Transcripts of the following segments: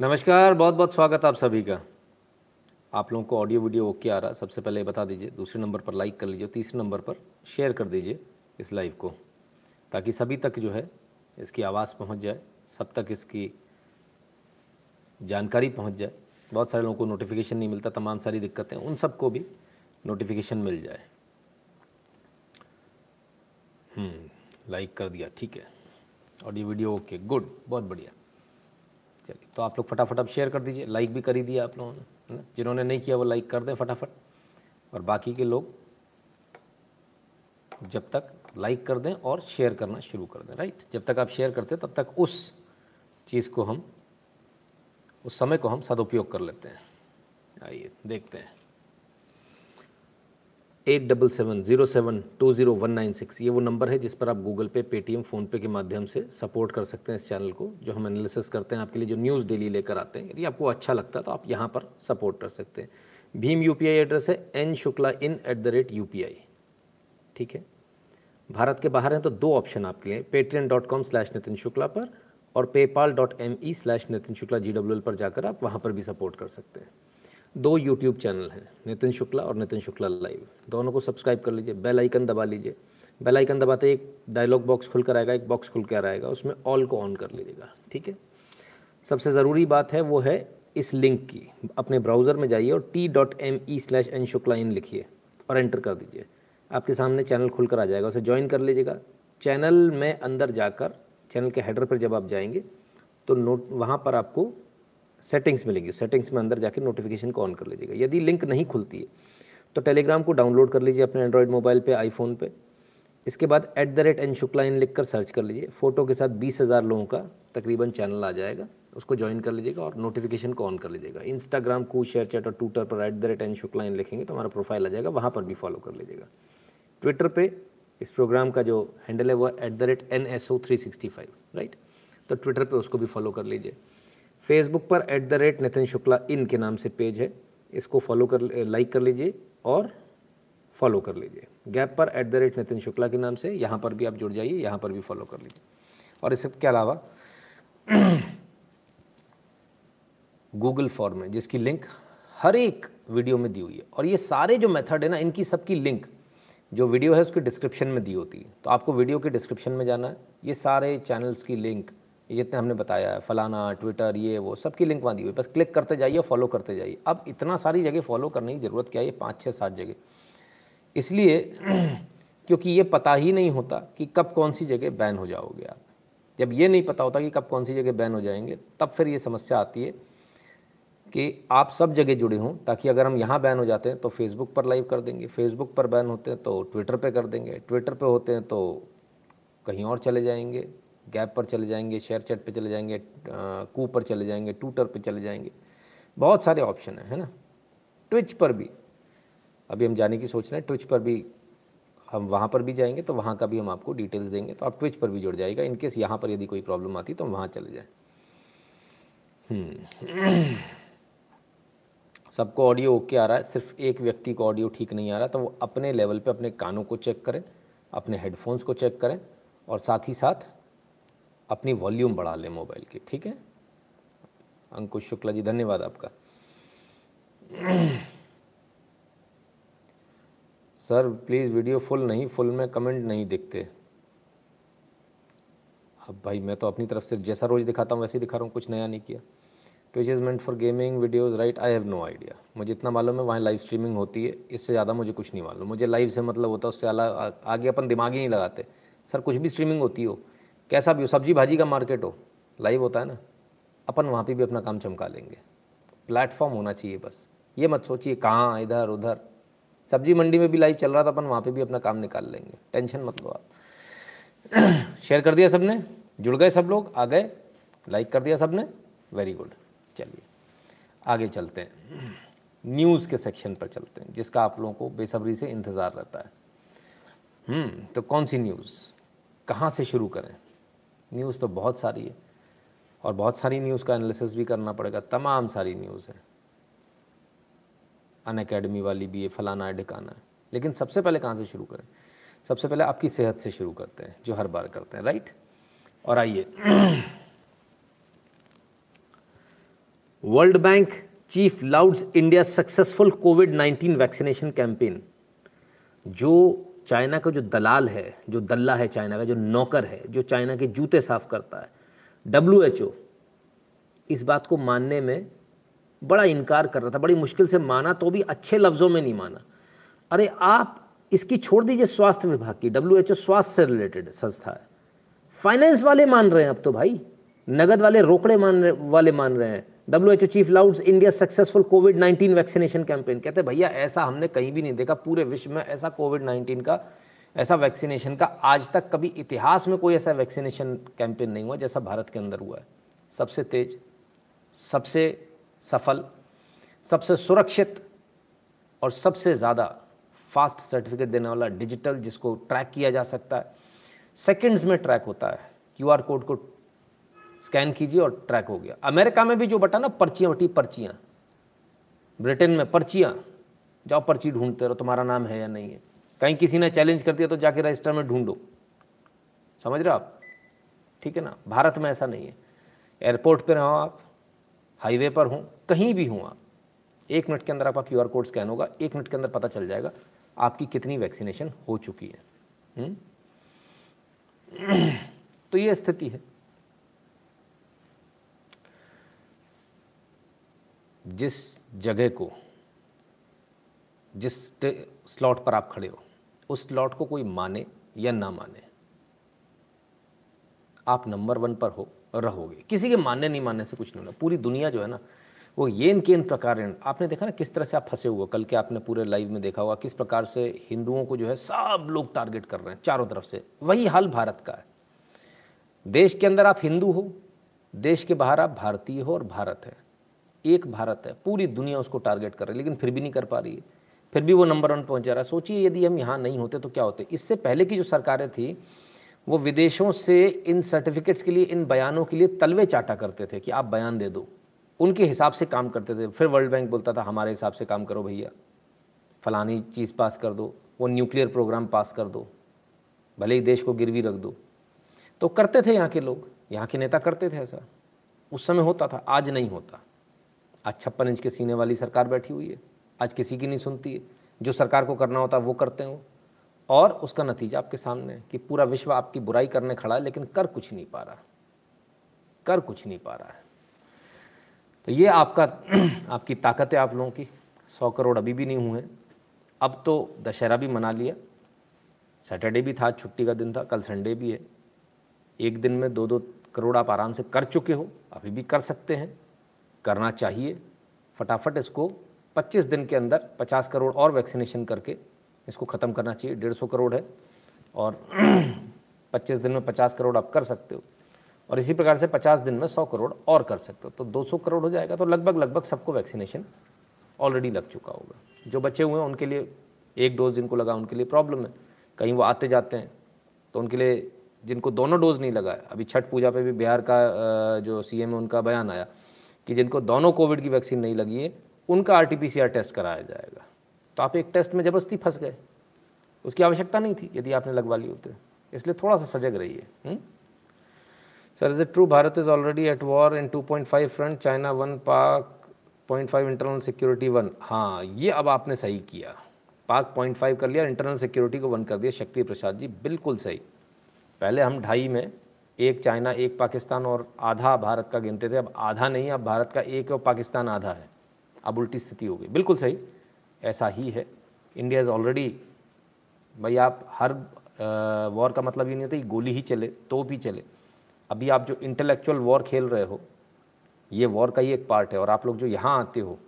नमस्कार बहुत बहुत स्वागत आप सभी का। आप लोगों को ऑडियो वीडियो ओके आ रहा सबसे पहले बता दीजिए, दूसरे नंबर पर लाइक कर लीजिए तीसरे नंबर पर शेयर कर दीजिए इस लाइव को, ताकि सभी तक जो है इसकी आवाज़ पहुँच जाए, सब तक इसकी जानकारी पहुँच जाए। बहुत सारे लोगों को नोटिफिकेशन नहीं मिलता, तमाम सारी दिक्कतें, उन सबको भी नोटिफिकेशन मिल जाए। लाइक कर दिया, ठीक है। ऑडियो वीडियो ओके गुड बहुत बढ़िया। चलिए। तो आप लोग फटाफट अब शेयर कर दीजिए। लाइक भी कर ही दिया आप लोगों ने जिन्होंने नहीं किया वो लाइक कर दें फटाफट। और बाकी के लोग जब तक लाइक कर दें और शेयर करना शुरू कर दें राइट जब तक आप शेयर करते तब तक उस चीज़ को हम, उस समय को हम सदुपयोग कर लेते हैं। आइए, देखते हैं। Eight double seven zero seven two zero one nine six. ये वो नंबर है जिस पर आप गूगल पे, पेटीएम, फ़ोनपे के माध्यम से सपोर्ट कर सकते हैं इस चैनल को, जो हम एनालिसिस करते हैं, आपके लिए जो न्यूज़ डेली लेकर आते हैं। यदि आपको अच्छा लगता है तो आप यहाँ पर सपोर्ट कर सकते हैं। भीम यूपीआई एड्रेस है N Shukla in at the rate U ठीक है? भारत के बाहर हैं तो दो ऑप्शन आपके लिए Paytm dot com slash Nitin Shukla पर और PayPal dot M E slash Nitin Shukla G W L पर जाकर आप वहाँ पर भी सपोर्ट कर सकते हैं। दो यूट्यूब चैनल हैं, नितिन शुक्ला और नितिन शुक्ला लाइव दोनों को सब्सक्राइब कर लीजिए बेल आइकन दबा लीजिए। बेल आइकन दबाते एक डायलॉग बॉक्स खुल कर आएगा, एक बॉक्स खुल कर आएगा, उसमें ऑल को ऑन कर लीजिएगा, ठीक है? सबसे ज़रूरी बात है, वो है इस लिंक की। अपने ब्राउज़र में जाइए और T dot M E slash N Shukla in लिखिए और एंटर कर दीजिए। आपके सामने चैनल खुल कर आ जाएगा, उसे ज्वाइन कर लीजिएगा। चैनल में अंदर जाकर चैनल के हेडर पर जब आप जाएँगे तो नोट वहाँ पर आपको सेटिंग्स मिलेगी। सेटिंग्स में अंदर जाकर नोटिफिकेशन को ऑन कर लीजिएगा। यदि लिंक नहीं खुलती है तो टेलीग्राम को डाउनलोड कर लीजिए अपने एंड्रॉयड मोबाइल पे आईफोन पे। इसके बाद at the rate N Shukla in लिख कर सर्च कर लीजिए। फ़ोटो के साथ बीस हज़ार लोगों का तकरीबन चैनल आ जाएगा। उसको ज्वाइन कर लीजिएगा और नोटिफिकेशन को ऑन कर लीजिएगा। इंस्टाग्राम को शेयर चैट और ट्विटर पर at the rate N Shukla in लिखेंगे तो हमारा प्रोफ़ाइल आ जाएगा। वहाँ पर भी फॉलो कर लीजिएगा। ट्विटर पर इस प्रोग्राम का जो हैंडल है वो at the rate N S O three sixty five right तो ट्विटर पर उसको भी फॉलो कर लीजिए। फेसबुक पर at the rate Nitin Shukla in के नाम से पेज है। इसको फॉलो कर लाइक कर लीजिए और फॉलो कर लीजिए। गैप पर at the rate Nitin Shukla के नाम से, यहाँ पर भी आप जुड़ जाइए, यहाँ पर भी फॉलो कर लीजिए। और इसके अलावा गूगल फॉर्म है जिसकी लिंक हर एक वीडियो में दी हुई है। और ये सारे जो मेथड है ना, इनकी सबकी लिंक जो वीडियो है, उसके डिस्क्रिप्शन में दी होती है। तो आपको वीडियो के डिस्क्रिप्शन में जाना है। ये सारे चैनल्स की लिंक जितने हमने बताया है, फलाना ट्विटर ये, वो, सबकी लिंक वहाँ दी हुई बस क्लिक करते जाइए फॉलो करते जाइए। अब इतना सारी जगह फॉलो करने की ज़रूरत क्या है? ये पाँच छः सात जगह। इसलिए क्योंकि ये पता ही नहीं होता कि कब कौन सी जगह बैन हो जाओगे आप। जब ये नहीं पता होता कि कब कौन सी जगह बैन हो जाएँगे, तब फिर ये समस्या आती है कि आप सब जगह जुड़े हों, ताकि अगर हम यहाँ बैन हो जाते हैं तो फेसबुक पर लाइव कर देंगे। फेसबुक पर बैन होते हैं तो ट्विटर पे कर देंगे। ट्विटर पे होते हैं तो कहीं और चले जाएँगे। गैप पर चले जाएँगे, शेयर चैट पे चले जाएँगे कू पर चले जाएँगे ट्विटर पर चले जाएँगे। बहुत सारे ऑप्शन हैं, है ना? ट्विच पर भी। अभी हम जाने की सोच रहे हैं, ट्विच पर भी हम वहाँ पर भी जाएँगे तो वहाँ का भी हम आपको डिटेल्स देंगे। तो आप ट्विच पर भी जुड़ जाएगा इनकेस यहाँ पर यदि कोई प्रॉब्लम आती तो हम वहाँ चले जाएँ। हम्म। सबको ऑडियो ओके आ रहा है, सिर्फ़ एक व्यक्ति को ऑडियो ठीक नहीं आ रहा तो वो अपने लेवल पे अपने कानों को चेक करें, अपने हेडफोन्स को चेक करें, और साथ ही साथ अपनी वॉल्यूम बढ़ा लें मोबाइल की, ठीक है? अंकुश शुक्ला जी, धन्यवाद आपका। सर प्लीज़ वीडियो फुल नहीं फुल में कमेंट नहीं दिखते। अब भाई, मैं तो अपनी तरफ़ से जैसा रोज़ दिखाता हूँ, वैसे ही दिखा रहा हूँ, कुछ नया नहीं किया। Twitch is meant for gaming videos right I have no idea मुझे इतना मालूम है, वहाँ लाइव स्ट्रीमिंग होती है, इससे ज़्यादा मुझे कुछ नहीं मालूम। मुझे लाइव से मतलब होता है, उससे अलग आगे अपन दिमाग ही नहीं लगाते। सर, कुछ भी स्ट्रीमिंग होती हो कैसा भी हो सब्ज़ी भाजी का मार्केट हो लाइव होता है ना अपन वहाँ पे भी अपना काम चमका लेंगे। प्लेटफॉर्म होना चाहिए बस। ये मत सोचिए कहाँ इधर उधर। सब्ज़ी मंडी में भी लाइव चल रहा था अपन वहाँ पे भी अपना काम निकाल लेंगे। टेंशन मत लो आप। शेयर कर दिया सबने? जुड़ गए सब लोग? आ गए? लाइक कर दिया सबने? वेरी गुड चलिए आगे चलते हैं। न्यूज़ के सेक्शन पर चलते हैं जिसका आप लोगों को बेसब्री से इंतज़ार रहता है। हम्म, तो कौन सी न्यूज़ कहाँ से शुरू करें? न्यूज़ तो बहुत सारी है। और बहुत सारी न्यूज़ का एनालिसिस भी करना पड़ेगा। तमाम सारी न्यूज़ है। अन अकेडमी वाली भी है, फलाना है ढिकाना। है लेकिन सबसे पहले कहाँ से शुरू करें? सबसे पहले आपकी सेहत से शुरू करते हैं, जो हर बार करते हैं राइट और आइए। World Bank chief lauds India successful covid 19 vaccination campaign जो चाइना का जो दलाल है, जो दल्ला है चाइना का, जो नौकर है, जो चाइना के जूते साफ़ करता है, डब्ल्यू एच ओ, इस बात को मानने में बड़ा इनकार कर रहा था, बड़ी मुश्किल से माना तो भी अच्छे लफ्ज़ों में नहीं माना। अरे आप इसकी छोड़ दीजिए स्वास्थ्य विभाग की, डब्ल्यू एच ओ स्वास्थ्य से रिलेटेड संस्था है। फाइनेंस वाले मान रहे हैं अब तो भाई, नगद वाले रोकड़े मान वाले मान रहे हैं। W H O chief lauds India successful covid 19 vaccination campaign कहते हैं, भैया, ऐसा हमने कहीं भी नहीं देखा पूरे विश्व में, ऐसा कोविड 19 का, ऐसा वैक्सीनेशन का आज तक कभी इतिहास में कोई ऐसा वैक्सीनेशन कैंपेन नहीं हुआ जैसा भारत के अंदर हुआ है। सबसे तेज, सबसे सफल, सबसे सुरक्षित और सबसे ज़्यादा फास्ट सर्टिफिकेट देने वाला डिजिटल जिसको ट्रैक किया जा सकता है। सेकंड्स में ट्रैक होता है। क्यूआर कोड को स्कैन कीजिए और ट्रैक हो गया। अमेरिका में भी जो बटा ना, पर्चियाँ बटी पर्चियाँ। ब्रिटेन में पर्चियाँ। जाओ पर्ची ढूंढते रहो, तुम्हारा नाम है या नहीं है। कहीं किसी ने चैलेंज कर दिया तो जाके रजिस्टर में ढूंढो। समझ रहे हो आप? ठीक है ना? भारत में ऐसा नहीं है। एयरपोर्ट पर रहो आप, हाईवे पर हूँ, कहीं भी हूँ आप। एक मिनट के अंदर आपका क्यूआर कोड स्कैन होगा, एक मिनट के अंदर पता चल जाएगा आपकी कितनी वैक्सीनेशन हो चुकी है हुँ? हम्म? तो ये स्थिति है। जिस जगह को, जिस स्लॉट पर आप खड़े हो, उस स्लॉट को कोई माने या ना माने, आप नंबर वन पर हो, रहोगे। किसी के मानने नहीं मानने से कुछ नहीं होना। पूरी दुनिया जो है ना, वो येन केन प्रकार आपने देखा ना किस तरह से आप फंसे हुए कल के आपने पूरे लाइव में देखा होगा किस प्रकार से हिंदुओं को जो है सब लोग टारगेट कर रहे हैं चारों तरफ़ से। वही हाल भारत का है। देश के अंदर आप हिंदू हो, देश के बाहर आप भारतीय हो और भारत है। एक भारत है, पूरी दुनिया उसको टारगेट कर रही है, लेकिन फिर भी नहीं कर पा रही है। फिर भी वो नंबर वन पहुँच जा रहा है। सोचिए, यदि हम यहाँ नहीं होते तो क्या होते? इससे पहले की जो सरकारें थी, वो विदेशों से इन सर्टिफिकेट्स के लिए, इन बयानों के लिए तलवे चाटा करते थे कि आप बयान दे दो। उनके हिसाब से काम करते थे। फिर वर्ल्ड बैंक बोलता था, हमारे हिसाब से काम करो भैया। फलानी चीज़ पास कर दो। वो न्यूक्लियर प्रोग्राम पास कर दो। भले ही देश को गिरवी रख दो। तो करते थे यहाँ के लोग। यहाँ के नेता करते थे ऐसा। उस समय होता था, आज नहीं होता। आज छप्पन इंच के सीने वाली सरकार बैठी हुई है। आज किसी की नहीं सुनती है। जो सरकार को करना होता है, वो करते हो। और उसका नतीजा आपके सामने है कि पूरा विश्व आपकी बुराई करने खड़ा है, लेकिन कर कुछ नहीं पा रहा कर कुछ नहीं पा रहा है। तो ये आपका, आपकी ताकत है आप लोगों की। सौ करोड़ अभी भी नहीं हुए। अब तो दशहरा भी मना लिया। सैटरडे भी था, छुट्टी का दिन था, कल संडे भी है। एक दिन में दो दो करोड़ आप आराम से कर चुके हो। अभी भी कर सकते हैं। करना चाहिए। फटाफट इसको 25 दिन के अंदर 50 करोड़ और वैक्सीनेशन करके इसको ख़त्म करना चाहिए। डेढ़ सौ करोड़ है और 25 दिन में 50 करोड़ आप कर सकते हो और इसी प्रकार से 50 दिन में 100 करोड़ और कर सकते हो। तो 200 करोड़ हो जाएगा तो लगभग लगभग सबको वैक्सीनेशन ऑलरेडी लग चुका होगा। जो बच्चे हुए हैं उनके लिए एक डोज जिनको लगा उनके लिए प्रॉब्लम है। कहीं वो आते जाते हैं तो उनके लिए जिनको दोनों डोज नहीं लगा अभी छठ पूजा पे भी बिहार का जो सीएम है उनका बयान आया। कि जिनको दोनों कोविड की वैक्सीन नहीं लगी है, उनका आर टी टेस्ट कराया जाएगा। तो आप एक टेस्ट में ज़बरदस्ती फंस गए। उसकी आवश्यकता नहीं थी यदि आपने लगवा ली होते इसलिए थोड़ा सा सजग रहिए sir is it true Bharat is already at war in 2.5 front China one Pak point five internal security one हाँ ये अब आपने सही किया। पाक पॉइंट फाइव कर लिया इंटरनल सिक्योरिटी को वन कर दिया। शक्ति प्रसाद जी, बिल्कुल सही। पहले हम ढाई में एक चाइना, एक पाकिस्तान और आधा भारत का गिनते थे। अब आधा नहीं, अब भारत का एक और पाकिस्तान आधा है। अब उल्टी स्थिति हो गई। बिल्कुल सही, ऐसा ही है। इंडिया इज़ ऑलरेडी भाई आप हर वॉर का मतलब ये नहीं होता कि गोली ही चले तो भी चले। अभी आप जो इंटेलेक्चुअल वॉर खेल रहे हो, ये वॉर का ही एक पार्ट है। और आप लोग जो यहाँ आते हो,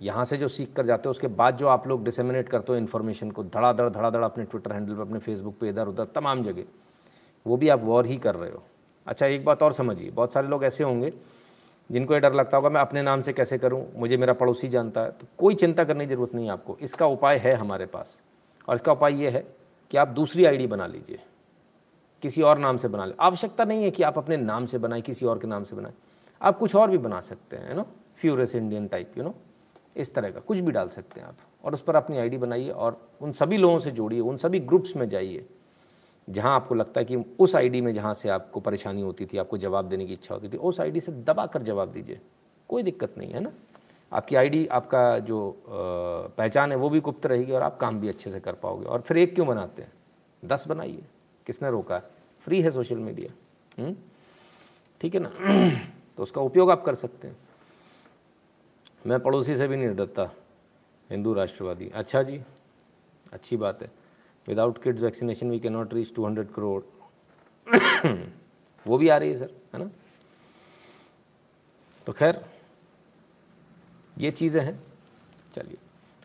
यहाँ से जो सीख कर जाते हो, उसके बाद जो आप लोग डिसेमिनेट करते हो इन्फॉर्मेशन को, धड़ाधड़ धड़ाधड़ अपने ट्विटर हैंडल पर अपने फेसबुक पे इधर उधर तमाम जगह। वो भी आप वॉर ही कर रहे हो। अच्छा एक बात और समझिए, बहुत सारे लोग ऐसे होंगे जिनको ये डर लगता होगा, मैं अपने नाम से कैसे करूँ, मुझे मेरा पड़ोसी जानता है तो कोई चिंता करने की ज़रूरत नहीं है आपको। इसका उपाय है हमारे पास, और इसका उपाय ये है कि आप दूसरी आईडी बना लीजिए, किसी और नाम से बना ले आवश्यकता नहीं है कि आप अपने नाम से बनाएँ, किसी और के नाम से बनाए। आप कुछ और भी बना सकते हैं no furious Indian type you know इस तरह का, कुछ भी डाल सकते हैं आप, और उस पर अपनी आईडी बनाइए, और उन सभी लोगों से जोड़िए, उन सभी ग्रुप्स में जाइए जहाँ आपको लगता है कि उस आईडी में जहाँ से आपको परेशानी होती थी, आपको जवाब देने की इच्छा होती थी, उस आईडी से दबा कर जवाब दीजिए। कोई दिक्कत नहीं, है ना? आपकी आईडी आपका जो पहचान है, वो भी गुप्त रहेगी और आप काम भी अच्छे से कर पाओगे। और फिर एक क्यों बनाते हैं? दस बनाइए। किसने रोका? है फ्री है सोशल मीडिया। हम्म? ठीक है ना? तो उसका उपयोग आप कर सकते हैं। मैं पड़ोसी से भी नहीं डरता। हिंदू राष्ट्रवादी। अच्छा जी, अच्छी बात है। Without kids vaccination we can not reach to hundred crore वो भी आ रही है सर है ना? तो खैर, ये चीज़ें हैं। चलिए,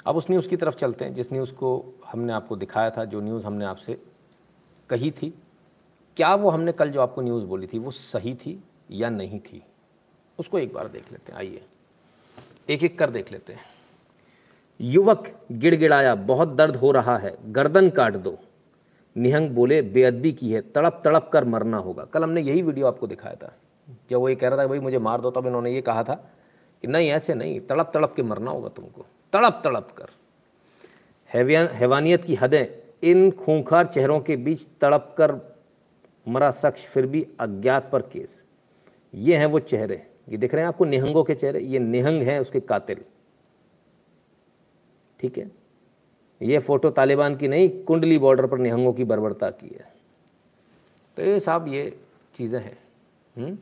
अब उस न्यूज़ की तरफ़ चलते हैं। जिस न्यूज़ को हमने आपको दिखाया था, जो न्यूज़ हमने आपसे कही थी, क्या वो हमने कल जो आपको न्यूज़ बोली थी, वो सही थी या नहीं थी? उसको एक बार देख लेते हैं, आइए। एक एक कर देख लेते हैं। युवक गिड़गिड़ाया, बहुत दर्द हो रहा है, गर्दन काट दो। निहंग बोले, बेअदबी की है, तड़प तड़प कर मरना होगा। कल हमने यही वीडियो आपको दिखाया था। जब वो ये कह रहा था, भाई, मुझे मार दो, तब इन्होंने ये कहा था कि, नहीं, ऐसे नहीं, तड़प तड़प के मरना होगा तुमको, तड़प तड़प कर। हैवानियत की हदें, इन खूंखार चेहरों के बीच तड़प कर मरा शख्स फिर भी अज्ञात पर केस। ये हैं वो चेहरे, ये दिख रहे हैं आपको निहंगों के चेहरे, ये निहंग हैं उसके कातिल। ठीक है? ये फ़ोटो तालिबान की नहीं, कुंडली बॉर्डर पर निहंगों की बर्बरता की है। तो ये साहब ये चीज़ें हैं। हम्म?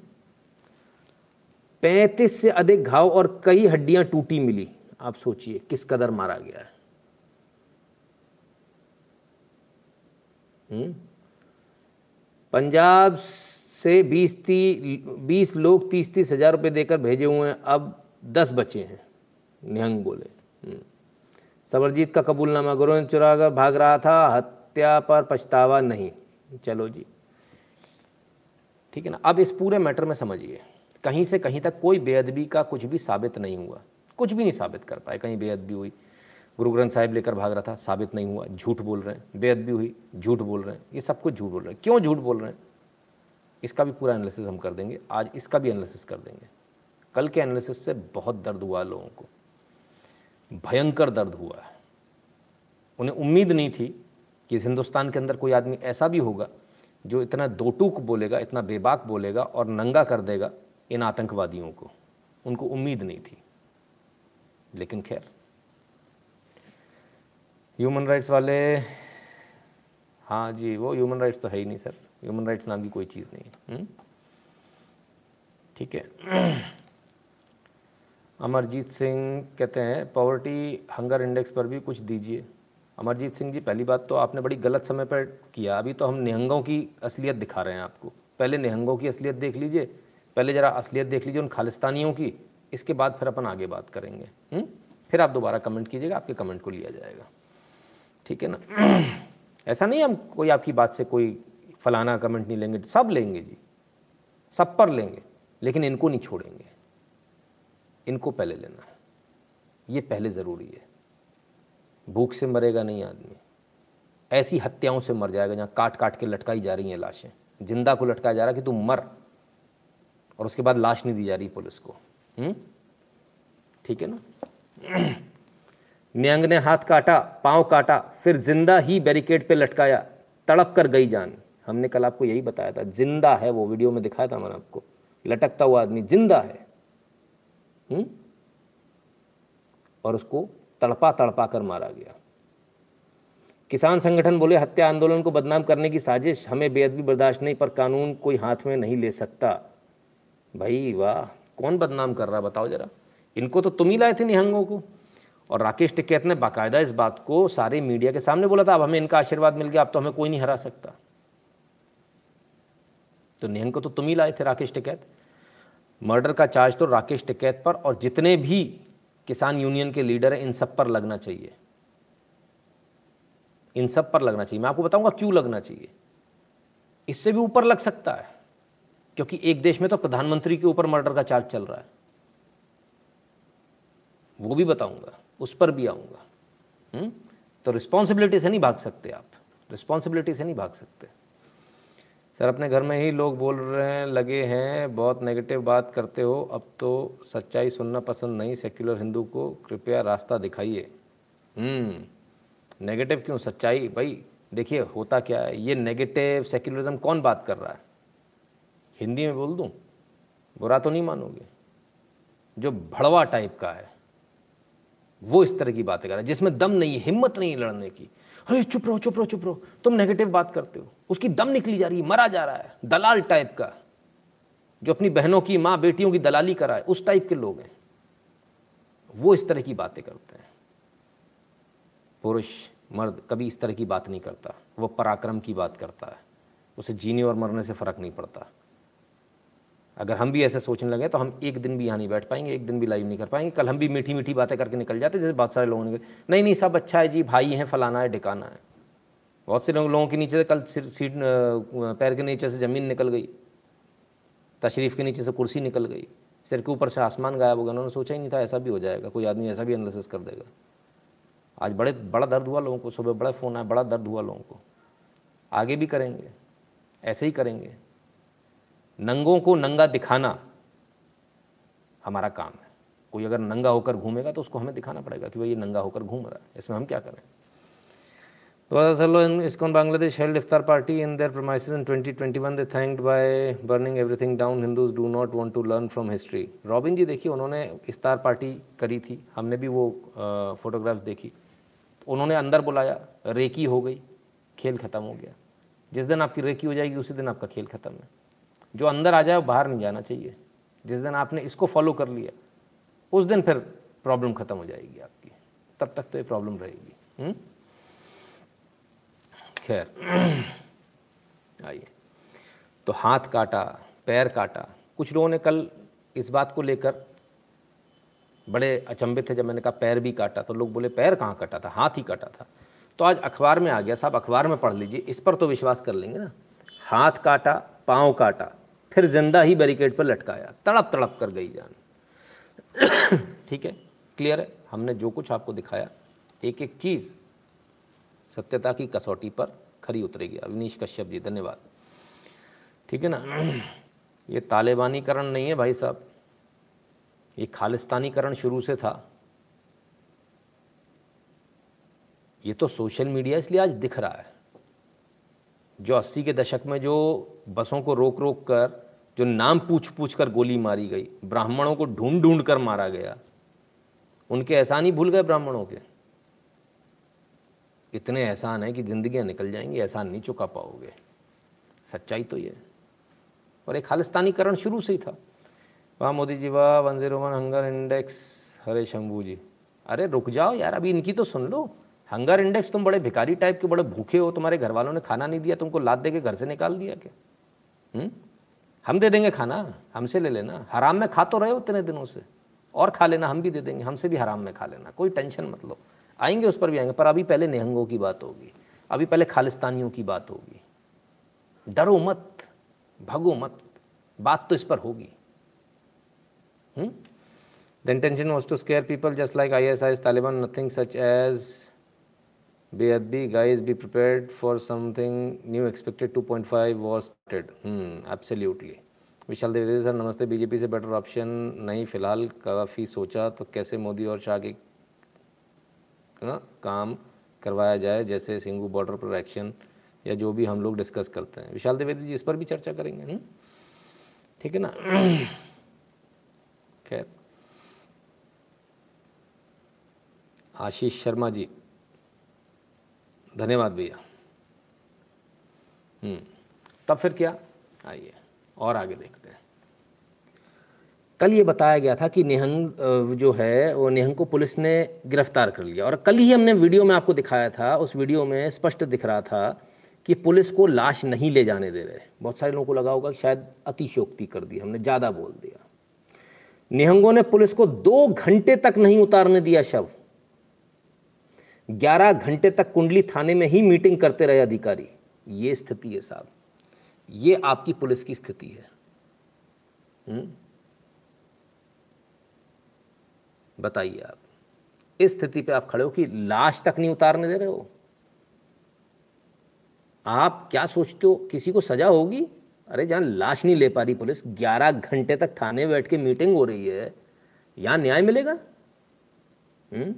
पैंतीस से अधिक घाव और कई हड्डियाँ टूटी मिली। आप सोचिए, किस कदर मारा गया है। हम्म? पंजाब से बीस ती, बीस लोग तीस तीस हज़ार रुपये देकर भेजे हुए हैं। अब दस बचे हैं, निहंग बोले। हम्म। सबरजीत का कबूलनामा गुरु चुरा कर भाग रहा था, हत्या पर पछतावा नहीं। चलो जी। ठीक है ना? अब इस पूरे मैटर में समझिए, कहीं से कहीं तक कोई बेअदबी का कुछ भी साबित नहीं हुआ। कुछ भी नहीं साबित कर पाए। कहीं बेअदबी हुई। गुरु ग्रंथ साहिब लेकर भाग रहा था, साबित नहीं हुआ। झूठ बोल रहे हैं। बेअदबी हुई, झूठ बोल रहे हैं। ये सब कुछ झूठ बोल रहे हैं। क्यों झूठ बोल रहे हैं? इसका भी पूरा एनालिसिस हम कर देंगे। आज इसका भी एनालिसिस कर देंगे। कल के एनालिसिस से बहुत दर्द हुआ लोगों को। भयंकर दर्द हुआ है। उन्हें उम्मीद नहीं थी कि इस हिंदुस्तान के अंदर कोई आदमी ऐसा भी होगा जो इतना दोटूक बोलेगा, इतना बेबाक बोलेगा और नंगा कर देगा इन आतंकवादियों को। उनको उम्मीद नहीं थी। लेकिन खैर ह्यूमन राइट्स वाले हाँ जी, वो ह्यूमन राइट्स तो है ही नहीं सर ह्यूमन राइट्स नाम की कोई चीज़ नहीं है। हम्म? ठीक है। अमरजीत सिंह कहते हैं पॉवर्टी हंगर इंडेक्स पर भी कुछ दीजिए। अमरजीत सिंह जी, पहली बात तो आपने बड़ी गलत समय पर किया। अभी तो हम निहंगों की असलियत दिखा रहे हैं आपको। पहले निहंगों की असलियत देख लीजिए, पहले ज़रा असलियत देख लीजिए उन खालिस्तानियों की। इसके बाद फिर अपन आगे बात करेंगे। हुँ? हम्म? फिर आप दोबारा कमेंट कीजिएगा, आपके कमेंट को लिया जाएगा। ठीक है ना? ऐसा नहीं हम कोई आपकी बात से कोई फलाना कमेंट नहीं लेंगे। सब लेंगे जी। सब पर लेंगे, लेकिन इनको नहीं छोड़ेंगे। इनको पहले लेना है। ये पहले ज़रूरी है। भूख से मरेगा नहीं आदमी। ऐसी हत्याओं से मर जाएगा जहाँ काट काट के लटकाई जा रही हैं लाशें। ज़िंदा को लटकाया जा रहा कि तू मर। और उसके बाद लाश नहीं दी जा रही पुलिस को। हम्म? ठीक है ना? न्यंग ने हाथ काटा, पाँव काटा, फिर ज़िंदा ही बैरिकेड पे लटकाया। तड़प कर गई जान। हमने कल आपको यही बताया था, ज़िंदा है वो। वीडियो में दिखाया था मैंने आपको। लटकता हुआ आदमी ज़िंदा है। हुँ? हम्म? और उसको तड़पा तड़पा कर मारा गया। किसान संगठन बोले, हत्या आंदोलन को बदनाम करने की साजिश हमें बेअदबी बर्दाश्त नहीं, पर कानून कोई हाथ में नहीं ले सकता। भाई वाह, कौन बदनाम कर रहा बताओ जरा। इनको तो तुम ही लाए थे निहंगों को। और राकेश टिकैत ने बाकायदा इस बात को सारे मीडिया के सामने बोला था, अब हमें इनका आशीर्वाद मिल गया, अब तो हमें कोई नहीं हरा सकता। तो निहंग को तो तुम ही लाए थे, राकेश टिकैत मर्डर का चार्ज तो राकेश टिकैत पर और जितने भी किसान यूनियन के लीडर हैं, इन सब पर लगना चाहिए। इन सब पर लगना चाहिए। मैं आपको बताऊँगा क्यों लगना चाहिए। इससे भी ऊपर लग सकता है, क्योंकि एक देश में तो प्रधानमंत्री के ऊपर मर्डर का चार्ज चल रहा है। वो भी बताऊँगा, उस पर भी आऊँगा। हम्म? तो रिस्पॉन्सिबिलिटी से नहीं भाग सकते आप। रिस्पॉन्सिबिलिटी से नहीं भाग सकते। सर अपने घर में ही लोग बोल रहे हैं लगे हैं बहुत नेगेटिव बात करते हो। अब तो सच्चाई सुनना पसंद नहीं सेक्युलर हिंदू को कृपया रास्ता दिखाइए। नेगेटिव हम्म, क्यों? सच्चाई भाई देखिए होता क्या है? ये नेगेटिव सेक्युलरिज्म कौन बात कर रहा है? हिंदी में बोल दूँ? बुरा तो नहीं मानोगे? जो भड़वा टाइप का है वो इस तरह की बातें कर रहा है जिसमें दम नहीं हिम्मत नहीं लड़ने की। अरे, चुप रहो चुप रहो चुप रहो। तुम नेगेटिव बात करते हो। उसकी दम निकली जा रही है, मरा जा रहा है। दलाल टाइप का, जो अपनी बहनों की, माँ बेटियों की दलाली करा है, उस टाइप के लोग हैं। वो इस तरह की बातें करते हैं। पुरुष, मर्द कभी इस तरह की बात नहीं करता। वो पराक्रम की बात करता है। उसे जीने और मरने से फ़र्क नहीं पड़ता। अगर हम भी ऐसे सोचने लगे तो हम एक दिन भी यहाँ नहीं बैठ पाएँगे, एक दिन भी लाइव नहीं कर पाएँगे। कल हम भी मीठी मीठी बातें करके निकल जाते जैसे बहुत सारे लोगों ने नहीं नहीं, सब अच्छा है जी, भाई हैं, फलाना है ढिकाना है। बहुत से लोग, लोगों के नीचे से कल सीट पैर के नीचे से ज़मीन निकल गई। तशरीफ़ के नीचे से कुर्सी निकल गई। सिर के ऊपर से आसमान गायब हो गया। उन्होंने सोचा ही नहीं था ऐसा भी हो जाएगा, कोई आदमी ऐसा भी एनालिसिस कर देगा। आज बड़े, बड़ा दर्द हुआ लोगों को, सुबह बड़ा फ़ोन आया, बड़ा दर्द हुआ लोगों को। आगे भी करेंगे, ऐसे ही करेंगे। नंगों को नंगा दिखाना हमारा काम है कोई अगर नंगा होकर घूमेगा तो उसको हमें दिखाना पड़ेगा कि भाई ये नंगा होकर घूम रहा है इसमें हम क्या करें in ISKCON Bangladesh held iftar party in their premises in 2021. They thanked by burning everything down. Hindus do not want to learn from history. Robin ji देखिए, उन्होंने इफ्तार पार्टी करी थी, हमने भी वो फोटोग्राफ्स देखी उन्होंने अंदर बुलाया, रेकी हो गई, खेल ख़त्म हो गया जिस दिन आपकी रेकी हो जाएगी, उसी दिन आपका खेल ख़त्म है जो अंदर आ जाए, वो बाहर नहीं जाना चाहिए। जिस दिन आपने इसको फॉलो कर लिया, उस दिन फिर प्रॉब्लम ख़त्म हो जाएगी आपकी। तब तक तो ये प्रॉब्लम रहेगी। खैर, आइए। तो हाथ काटा, पैर काटा। कुछ लोगों ने कल इस बात को लेकर बड़े अचंभित थे। जब मैंने कहा पैर भी काटा तो लोग बोले, पैर कहाँ काटा था? हाथ ही काटा था। तो आज अखबार में आ गया। साहब, अखबार में पढ़ लीजिए। इस पर तो विश्वास कर लेंगे ना। हाथ काटा, पाँव काटा। फिर ज़िंदा ही बैरिकेड पर लटकाया। तड़प तड़प कर गई जान। ठीक है? क्लियर है? हमने जो कुछ आपको दिखाया, एक एक चीज़ सत्यता की कसौटी पर खरी उतरेगी। अविनीश कश्यप जी, धन्यवाद। ठीक है ना? ये तालिबानीकरण नहीं है भाई साहब। ये खालिस्तानीकरण शुरू से था। ये तो सोशल मीडिया इसलिए आज दिख रहा है। जो अस्सी के दशक में जो बसों को रोक रोक कर जो नाम पूछ पूछ कर गोली मारी गई, ब्राह्मणों को ढूंढ ढूंढ कर मारा गया। उनके एहसान ही भूल गए ब्राह्मणों के। इतने एहसान है कि ज़िंदगियाँ निकल जाएँगी, एहसान नहीं चुका पाओगे। सच्चाई तो ये और एक खालिस्तानीकरण शुरू से ही था। वाह मोदी जी, वाह, one zero one hunger index. Hare Shambhu ji. अरे रुक जाओ यार, अभी इनकी तो सुन लो। हंगर इंडेक्स, तुम बड़े भिखारी टाइप के, बड़े भूखे हो, तुम्हारे घर वालों ने खाना नहीं दिया, तुमको लाद दे के घर से निकाल दिया क्या? हुँ? हम दे देंगे खाना, हमसे ले लेना। हराम में खा तो रहे हो इतने दिनों से। और खा लेना, हम भी दे देंगे। हमसे भी हराम में खा लेना। कोई टेंशन मत लो। आएँगे, उस पर भी आएँगे। पर अभी पहले निहंगों की बात होगी। अभी पहले खालिस्तानियों की बात होगी। डरो मत, भगो मत। बात तो इस पर होगी। The intention was to scare people just like I S I Taliban nothing such as guys be prepared for something new expected two point five war started absolutely Vishal Devi sir नमस्ते BJP से better option नहीं फ़िलहाल, काफ़ी सोचा तो कैसे मोदी और शाह के का काम करवाया जाए, जैसे सिंगू बॉर्डर पर एक्शन या जो भी हम लोग डिस्कस करते हैं। विशाल द्विवेदी जी इस पर भी चर्चा करेंगे हम्म? ठीक है ना? खैर। आशीष शर्मा जी धन्यवाद भैया। हम्म, तब फिर क्या? आइए और आगे देखते हैं। कल ये बताया गया था कि निहंग जो है वो निहंग को पुलिस ने गिरफ़्तार कर लिया। और कल ही हमने वीडियो में आपको दिखाया था उस वीडियो में स्पष्ट दिख रहा था कि पुलिस को लाश नहीं ले जाने दे रहे। बहुत सारे लोगों को लगा होगा कि शायद अतिशोक्ति कर दी हमने ज़्यादा बोल दिया। निहंगों ने पुलिस को दो घंटे तक नहीं उतारने दिया शव। ग्यारह घंटे तक कुंडली थाने में ही मीटिंग करते रहे अधिकारी। ये स्थिति है साहब। ये आपकी पुलिस की स्थिति है। हुँ? बताइए आप। इस स्थिति पे आप खड़े हो कि लाश तक नहीं उतारने दे रहे हो? आप क्या सोचते हो? किसी को सजा होगी? अरे जहाँ लाश नहीं ले पा रही पुलिस। ग्यारह घंटे तक थाने बैठ के मीटिंग हो रही है। यहाँ न्याय मिलेगा? हम्म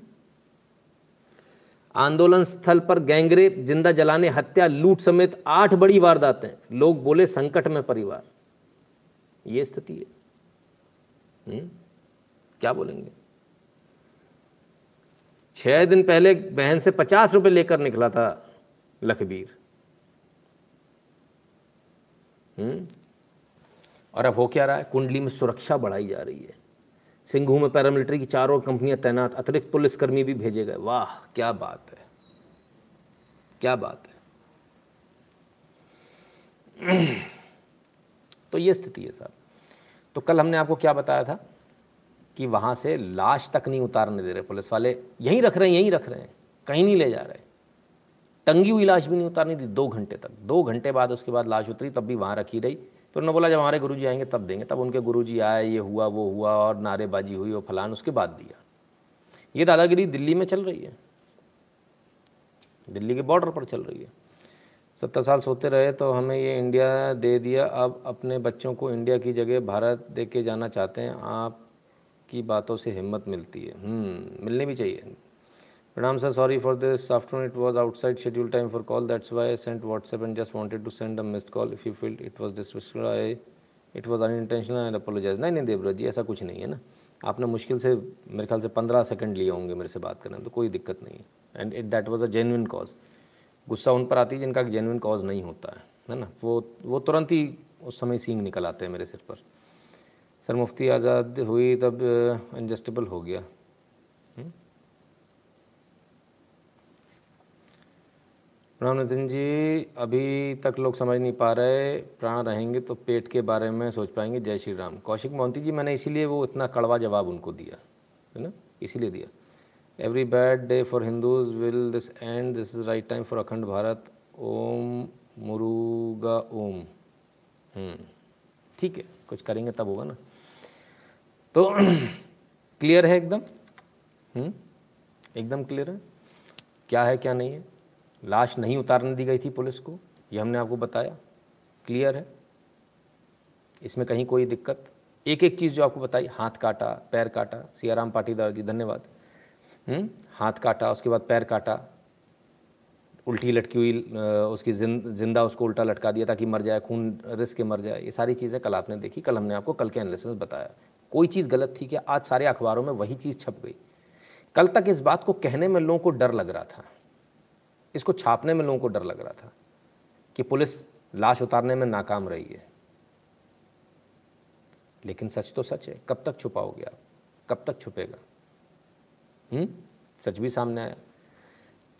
आंदोलन स्थल पर गैंगरेप, ज़िंदा जलाने, हत्या, लूट समेत आठ बड़ी वारदातें लोग बोले, संकट में परिवार। ये स्थिति है। हुँ? क्या बोलेंगे? छह दिन पहले बहन से पचास रुपए लेकर निकला था लखबीर। हम्म? और अब हो क्या रहा है? कुंडली में सुरक्षा बढ़ाई जा रही है। सिंघू में पैरामिलिट्री की चारों कंपनियाँ तैनात, अतिरिक्त पुलिसकर्मी भी भेजे गए। वाह, क्या बात है। क्या बात है। तो ये स्थिति है साहब। तो कल हमने आपको क्या बताया था कि वहाँ से लाश तक नहीं उतारने दे रहे पुलिस वाले। यहीं रख रहे हैं, यहीं रख रहे हैं। कहीं नहीं ले जा रहे। टंगी हुई लाश भी नहीं उतारनी थी दो घंटे तक। दो घंटे बाद उसके बाद लाश उतरी, तब भी वहाँ रखी रही। फिर उन्होंने बोला जब हमारे गुरु जी आएँगे तब देंगे। तब उनके गुरु जी आए ये हुआ वो हुआ और नारेबाजी हुई और फलान उसके बाद दिया। ये दादागिरी दिल्ली में चल रही है। दिल्ली के बॉर्डर पर चल रही है। सत्तर साल सोते रहे तो हमें ये इंडिया दे दिया। अब अपने बच्चों को इंडिया की जगह भारत दे के जाना चाहते हैं आपकी बातों से हिम्मत मिलती है। हम्म, मिलनी भी चाहिए। प्रणाम sir sorry for this afternoon it was outside schedule time for call that's why sent WhatsApp and just wanted to send a missed call if you feeled it was disrespectful I it was un unintentional and apologize नहीं नहीं देवराज जी, ऐसा कुछ नहीं है ना। आपने मुश्किल से, मेरे ख्याल से पंद्रह सेकंड लिए होंगे मेरे से बात करने तो कोई दिक्कत नहीं है। And it that was a genuine cause गुस्सा उन पर आती है जिनका जेन्यन कॉज नहीं होता है है ना? वो वो तुरंत ही उस समय सींग निकल आते हैं मेरे सिर पर। सर, मुफ्ती आज़ाद हुई तब एडजस्टेबल हो गया। प्रणाम नितिन जी अभी तक लोग समझ नहीं पा रहे प्राण रहेंगे तो पेट के बारे में सोच पाएँगे। जय श्री राम। कौशिक मोहंती जी मैंने इसीलिए वो इतना कड़वा जवाब उनको दिया है ना? इसीलिए दिया। Every bad day for Hindus will this end this is right time for Akhand Bharat Om Muruga ओम। हम्म, ठीक है कुछ करेंगे तब होगा ना। तो क्लियर है एकदम? हम्म, एकदम क्लियर है? क्या है क्या नहीं है? लाश नहीं उतारने दी गई थी पुलिस को, ये हमने आपको बताया। क्लियर है? इसमें कहीं कोई दिक्कत? एक एक चीज़ जो आपको बताई, हाथ काटा, पैर काटा। सियाराम पाटीदार जी, धन्यवाद। हम्म? हाथ काटा, उसके बाद पैर काटा। उल्टी लटकी हुई उसकी ज़िंदा उसको उल्टा लटका दिया ताकि मर जाए, खून रिस के मर जाए। ये सारी चीज़ें कल आपने देखी। कल हमने आपको, कल के एनालिसिस बताया। कोई चीज़ गलत थी कि आज सारे अखबारों में वही चीज़ छप गई। कल तक इस बात को कहने में लोगों को डर लग रहा था। इसको छापने में लोगों को डर लग रहा था कि पुलिस लाश उतारने में नाकाम रही है। लेकिन सच तो सच है। कब तक छुपाओगे आप? कब तक छुपेगा? हुँ? सच भी सामने आया।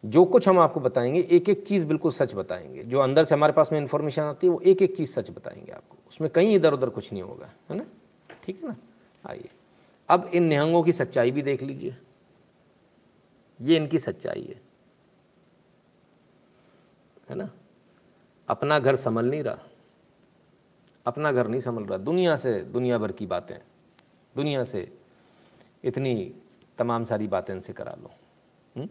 जो कुछ हम आपको बताएँगे एक एक चीज़ बिल्कुल सच बताएँगे। जो अंदर से हमारे पास में इंफॉर्मेशन आती है, वो एक एक चीज़ सच बताएँगे आपको। उसमें कहीं इधर उधर कुछ नहीं होगा, है ना? ठीक है ना? आइए। अब इन निहंगों की सच्चाई भी देख लीजिए। ये इनकी सच्चाई है। है ना? अपना घर संभल नहीं रहा। अपना घर नहीं संभल रहा। दुनिया से दुनिया भर की बातें। दुनिया से इतनी तमाम सारी बातें इनसे करा लो। हुँ? हम्म?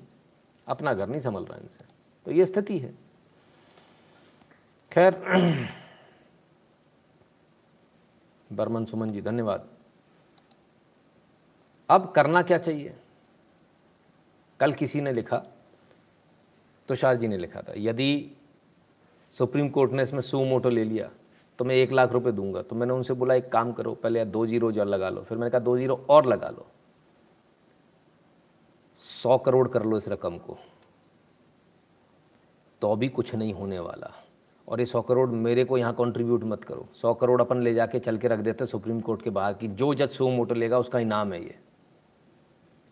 अपना घर नहीं संभल रहा इनसे। तो ये स्थिति है। खैर, बर्मन सुमन जी, धन्यवाद। अब करना क्या चाहिए? कल किसी ने लिखा तुषार जी ने लिखा था, यदि सुप्रीम कोर्ट ने इसमें सू मोटो ले लिया तो मैं एक लाख रुपए दूँगा। तो मैंने उनसे बोला, एक काम करो, पहले दो ज़ीरो जो लगा लो। फिर मैंने कहा, दो ज़ीरो और लगा लो। सौ करोड़ कर लो इस रकम को। तो भी कुछ नहीं होने वाला। और ये सौ करोड़ मेरे को यहाँ कंट्रीब्यूट मत करो। सौ करोड़ अपन ले जाके चल के रख देते सुप्रीम कोर्ट के बाहर कि जो जज सो मोटो लेगा, उसका इनाम है ये।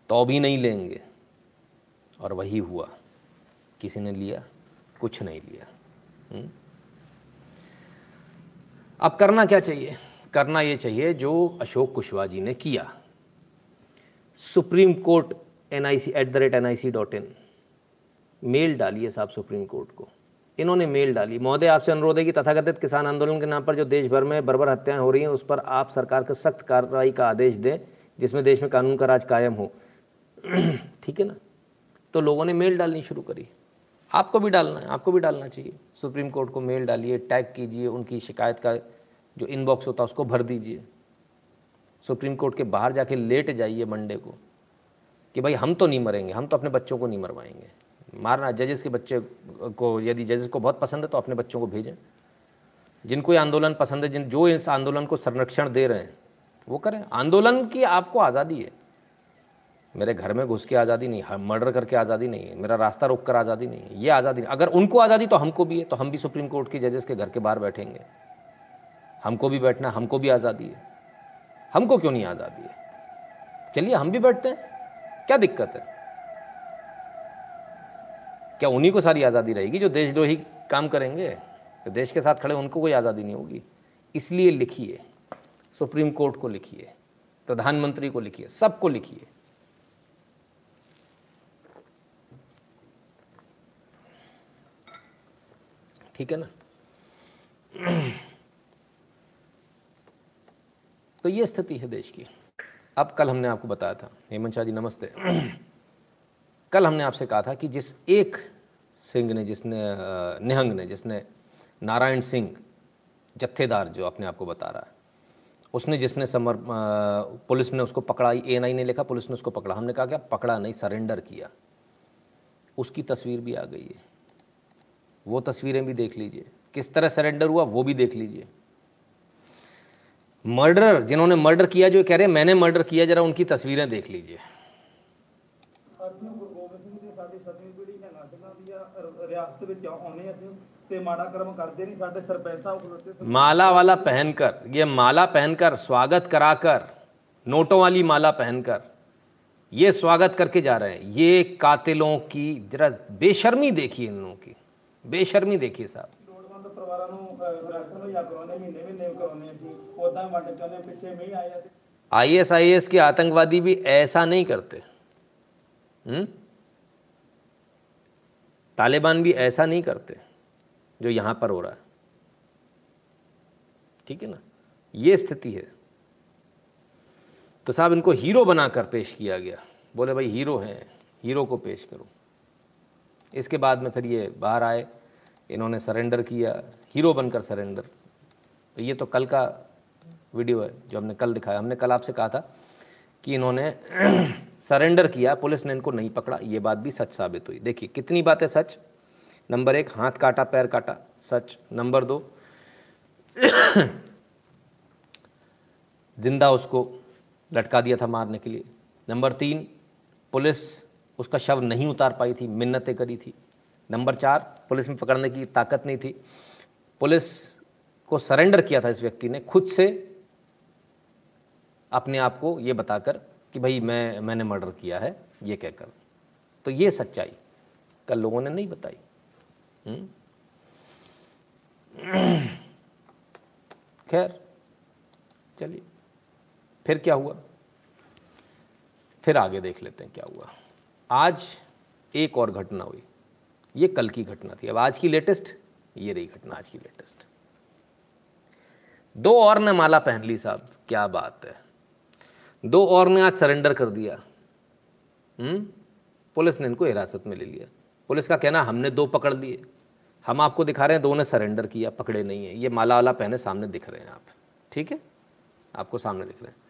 तो भी नहीं लेंगे। और वही हुआ। किसी ने लिया, कुछ नहीं लिया? हम्म? अब करना क्या चाहिए? करना ये चाहिए जो अशोक कुशवाहा जी ने किया। Supreme Court N I C at the rate N I C dot in mail डालिए साहब सुप्रीम कोर्ट को। इन्होंने मेल डाली। महोदय, आपसे अनुरोध है कि तथाकथित किसान आंदोलन के नाम पर जो देश भर में बर्बर हत्याएँ हो रही हैं, उस पर आप सरकार को सख्त कार्रवाई का आदेश दें, जिसमें देश में कानून का राज कायम हो। ठीक है ना? तो लोगों ने मेल डालनी शुरू करी। आपको भी डालना है, आपको भी डालना चाहिए। सुप्रीम कोर्ट को मेल डालिए, टैग कीजिए, उनकी शिकायत का जो इनबॉक्स होता है उसको भर दीजिए। सुप्रीम कोर्ट के बाहर जाके लेट जाइए मंडे को कि भाई हम तो नहीं मरेंगे, हम तो अपने बच्चों को नहीं मरवाएँगे। मारना, जजेस के बच्चे को, यदि जजेस को बहुत पसंद है तो अपने बच्चों को भेजें। जिनको ये आंदोलन पसंद है, जिन, जो इस आंदोलन को संरक्षण दे रहे हैं, वो करें। आंदोलन की आपको आज़ादी है। मेरे घर में घुस के आज़ादी नहीं है मर्डर करके आज़ादी नहीं है, मेरा रास्ता रोक कर आज़ादी नहीं है, ये आज़ादी नहीं। अगर उनको आज़ादी तो हमको भी है तो हम भी सुप्रीम कोर्ट के जजेस के घर के बाहर बैठेंगे। हमको भी बैठना, हमको भी आज़ादी है। हमको क्यों नहीं आज़ादी है? चलिए, हम भी बैठते हैं। क्या दिक्कत है? क्या उन्हीं को सारी आज़ादी रहेगी जो देशद्रोही काम करेंगे? तो देश के साथ खड़े, उनको कोई आज़ादी नहीं होगी। इसलिए लिखिए, सुप्रीम कोर्ट को लिखिए, प्रधानमंत्री को लिखिए, सबको लिखिए। ठीक है ना? तो ये स्थिति है देश की। अब कल हमने आपको बताया था, हेमंत शाह जी नमस्ते। कल हमने आपसे कहा था कि जिस एक सिंह ने, जिसने निहंग ने, जिसने नारायण सिंह जत्थेदार जो अपने आप को बता रहा है, उसने जिसने समर पुलिस ने उसको पकड़ा ए एन आई ने लिखा, पुलिस ने उसको पकड़ा, हमने कहा क्या पकड़ा नहीं, सरेंडर किया। उसकी तस्वीर भी आ गई है। वो तस्वीरें भी देख लीजिए। किस तरह सरेंडर हुआ, वो भी देख लीजिए। मर्डर जिन्होंने मर्डर किया, जो कह रहे हैं, मैंने मर्डर किया, जरा उनकी तस्वीरें देख लीजिए। माला वाला पहनकर, ये माला पहनकर, स्वागत कराकर, नोटों वाली माला पहनकर, ये स्वागत करके जा रहे हैं। ये कातिलों की, जरा बेशर्मी देखिए इन लोगों की। बेशर्मी देखिए साहब। आई एस आई एस के आतंकवादी भी ऐसा नहीं करते। हुँ? तालिबान भी ऐसा नहीं करते जो यहाँ पर हो रहा है। ठीक है ना? ये स्थिति है। तो साहब इनको हीरो बनाकर पेश किया गया। बोले भाई हीरो हैं हीरो को पेश करो। इसके बाद में फिर ये बाहर आए, इन्होंने सरेंडर किया हीरो बनकर सरेंडर तो ये तो कल का वीडियो है जो हमने कल दिखाया। हमने कल आपसे कहा था कि इन्होंने सरेंडर किया, पुलिस ने इनको नहीं पकड़ा। ये बात भी सच साबित हुई। देखिए, कितनी बातें सच। नंबर एक, हाथ काटा, पैर काटा। सच। नंबर दो, ज़िंदा उसको लटका दिया था मारने के लिए। नंबर तीन, पुलिस उसका शव नहीं उतार पाई थी, मिन्नतें करी थी। नंबर चार, पुलिस में पकड़ने की ताकत नहीं थी। पुलिस को सरेंडर किया था इस व्यक्ति ने खुद से, अपने आप को ये बताकर कि भाई मैं, मैंने मर्डर किया है, ये कहकर। तो ये सच्चाई कल लोगों ने नहीं बताई। हम्म? खैर, चलिए, फिर क्या हुआ? फिर आगे देख लेते हैं क्या हुआ। आज एक और घटना हुई। ये कल की घटना थी। अब आज की लेटेस्ट ये रही घटना आज की लेटेस्ट दो और ने माला पहन ली साहब, क्या बात है। दो और ने आज सरेंडर कर दिया। हम्म? पुलिस ने इनको हिरासत में ले लिया। पुलिस का कहना, हमने दो पकड़ लिए। हम आपको दिखा रहे हैं, दो ने सरेंडर किया, पकड़े नहीं है। ये माला वाला पहने सामने दिख रहे हैं आप। ठीक है? आपको सामने दिख रहे हैं।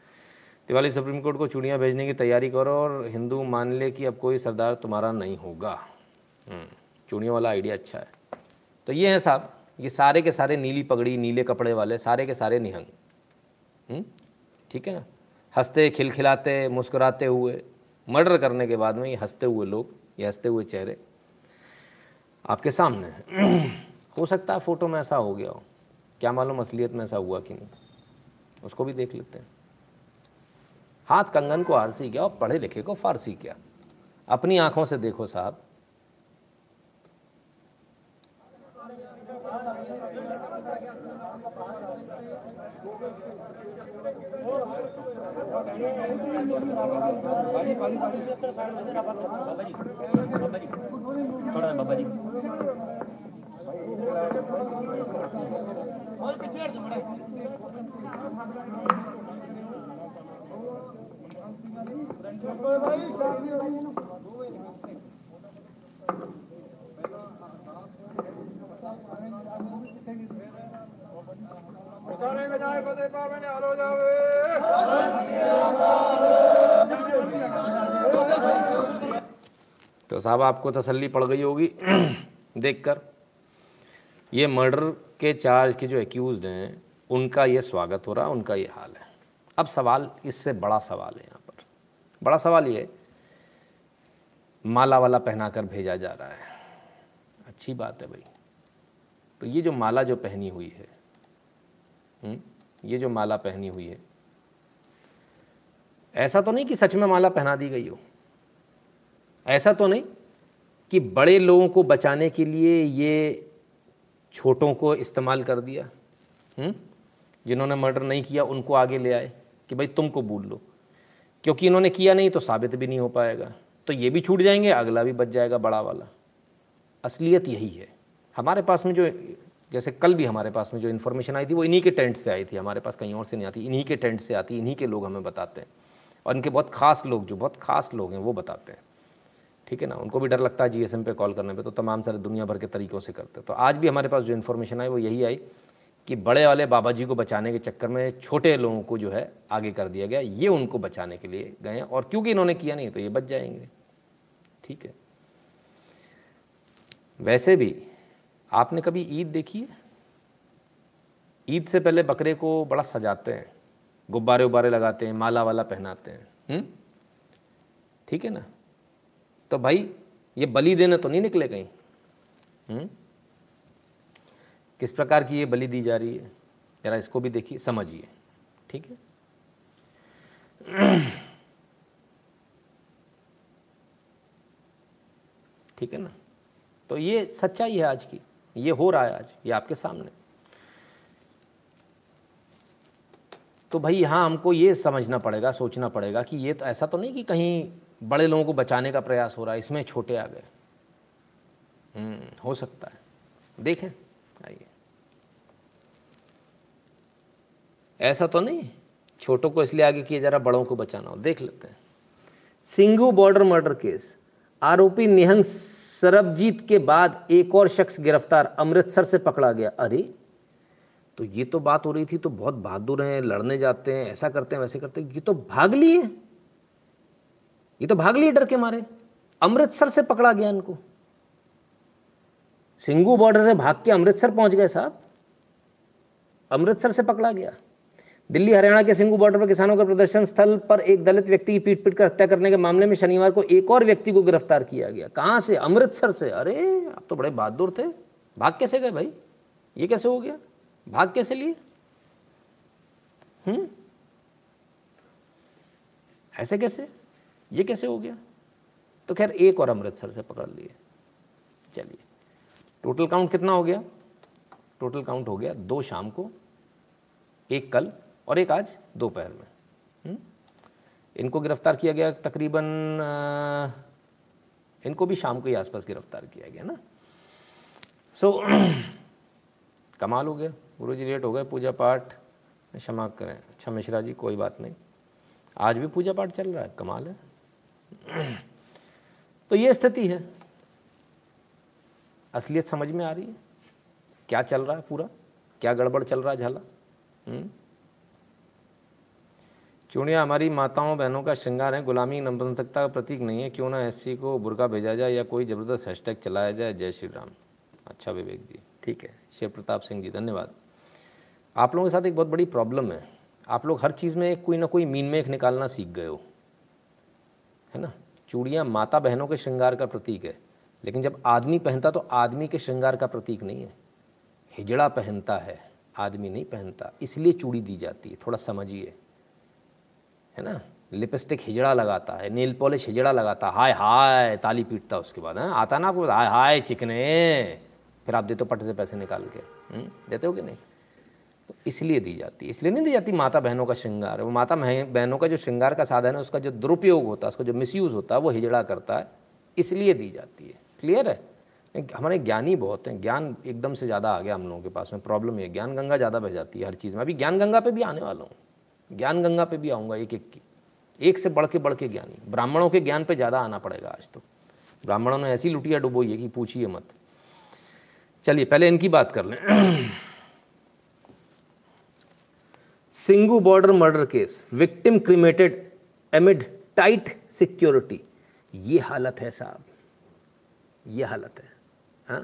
दिवाली सुप्रीम कोर्ट को चूड़ियाँ भेजने की तैयारी करो और हिंदू मान ले कि अब कोई सरदार तुम्हारा नहीं होगा। हम्म, चूड़ियों वाला आइडिया अच्छा है। तो ये है साहब ये सारे के सारे नीली पगड़ी नीले कपड़े वाले सारे के सारे निहंग। हम्म, ठीक है ना? हँसते खिलखिलाते मुस्कुराते हुए मर्डर करने के बाद में ये हँसते हुए लोग ये हँसते हुए चेहरे आपके सामने हो। सकता है फ़ोटो में ऐसा हो गया हो। क्या मालूम असलियत में ऐसा हुआ कि नहीं। उसको भी देख लेते हैं। हाथ कंगन को आरसी किया और पढ़े लिखे को फारसी किया। अपनी आँखों से देखो साहब। तो साहब, आपको तसल्ली पड़ गई होगी। देखकर, ये मर्डर के चार्ज के जो एक्यूज हैं, उनका ये स्वागत हो रहा है उनका ये हाल है। अब सवाल, इससे बड़ा सवाल है यहाँ बड़ा सवाल ये माला वाला पहनाकर भेजा जा रहा है अच्छी बात है भाई तो ये जो माला जो पहनी हुई है हुँ? हम्म, ये जो माला पहनी हुई है ऐसा तो नहीं कि सच में माला पहना दी गई हो ऐसा तो नहीं कि बड़े लोगों को बचाने के लिए ये छोटों को इस्तेमाल कर दिया? हम्म, जिन्होंने मर्डर नहीं किया उनको आगे ले आए कि भाई तुमको भूल लो क्योंकि इन्होंने किया नहीं तो साबित भी नहीं हो पाएगा। तो ये भी छूट जाएँगे, अगला भी बच जाएगा बड़ा वाला। असलियत यही है। हमारे पास में जो, जैसे कल भी हमारे पास में जो इन्फॉर्मेशन आई थी, वो इन्हीं के टेंट से आई थी। हमारे पास कहीं और से नहीं आती, इन्हीं के टेंट से आती, इन्हीं के लोग हमें बताते हैं। और इनके बहुत खास लोग, जो बहुत खास लोग हैं, वो बताते हैं। ठीक है ना? उनको भी डर लगता है जीएसएम पे कॉल करने पे तो तमाम सारे दुनिया भर के तरीक़ों से करते हैं। तो आज भी हमारे पास जो इन्फॉर्मेशन आई, वो यही आई। कि बड़े वाले बाबा जी को बचाने के चक्कर में छोटे लोगों को जो है आगे कर दिया गया, ये उनको बचाने के लिए गए और क्योंकि इन्होंने किया नहीं तो ये बच जाएँगे। ठीक है। वैसे भी आपने कभी ईद देखी है? ईद से पहले बकरे को बड़ा सजाते हैं, गुब्बारे उब्बारे लगाते हैं, माला वाला पहनाते हैं। हम्म? ठीक है ना? तो भाई, ये बलि देने तो नहीं निकले कहीं? हुँ? किस प्रकार की ये बलि दी जा रही है? जरा इसको भी देखिए समझिए। ठीक है? ठीक है ना? तो ये सच्चाई है आज की। ये हो रहा है आज ये आपके सामने। तो भाई यहाँ हमको ये समझना पड़ेगा सोचना पड़ेगा कि ये तो ऐसा तो नहीं कि कहीं बड़े लोगों को बचाने का प्रयास हो रहा है इसमें छोटे आ गए। हम्म, हो सकता है। देखें आइए ऐसा तो नहीं। छोटों को इसलिए आगे किए जा रहा, बड़ों को बचाना हो। देख लेते हैं। सिंगू बॉर्डर मर्डर केस आरोपी निहंग सरबजीत के बाद एक और शख्स गिरफ़्तार, अमृतसर से पकड़ा गया। अरे तो ये तो बात हो रही थी तो बहुत बहादुर हैं, लड़ने जाते हैं, ऐसा करते हैं, वैसे करते हैं। ये तो भाग लिए। ये तो भाग लिए, डर के मारे। अमृतसर से पकड़ा गया इनको। सिंगू बॉर्डर से भाग के अमृतसर पहुँच गए साहब। अमृतसर से पकड़ा गया। दिल्ली, हरियाणा के सिंगू बॉर्डर पर किसानों के प्रदर्शन स्थल पर एक दलित व्यक्ति की पीट पीट कर हत्या करने के मामले में शनिवार को एक और व्यक्ति को गिरफ़्तार किया गया। कहाँ से? अमृतसर से। अरे, आप तो बड़े बहादुर थे। भाग कैसे गए भाई? ये कैसे हो गया? भाग कैसे लिए? हम्म? ऐसे कैसे? ये कैसे हो गया? तो खैर, एक और अमृतसर से पकड़ लिए। चलिए। टोटल काउंट कितना हो गया? टोटल काउंट हो गया दो शाम को, एक कल। और एक आज दोपहर में। हम्म? इनको गिरफ़्तार किया गया तकरीबन इनको भी शाम को ही आसपास गिरफ़्तार किया गया ना। सो so, कमाल हो गया गुरु जी लेट हो गए पूजा पाठ क्षमा करें। अच्छा मिश्रा जी कोई बात नहीं। आज भी पूजा पाठ चल रहा है कमाल है। तो ये स्थिति है। असलियत समझ में आ रही है। क्या चल रहा है पूरा? क्या गड़बड़ चल रहा है झाला? हम्म? चूड़िया हमारी माताओं बहनों का श्रृंगार है। गुलामी नपुंसकता का प्रतीक नहीं है। क्यों ना एससी को बुरका भेजा जाए या कोई ज़बरदस्त हैशटैग चलाया जाए। जय श्री राम। अच्छा विवेक जी। ठीक है। शिव प्रताप सिंह जी, धन्यवाद। आप लोगों के साथ एक बहुत बड़ी प्रॉब्लम है। आप लोग हर चीज़ में कोई ना कोई मीन मेख निकालना सीख गए हो। है ना? चूड़ियाँ माता बहनों के श्रृंगार का प्रतीक है। लेकिन जब आदमी पहनता तो आदमी के श्रृंगार का प्रतीक नहीं है। हिजड़ा पहनता है, आदमी नहीं पहनता। इसलिए चूड़ी दी जाती है। थोड़ा समझिए। है ना? लिपस्टिक हिजड़ा लगाता है नील पॉलिश हिजड़ा लगाता है। हाय हाय ताली पीटता उसके बाद है? आता ना आपको हाय हाय चिकने। फिर आप देते हो पट से पैसे निकाल के हुँ? हम्म, देते हो कि नहीं? तो इसलिए दी जाती है। इसलिए नहीं दी जाती माता बहनों का श्रृंगार। वो माता बहनों का जो श्रृंगार का साधन है उसका जो दुरुपयोग होता है उसका जो मिसयूज़ होता है वो हिजड़ा करता है। इसलिए दी जाती है। क्लियर है? हमारे ज्ञानी बहुत हैं। ज्ञान एकदम से ज़्यादा आ गया हम लोगों के पास में। प्रॉब्लम ये ज्ञान गंगा ज़्यादा बह जाती है हर चीज़ में। अभी ज्ञान गंगा पे भी आने वाला हूँ। ज्ञान गंगा पे भी आऊँगा, एक एक की एक से बढ़ के बढ़ के ज्ञानी। ब्राह्मणों के ज्ञान पे ज़्यादा आना पड़ेगा आज तो। ब्राह्मणों ने ऐसी लुटिया डुबोई है कि पूछिए मत। चलिए, पहले इनकी बात कर लें। Singhu border murder case, victim cremated amid tight security. ये हालत है साहब। ये हालत है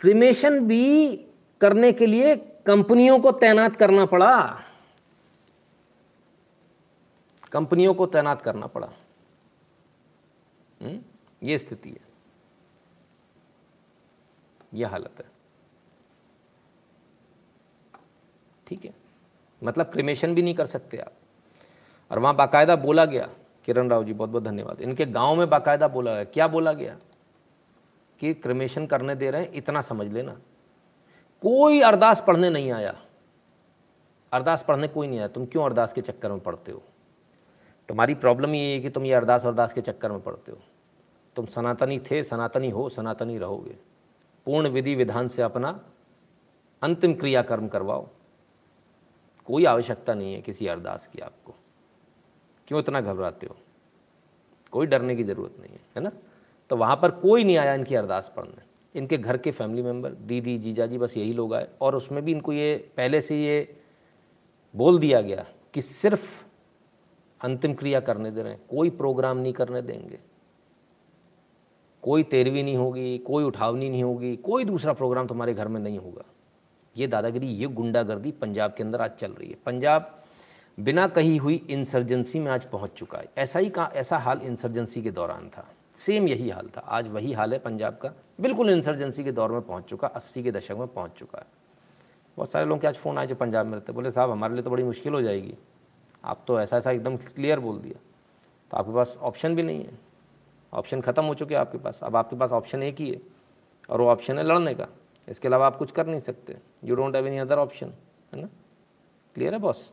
क्रिमेशन हाँ? भी करने के लिए कंपनियों को तैनात करना पड़ा। कंपनियों को तैनात करना पड़ा। हम्म? ये स्थिति है। यह हालत है। ठीक है। मतलब क्रिमेशन भी नहीं कर सकते आप। और वहाँ बाकायदा बोला गया, किरण राव जी, बहुत बहुत धन्यवाद। इनके गाँव में बाकायदा बोला गया। क्या बोला गया? कि क्रिमेशन करने दे रहे हैं, इतना समझ लेना। कोई अरदास पढ़ने नहीं आया। अरदास पढ़ने कोई नहीं आया। तुम क्यों अरदास के चक्कर में पढ़ते हो? तुम्हारी प्रॉब्लम ये है कि तुम ये अरदास अरदास के चक्कर में पढ़ते हो। तुम सनातनी थे, सनातनी हो, सनातनी रहोगे। पूर्ण विधि विधान से अपना अंतिम क्रियाकर्म करवाओ। कोई आवश्यकता नहीं है किसी अरदास की आपको। क्यों इतना घबराते हो? कोई डरने की ज़रूरत नहीं है है ना? तो वहाँ पर कोई नहीं आया इनकी अरदास पढ़ने। इनके घर के फैमिली मेंबर दीदी जीजा जी बस यही लोग आए। और उसमें भी इनको ये, पहले से ये बोल दिया गया कि सिर्फ़ अंतिम क्रिया करने दे रहे हैं, कोई प्रोग्राम नहीं करने देंगे। कोई तेरहवीं नहीं होगी, कोई उठावनी नहीं होगी, कोई दूसरा प्रोग्राम तुम्हारे घर में नहीं होगा। ये दादागिरी, ये गुंडागर्दी पंजाब के अंदर आज चल रही है। पंजाब बिना कही हुई इंसर्जेंसी में आज पहुँच चुका है। ऐसा ही का, ऐसा हाल इंसर्जेंसी के दौरान था। सेम यही हाल था। आज वही हाल है पंजाब का। बिल्कुल इंसर्जेंसी के दौर में पहुँच चुका, अस्सी के दशक में पहुँच चुका है। बहुत सारे लोग के आज फ़ोन आए जो पंजाब में रहते बोले, साहब, हमारे लिए तो बड़ी मुश्किल हो जाएगी। आप तो ऐसा ऐसा एकदम क्लियर बोल दिया। तो आपके पास ऑप्शन भी नहीं है। ऑप्शन ख़त्म हो चुके आपके पास। अब आपके पास ऑप्शन एक ही है, और वो ऑप्शन है लड़ने का। इसके अलावा आप कुछ कर नहीं सकते। You don't have any other option है ना? क्लियर है बॉस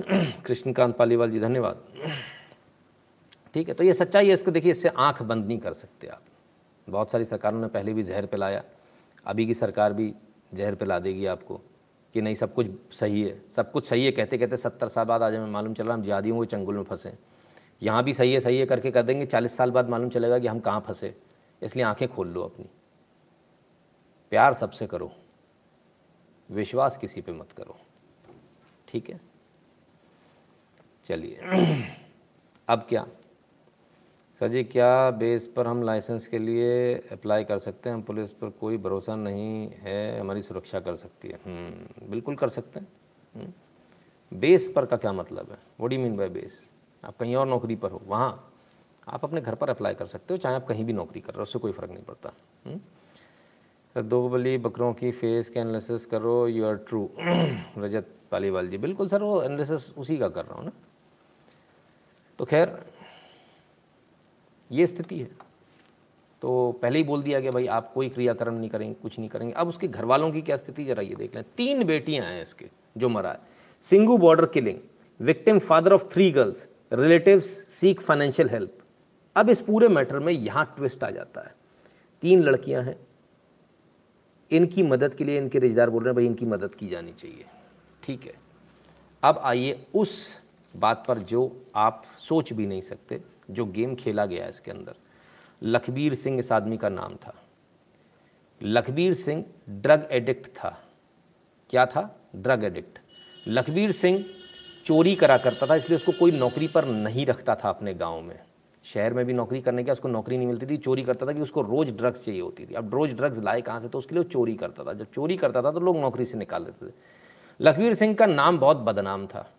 कृष्णकांत पालीवाल जी, धन्यवाद। ठीक है तो ये सच्चाई है, इसको देखिए, इससे आँख बंद नहीं कर सकते आप। बहुत सारी सरकारों ने पहले भी जहर पिलाया, अभी की सरकार भी जहर पिला देगी आपको, कि नहीं, सब कुछ सही है, सब कुछ सही है कहते कहते सत्तर साल बाद आज हमें मालूम चल हम जिहादियों के चंगुल में फंसे। यहाँ भी सही है सही है करके कर देंगे, चालीस साल बाद मालूम चलेगा कि हम कहाँ फंसे, इसलिए आँखें खोल लो अपनी। प्यार सबसे करो, विश्वास किसी पे मत करो, ठीक है? चलिए, अब क्या? सर जी क्या बेस पर हम लाइसेंस के लिए अप्लाई कर सकते हैं? हम पुलिस पर कोई भरोसा नहीं है हमारी सुरक्षा कर सकती है। हम्म, बिल्कुल कर सकते हैं। हम्म। बेस पर का क्या मतलब है? What d mean by base? आप कहीं और नौकरी पर हो वहाँ आप अपने घर पर अप्लाई कर सकते हो चाहे आप कहीं भी नौकरी कर रहे हो उससे कोई फ़र्क नहीं पड़ता। हम्म। सर दो बली बकरों की फेस के एनालिसिस करो you are true Rajat Paliwal ji बिल्कुल सर वो एनालिसिस उसी का कर रहा हूँ ना। तो खैर ये स्थिति है। तो पहले ही बोल दिया गया, भाई, आप कोई क्रियाकर्म नहीं करेंगे, कुछ नहीं करेंगे। अब उसके घर वालों की क्या स्थिति, जरा ये देख लें। तीन बेटियाँ हैं इसके, जो मरा है। Singhu border killing, victim father of three girls, relatives seek financial help. अब इस पूरे मैटर में यहाँ ट्विस्ट आ जाता है। तीन लड़कियाँ हैं। इनकी मदद के लिए इनके रिश्तेदार बोल रहे हैं, भाई, इनकी मदद की जानी चाहिए। ठीक है। अब आइए उस बात पर जो आप सोच भी नहीं सकते। जो गेम खेला गया इसके अंदर, लखबीर सिंह इस आदमी का नाम था। लखबीर सिंह ड्रग एडिक्ट था। क्या था? Drug addict. लखबीर सिंह चोरी करा करता था, इसलिए उसको कोई नौकरी पर नहीं रखता था अपने गाँव में। शहर में भी नौकरी करने के उसको नौकरी नहीं मिलती थी, चोरी करता था कि उसको रोज़ ड्रग्स चाहिए होती थी। अब रोज़ ड्रग्स लाए कहाँ से तो उसके लिए वो चोरी करता था। जब चोरी करता था तो लोग नौकरी से निकाल देते थे। लखवीर सिंह का नाम बहुत बदनाम था।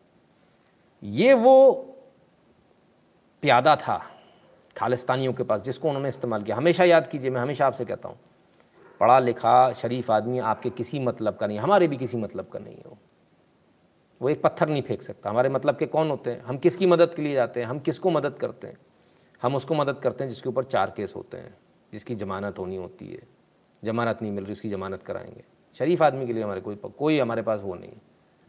ये वो प्यादा था खालिस्तानियों के पास, जिसको उन्होंने इस्तेमाल किया। हमेशा याद कीजिए, मैं हमेशा आपसे कहता हूँ, पढ़ा लिखा, शरीफ आदमी आपके किसी मतलब का नहीं, हमारे भी किसी मतलब का नहीं है वो। वो एक पत्थर नहीं फेंक सकता। हमारे मतलब के कौन होते हैं? हम किसकी मदद के लिए जाते हैं? हम किसको मदद करते हैं? हम उसको मदद करते हैं जिसके ऊपर चार केस होते हैं, जिसकी ज़मानत होनी होती है। ज़मानत नहीं मिल रही, उसकी ज़मानत कराएँगे। शरीफ आदमी के लिए हमारे कोई कोई हमारे पास वो नहीं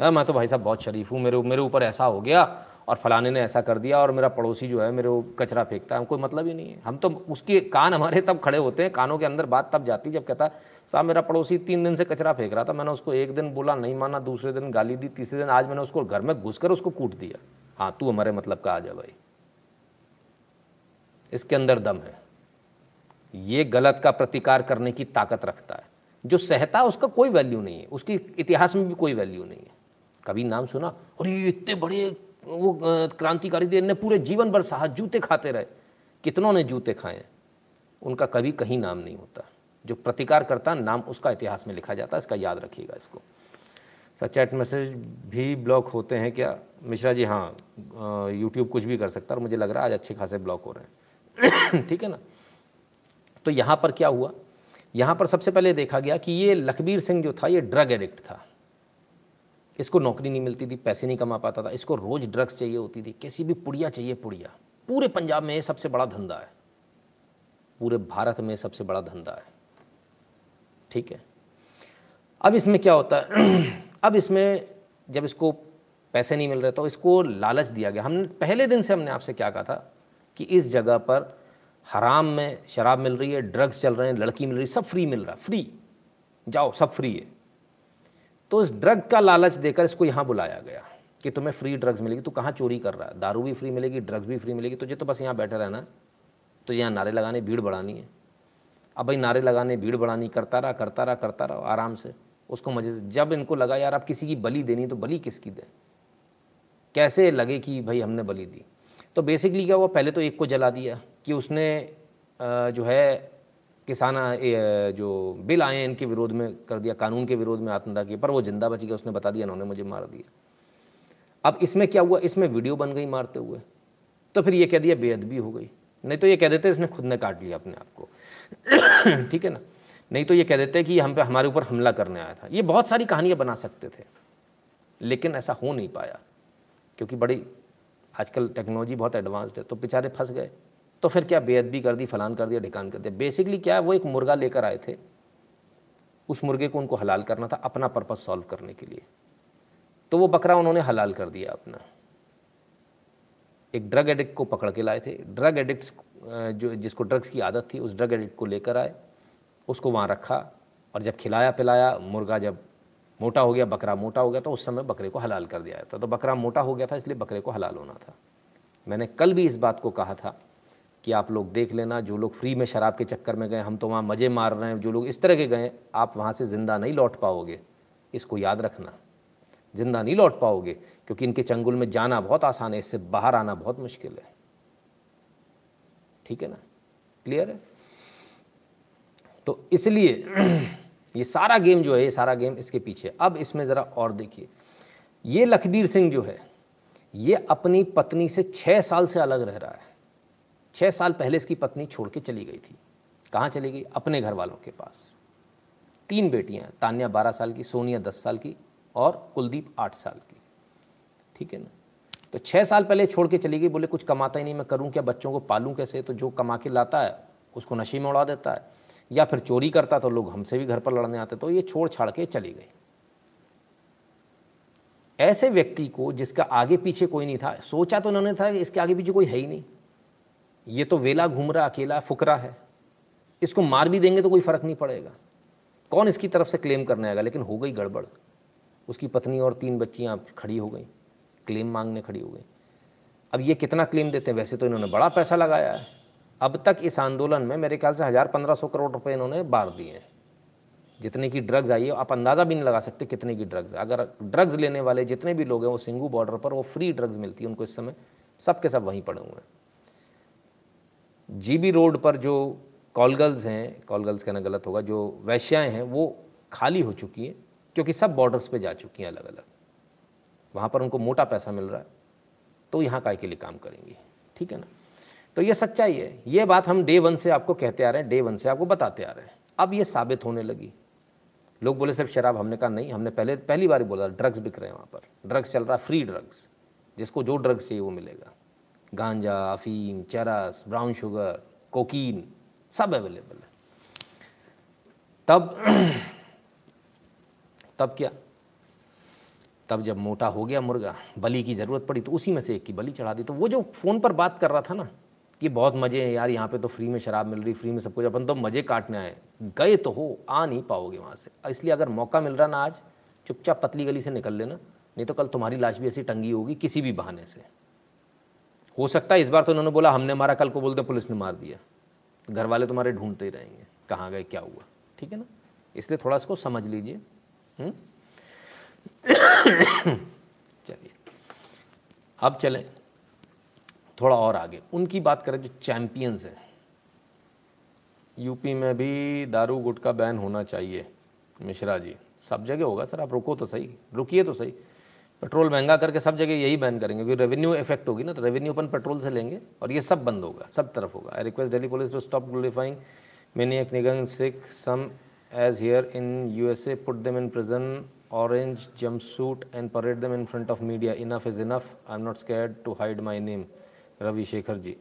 है। मैं तो भाई साहब बहुत शरीफ हूँ, मेरे मेरे ऊपर ऐसा हो गया और फलाने ने ऐसा कर दिया और मेरा पड़ोसी जो है मेरे वो कचरा फेंकता है। कोई मतलब ही नहीं है। हम तो उसके कान हमारे तब खड़े होते हैं, कानों के अंदर बात तब जाती जब कहता, साहब, मेरा पड़ोसी तीन दिन से कचरा फेंक रहा था, मैंने उसको एक दिन बोला, नहीं माना, दूसरे दिन गाली दी, तीसरे दिन आज मैंने उसको घर में घुस कर उसको कूट दिया। हाँ तू हमारे मतलब का आ जा भाई। इसके अंदर दम है। ये गलत का प्रतिकार करने की ताकत रखता है। जो सहता है, उसका कोई वैल्यू नहीं है। उसकी इतिहास में भी कोई वैल्यू नहीं है। कभी नाम सुना ये इतने बड़े वो क्रांतिकारी थे इनने पूरे जीवन भर सहा जूते खाते रहे। कितनों ने जूते खाए? उनका कभी कहीं नाम नहीं होता। जो प्रतिकार करता, नाम उसका इतिहास में लिखा जाता है, इसका याद रखिएगा इसको। सर, चैट मैसेज भी ब्लॉक होते हैं क्या? मिश्रा जी हाँ यूट्यूब कुछ भी कर सकता है और मुझे लग रहा है आज अच्छे खासे ब्लॉक हो रहे हैं। ठीक है ना? तो यहाँ पर क्या हुआ? यहाँ पर सबसे पहले देखा गया कि ये लखबीर सिंह जो था, ये ड्रग एडिक्ट था। इसको नौकरी नहीं मिलती थी, पैसे नहीं कमा पाता था। इसको रोज़ ड्रग्स चाहिए होती थी, किसी भी पुड़िया चाहिए पुड़िया। पूरे पंजाब में सबसे बड़ा धंधा है। पूरे भारत में सबसे बड़ा धंधा है। ठीक है? अब इसमें क्या होता है? अब इसमें जब इसको पैसे नहीं मिल रहे तो इसको लालच दिया गया। हमने, पहले दिन से हमने आपसे क्या कहा था कि इस जगह पर हराम में शराब मिल रही है ड्रग्स चल रहे हैं, लड़की मिल रही है, सब फ्री मिल रहा है फ्री जाओ, सब फ्री है। तो इस ड्रग का लालच देकर इसको यहाँ बुलाया गया कि तुम्हें फ्री ड्रग्स मिलेगी। तो कहाँ चोरी कर रहा है? दारू भी फ्री मिलेगी ड्रग्स भी फ्री मिलेगी। तुझे तो बस यहाँ बैठे रहना तो यहाँ नारे लगाने, भीड़ बढ़ानी है। अब भाई नारे लगाने, भीड़ बढ़ानी, करता रहा करता रहा करता रहा, आराम से। उसको मज़े जब इनको लगा, यार अब किसी की बलि देनी तो बलि किसकी दे? कैसे लगे कि भाई हमने बलि दी? तो बेसिकली क्या हुआ? पहले तो एक को जला दिया कि उसने जो है किसान जो बिल आए इनके विरोध में कर दिया, कानून के विरोध में आत्मदा किया पर वो ज़िंदा बच गया उसने बता दिया उन्होंने मुझे मार दिया। अब इसमें क्या हुआ? इसमें वीडियो बन गई मारते हुए। तो फिर ये कह दिया, बेअदबी हो गई। नहीं तो ये कह देते, इसने खुद ने काट लिया अपने आप को। ठीक है ना? नहीं तो ये कह देते कि हम पे, हमारे ऊपर हमला करने आया था। ये बहुत सारी कहानियाँ बना सकते थे, लेकिन ऐसा हो नहीं पाया, क्योंकि बड़ी, आजकल टेक्नोलॉजी बहुत एडवांस्ड है तो बेचारे फंस गए। तो फिर क्या बेअदबी कर दी, फलान कर दिया ढिकान कर दिया? बेसिकली क्या है वो एक मुर्गा लेकर आए थे। उस मुर्गे को उनको हलाल करना था अपना पर्पज़ सॉल्व करने के लिए। तो वो बकरा उन्होंने हलाल कर दिया अपना। एक ड्रग एडिक्ट को पकड़ के लाए थे। ड्रग एडिक्ट जो, जिसको ड्रग्स की आदत थी, उस ड्रग एडिक्ट को लेकर आए। उसको वहाँ रखा और जब खिलाया पिलाया, मुर्गा जब मोटा हो गया, बकरा मोटा हो गया तो उस समय बकरे को हलाल कर दिया था। तो बकरा मोटा हो गया था, इसलिए बकरे को हलाल होना था। मैंने कल भी इस बात को कहा था कि आप लोग देख लेना, जो लोग फ्री में शराब के चक्कर में गए, हम तो वहाँ मज़े मार रहे हैं, जो लोग इस तरह के गए, आप वहाँ से ज़िंदा नहीं लौट पाओगे। इसको याद रखना। ज़िंदा नहीं लौट पाओगे, क्योंकि इनके चंगुल में जाना बहुत आसान है, इससे बाहर आना बहुत मुश्किल है। ठीक है ना? क्लियर है? तो इसलिए ये सारा गेम जो है, ये सारा गेम इसके पीछे। अब इसमें ज़रा और देखिए। ये लखबीर सिंह जो है, ये अपनी पत्नी से छः साल से अलग रह रहा है। छः साल पहले इसकी पत्नी छोड़ के चली गई थी। कहाँ चली गई? अपने घर वालों के पास। तीन बेटियाँ तान्या बारह साल की, सोनिया दस साल की और कुलदीप आठ साल की। ठीक है ना? तो छः साल पहले छोड़ के चली गई, बोले, कुछ कमाता ही नहीं, मैं करूँ क्या? बच्चों को पालूँ कैसे? तो जो कमा के लाता है, उसको नशे में उड़ा देता है। या फिर चोरी करता तो लोग हमसे भी घर पर लड़ने आते तो ये छोड़ छाड़ के चली गई। ऐसे व्यक्ति को जिसका आगे पीछे कोई नहीं था, सोचा तो उन्होंने था कि इसके आगे पीछे कोई है ही नहीं। ये तो वेला घूम रहा, अकेला, फुकरा है। इसको मार भी देंगे तो कोई फ़र्क नहीं पड़ेगा। कौन इसकी तरफ़ से क्लेम करने आएगा? लेकिन हो गई गड़बड़। उसकी पत्नी और तीन बच्चियाँ खड़ी हो गई। क्लेम मांगने खड़ी हो गई। अब ये कितना क्लेम देते हैं? वैसे तो इन्होंने बड़ा पैसा लगाया है। अब तक इस आंदोलन में मेरे ख्याल से हज़ार पंद्रह सौ करोड़ रुपए इन्होंने बार दिए हैं। जितने की ड्रग्स आई है, आप अंदाज़ा भी नहीं लगा सकते कितने की ड्रग्स अगर ड्रग्स लेने वाले जितने भी लोग हैं, वो सिंगू बॉर्डर पर वो फ्री ड्रग्स मिलती है। उनको इस समय सब के सब वहीं पड़े हुए हैं। जीबी रोड पर जो कॉलगर्ल्स हैं कॉलगर्ल्स कहना गलत होगा, जो वैश्याएँ हैं, वो खाली हो चुकी हैं, क्योंकि सब बॉर्डर्स पे जा चुकी हैं अलग अलग वहाँ पर उनको मोटा पैसा मिल रहा है तो यहाँ काय के लिए काम करेंगी। ठीक है ना? तो ये सच्चाई है। ये बात हम डे वन से आपको कहते आ रहे हैं डे वन से आपको बताते आ रहे हैं। अब ये साबित होने लगी। लोग बोले, सिर्फ़ शराब हमने कहा नहीं, हमने पहले, पहली बार बोला ड्रग्स बिक रहे हैं वहाँ पर। ड्रग्स चल रहा है फ्री ड्रग्स जिसको जो ड्रग्स चाहिए वो मिलेगा। गांजा अफीम चरस ब्राउन शुगर कोकीन सब अवेलेबल है। तब तब क्या? तब जब मोटा हो गया मुर्गा, बलि की ज़रूरत पड़ी तो उसी में से एक की बलि चढ़ा दी। तो वो जो फ़ोन पर बात कर रहा था ना कि बहुत मज़े हैं यार, यहाँ पे तो फ्री में शराब मिल रही, फ्री में सब कुछ अपन तो मज़े काटने आए गए तो हो, आ नहीं पाओगे वहाँ से। इसलिए अगर मौका मिल रहा ना आज, चुपचाप पतली गली से निकल लेना, नहीं तो कल तुम्हारी लाश भी ऐसी टंगी होगी किसी भी बहाने से। हो सकता है इस बार तो उन्होंने बोला, हमने मारा, कल को बोलते पुलिस ने मार दिया। घर वाले तुम्हारे ढूंढते ही रहेंगे, कहाँ गए, क्या हुआ? ठीक है ना? इसलिए थोड़ा इसको समझ लीजिए। हम्म? चलिए, अब चलें थोड़ा और आगे। उनकी बात करें जो चैंपियंस हैं। यूपी में भी दारू गुटखा बैन होना चाहिए। मिश्रा जी, सब जगह होगा सर, आप रुको तो सही, रुकिए तो सही। पेट्रोल महँगा करके सब जगह यही बैन करेंगे, क्योंकि रेवेन्यू इफ़ेक्ट होगी ना तो रेवेन्यू अपन पेट्रोल से लेंगे और ये सब बंद होगा, सब तरफ़ होगा। I request Delhi police to stop glorifying many एक निगम Sikh some as here in U S A put them in prison orange jumpsuit and parade them in front of media enough is enough I am not scared to hide my name Ravi Shekhar ji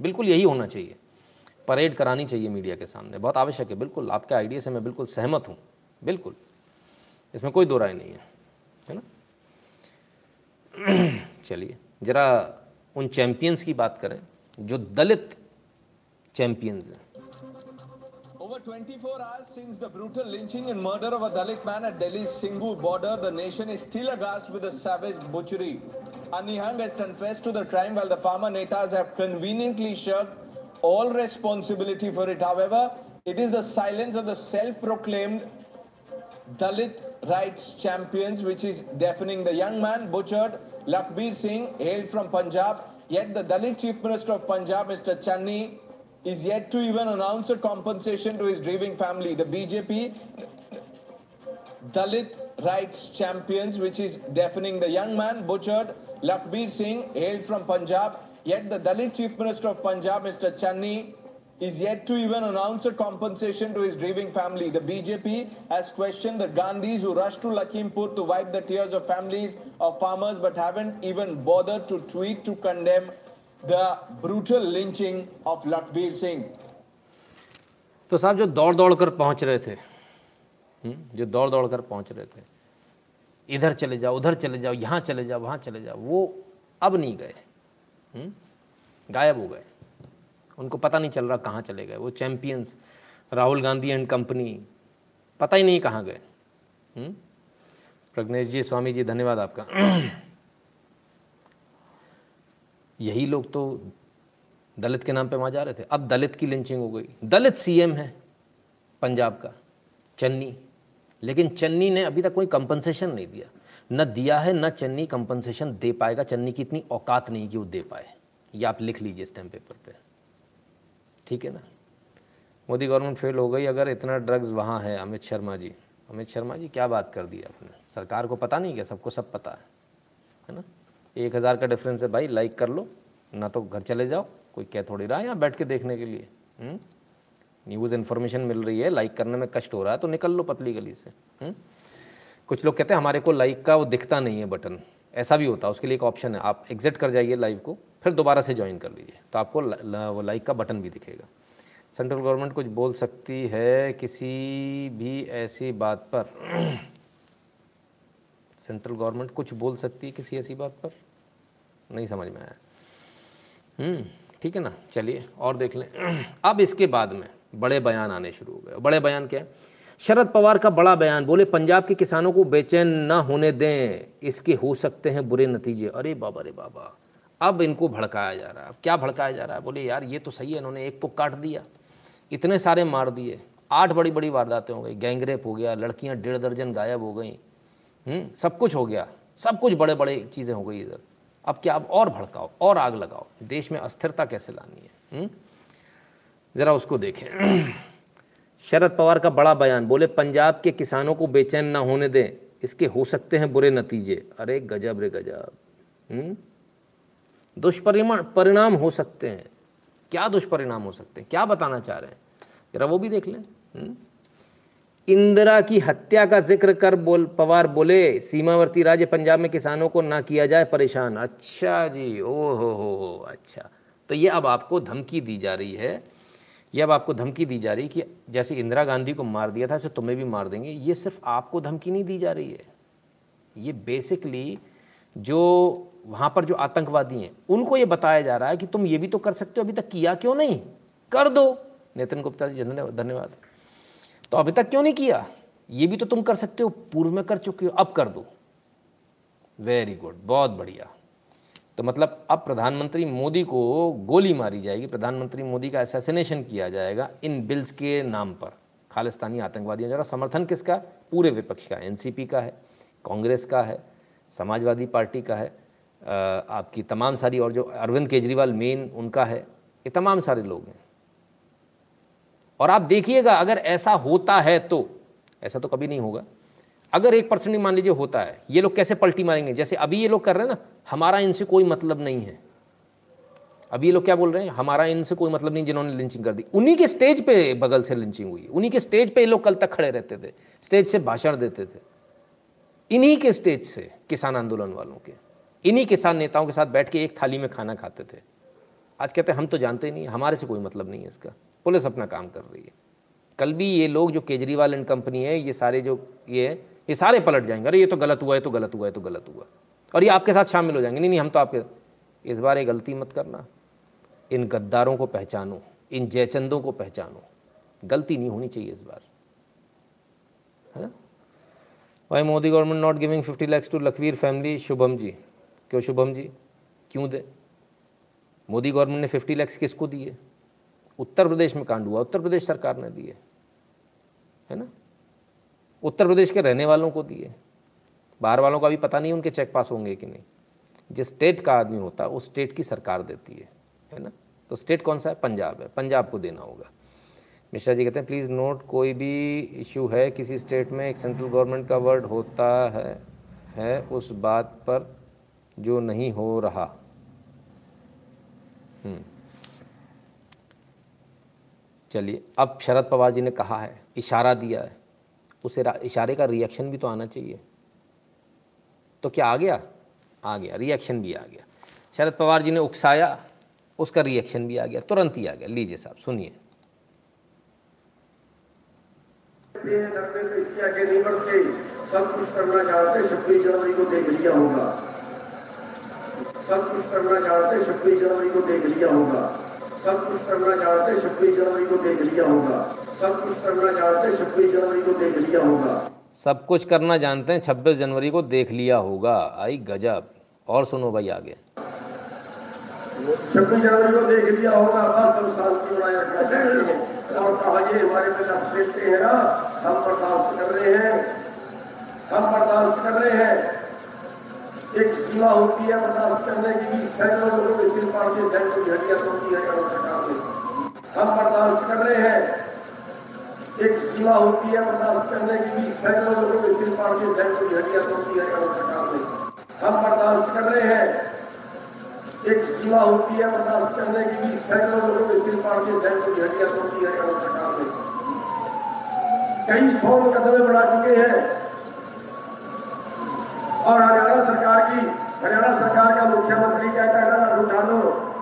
बिल्कुल यही होना चाहिए। Parade करानी चाहिए media के सामने। बहुत आवश्यक है, बिल्कुल। आपके आइडिया से मैं बिल्कुल सहमत हूँ। बिल्कुल। इसमें कोई दो राय नहीं है। चलिए जरा उन चैंपियंस की बात करें जो दलित चैंपियंस हैं Over 24 hours since the brutal lynching and murder of a Dalit man at Delhi's Singhu border, the nation is still aghast with the savage butchery. Anihang has confessed to the crime while the farmer netas have conveniently shirked all responsibility for it. However, it is the silence of the self-proclaimed Dalit rights champions which is deafening. The young man butchered, Lakbir Singh, hailed from Punjab, yet the Dalit Chief Minister of Punjab, Mr. Channi, is yet to even announce a compensation to his grieving family. The BJP Dalit rights champions, which is deafening. The young man butchered, Lakbir Singh, hailed from Punjab, yet the Dalit Chief Minister of Punjab, Mr. Channi, is yet to even announce a compensation to his grieving family. The BJP has questioned the Gandhis who rushed to Lakhimpur to wipe the tears of families of farmers but haven't even bothered to tweet to condemn the brutal lynching of Lakbir Singh. तो साहब जो दौड़ दौड़ कर पहुंच रहे थे जो दौड़ दौड़ कर पहुंच रहे थे इधर चले जाओ उधर चले जाओ यहाँ चले जाओ वहाँ चले जाओ वो अब नहीं गए गायब हो गए उनको पता नहीं चल रहा कहाँ चले गए। वो champions Rahul Gandhi and company पता ही नहीं कहाँ गए। प्रज्ञेश जी, स्वामी जी, धन्यवाद आपका। यही लोग तो दलित के नाम पे वहाँ जा रहे थे। अब दलित की लिंचिंग हो गई। दलित सीएम है पंजाब का, चन्नी। लेकिन चन्नी ने अभी तक कोई कंपनसेशन नहीं दिया। न दिया है, न चन्नी कंपनसेशन दे पाएगा। चन्नी की इतनी औकात नहीं कि वो दे पाए। ये आप लिख लीजिए स्टैम्प पेपर पे। ठीक है ना? मोदी गवर्नमेंट फेल हो गई, अगर इतना ड्रग्स वहाँ है, अमित शर्मा जी। अमित शर्मा जी क्या बात कर दी आपने? सरकार को पता नहीं क्या? सबको सब पता है। है ना? एक हज़ार का डिफरेंस है भाई लाइक कर लो। ना तो घर चले जाओ, कोई क्या थोड़ी रहा है यहाँ बैठ के देखने के लिए। न्यूज़ हम्म? इन्फॉर्मेशन मिल रही है लाइक करने में कष्ट हो रहा है तो निकल लो पतली गली से? हम्म? कुछ लोग कहते हैं, हमारे को लाइक का वो दिखता नहीं है बटन ऐसा भी होता है, उसके लिए एक ऑप्शन है। आप एग्जिट कर जाइए लाइव को। फिर दोबारा से ज्वाइन कर लीजिए। तो आपको वो लाइक का बटन भी दिखेगा। सेंट्रल गवर्नमेंट कुछ बोल सकती है किसी भी ऐसी बात पर। सेंट्रल गवर्नमेंट कुछ बोल सकती है किसी ऐसी बात पर? नहीं समझ में आया। हम्म, ठीक है ना? चलिए और देख लें। अब इसके बाद में बड़े बयान आने शुरू हो गए। बड़े बयान क्या है? शरद पवार का बड़ा बयान बोले पंजाब के किसानों को बेचैन ना होने दें। इसके हो सकते हैं बुरे नतीजे। अरे बाबा अरे बाबा। अब इनको भड़काया जा रहा है। अब क्या भड़काया जा रहा है? बोले यार ये तो सही है इन्होंने एक को काट दिया। इतने सारे मार दिए। आठ बड़ी बड़ी वारदातें हो गई। गैंगरेप हो गया लड़कियाँ डेढ़ दर्जन गायब हो गई। हम्म, सब कुछ हो गया। सब कुछ बड़े बड़े चीज़ें हो गई इधर। अब क्या अब और भड़काओ और आग लगाओ। देश में अस्थिरता कैसे लानी है? हम्म? ज़रा उसको देखें। शरद पवार का बड़ा बयान बोले पंजाब के किसानों को बेचैन ना होने दें। इसके हो सकते हैं बुरे नतीजे। अरे गजब रे गजब। हम्म? दुष्परिणाम परिणाम हो सकते हैं। क्या दुष्परिणाम हो सकते हैं? क्या बताना चाह रहे हैं? जरा वो भी देख लें। हम्म? इंदिरा की हत्या का ज़िक्र कर बोल, पवार बोले, सीमावर्ती राज्य पंजाब में किसानों को ना किया जाए, परेशान। अच्छा जी ओ हो हो अच्छा। तो ये अब आपको धमकी दी जा रही है। ये अब आपको धमकी दी जा रही है कि जैसे इंदिरा गांधी को मार दिया था, ऐसे तुम्हें भी मार देंगे। ये सिर्फ़ आपको धमकी नहीं दी जा रही है। ये बेसिकली जो वहाँ पर जो आतंकवादी हैं, उनको ये बताया जा रहा है कि तुम ये भी तो कर सकते हो, अभी तक किया क्यों नहीं? कर दो। नितिन गुप्ता जी, धन्यवाद तो अभी तक क्यों नहीं किया? ये भी तो तुम कर सकते हो, पूर्व में कर चुके हो, अब कर दो। वेरी गुड बहुत बढ़िया। तो मतलब अब प्रधानमंत्री मोदी को गोली मारी जाएगी, प्रधानमंत्री मोदी का असैसिनेशन किया जाएगा इन बिल्स के नाम पर। खालिस्तानी आतंकवादियों, जरा समर्थन किसका? पूरे विपक्ष का एनसीपी का है, कांग्रेस का है, समाजवादी पार्टी का है। आपकी तमाम सारी और जो अरविंद केजरीवाल मेन उनका है, ये तमाम सारे लोग हैं। और आप देखिएगा, अगर ऐसा होता है तो ऐसा तो कभी नहीं होगा। अगर एक परसेंट मान लीजिए होता है, ये लोग कैसे पलटी मारेंगे? जैसे अभी ये लोग कर रहे हैं ना, हमारा इनसे कोई मतलब नहीं है। अभी ये लोग क्या बोल रहे हैं? हमारा इनसे कोई मतलब नहीं जिन्होंने लिंचिंग कर दी। उन्हीं के स्टेज पे बगल से लिंचिंग हुई। उन्हीं के स्टेज पे ये लोग कल तक खड़े रहते थे। स्टेज से भाषण देते थे। इन्हीं के स्टेज से किसान आंदोलन वालों के। इन्हीं किसान नेताओं के साथ बैठ के एक थाली में खाना खाते थे। आज कहते हैं, हम तो जानते ही नहीं हमारे से कोई मतलब नहीं है इसका। पुलिस अपना काम कर रही है। कल भी ये लोग जो केजरीवाल एंड कंपनी है, ये सारे जो ये है, ये सारे पलट जाएँगे। अरे, ये तो गलत हुआ है तो गलत हुआ है तो गलत हुआ। और ये आपके साथ शामिल हो जाएँगे। नहीं नहीं, हम तो आपके इस बार ये गलती मत करना। इन गद्दारों को पहचानो, इन जयचंदों को पहचानो। गलती नहीं होनी चाहिए इस बार। है ना? Why Modi government not giving fifty lakhs to Lakhbir family Shubham ji. क्यों शुभम जी, क्यों दे? मोदी गवर्नमेंट ने फिफ्टी लैक्स किसको दिए? उत्तर प्रदेश में कांड हुआ, उत्तर प्रदेश सरकार ने दिए, है ना? उत्तर प्रदेश के रहने वालों को दिए। बाहर वालों का भी पता नहीं उनके चेक पास होंगे कि नहीं। जिस स्टेट का आदमी होता है उस स्टेट की सरकार देती है है ना? तो स्टेट कौन सा है? पंजाब है। पंजाब को देना होगा। मिश्रा जी कहते हैं प्लीज़ नोट कोई भी इशू है किसी स्टेट में, एक सेंट्रल गवर्नमेंट का वर्ड होता है है उस बात पर जो नहीं हो रहा। हम्म। चलिए अब शरद पवार जी ने कहा है इशारा दिया है। उसे इशारे का रिएक्शन भी तो आना चाहिए। तो क्या आ गया? आ गया रिएक्शन भी आ गया। शरद पवार जी ने उकसाया उसका रिएक्शन भी आ गया तुरंत ही आ गया। लीजिए साहब सुनिए। सब कुछ करना चाहते छब्बीस जनवरी को देख लिया होगा। सब कुछ करना चाहते छब्बीस जनवरी को देख लिया होगा। सब कुछ करना चाहते छब्बीस जनवरी को देख लिया होगा। सब कुछ करना चाहते छब्बीस जनवरी को देख लिया होगा। सब कुछ करना जानते हैं छब्बीस जनवरी को देख लिया होगा। आई गजब। और सुनो भाई आगे। छब्बीस जनवरी को देख लिया होगा बस हम शांति बनाए रखना चाहते हैं। और कहा ये हमारे पे देते हैं ना। हम बर्दाश्त कर रहे हैं। हम बर्दाश्त कर रहे हैं। एक सीमा होती है बर्दाश्त करने की सैकड़ों लोगों के सिर पाड़ के सैकड़ों झड़िया होती है सरकार में। हम बर्दाश्त कर रहे हैं। एक सीमा होती है बर्दाश्त करने की सैकड़ों लोगों के सिर पाड़ के सैकड़ों झड़िया होती है सरकार में। हम बर्दाश्त कर रहे हैं। एक सीमा होती है बर्दाश्त करने की सैकड़ों लोगों के सिर पाड़ के सैकड़ों झड़िया होती है सरकार में। कई सौ कदम बढ़ा चुके हैं। और हरियाणा सरकार की, हरियाणा सरकार का मुख्यमंत्री कहता है ना उठा लो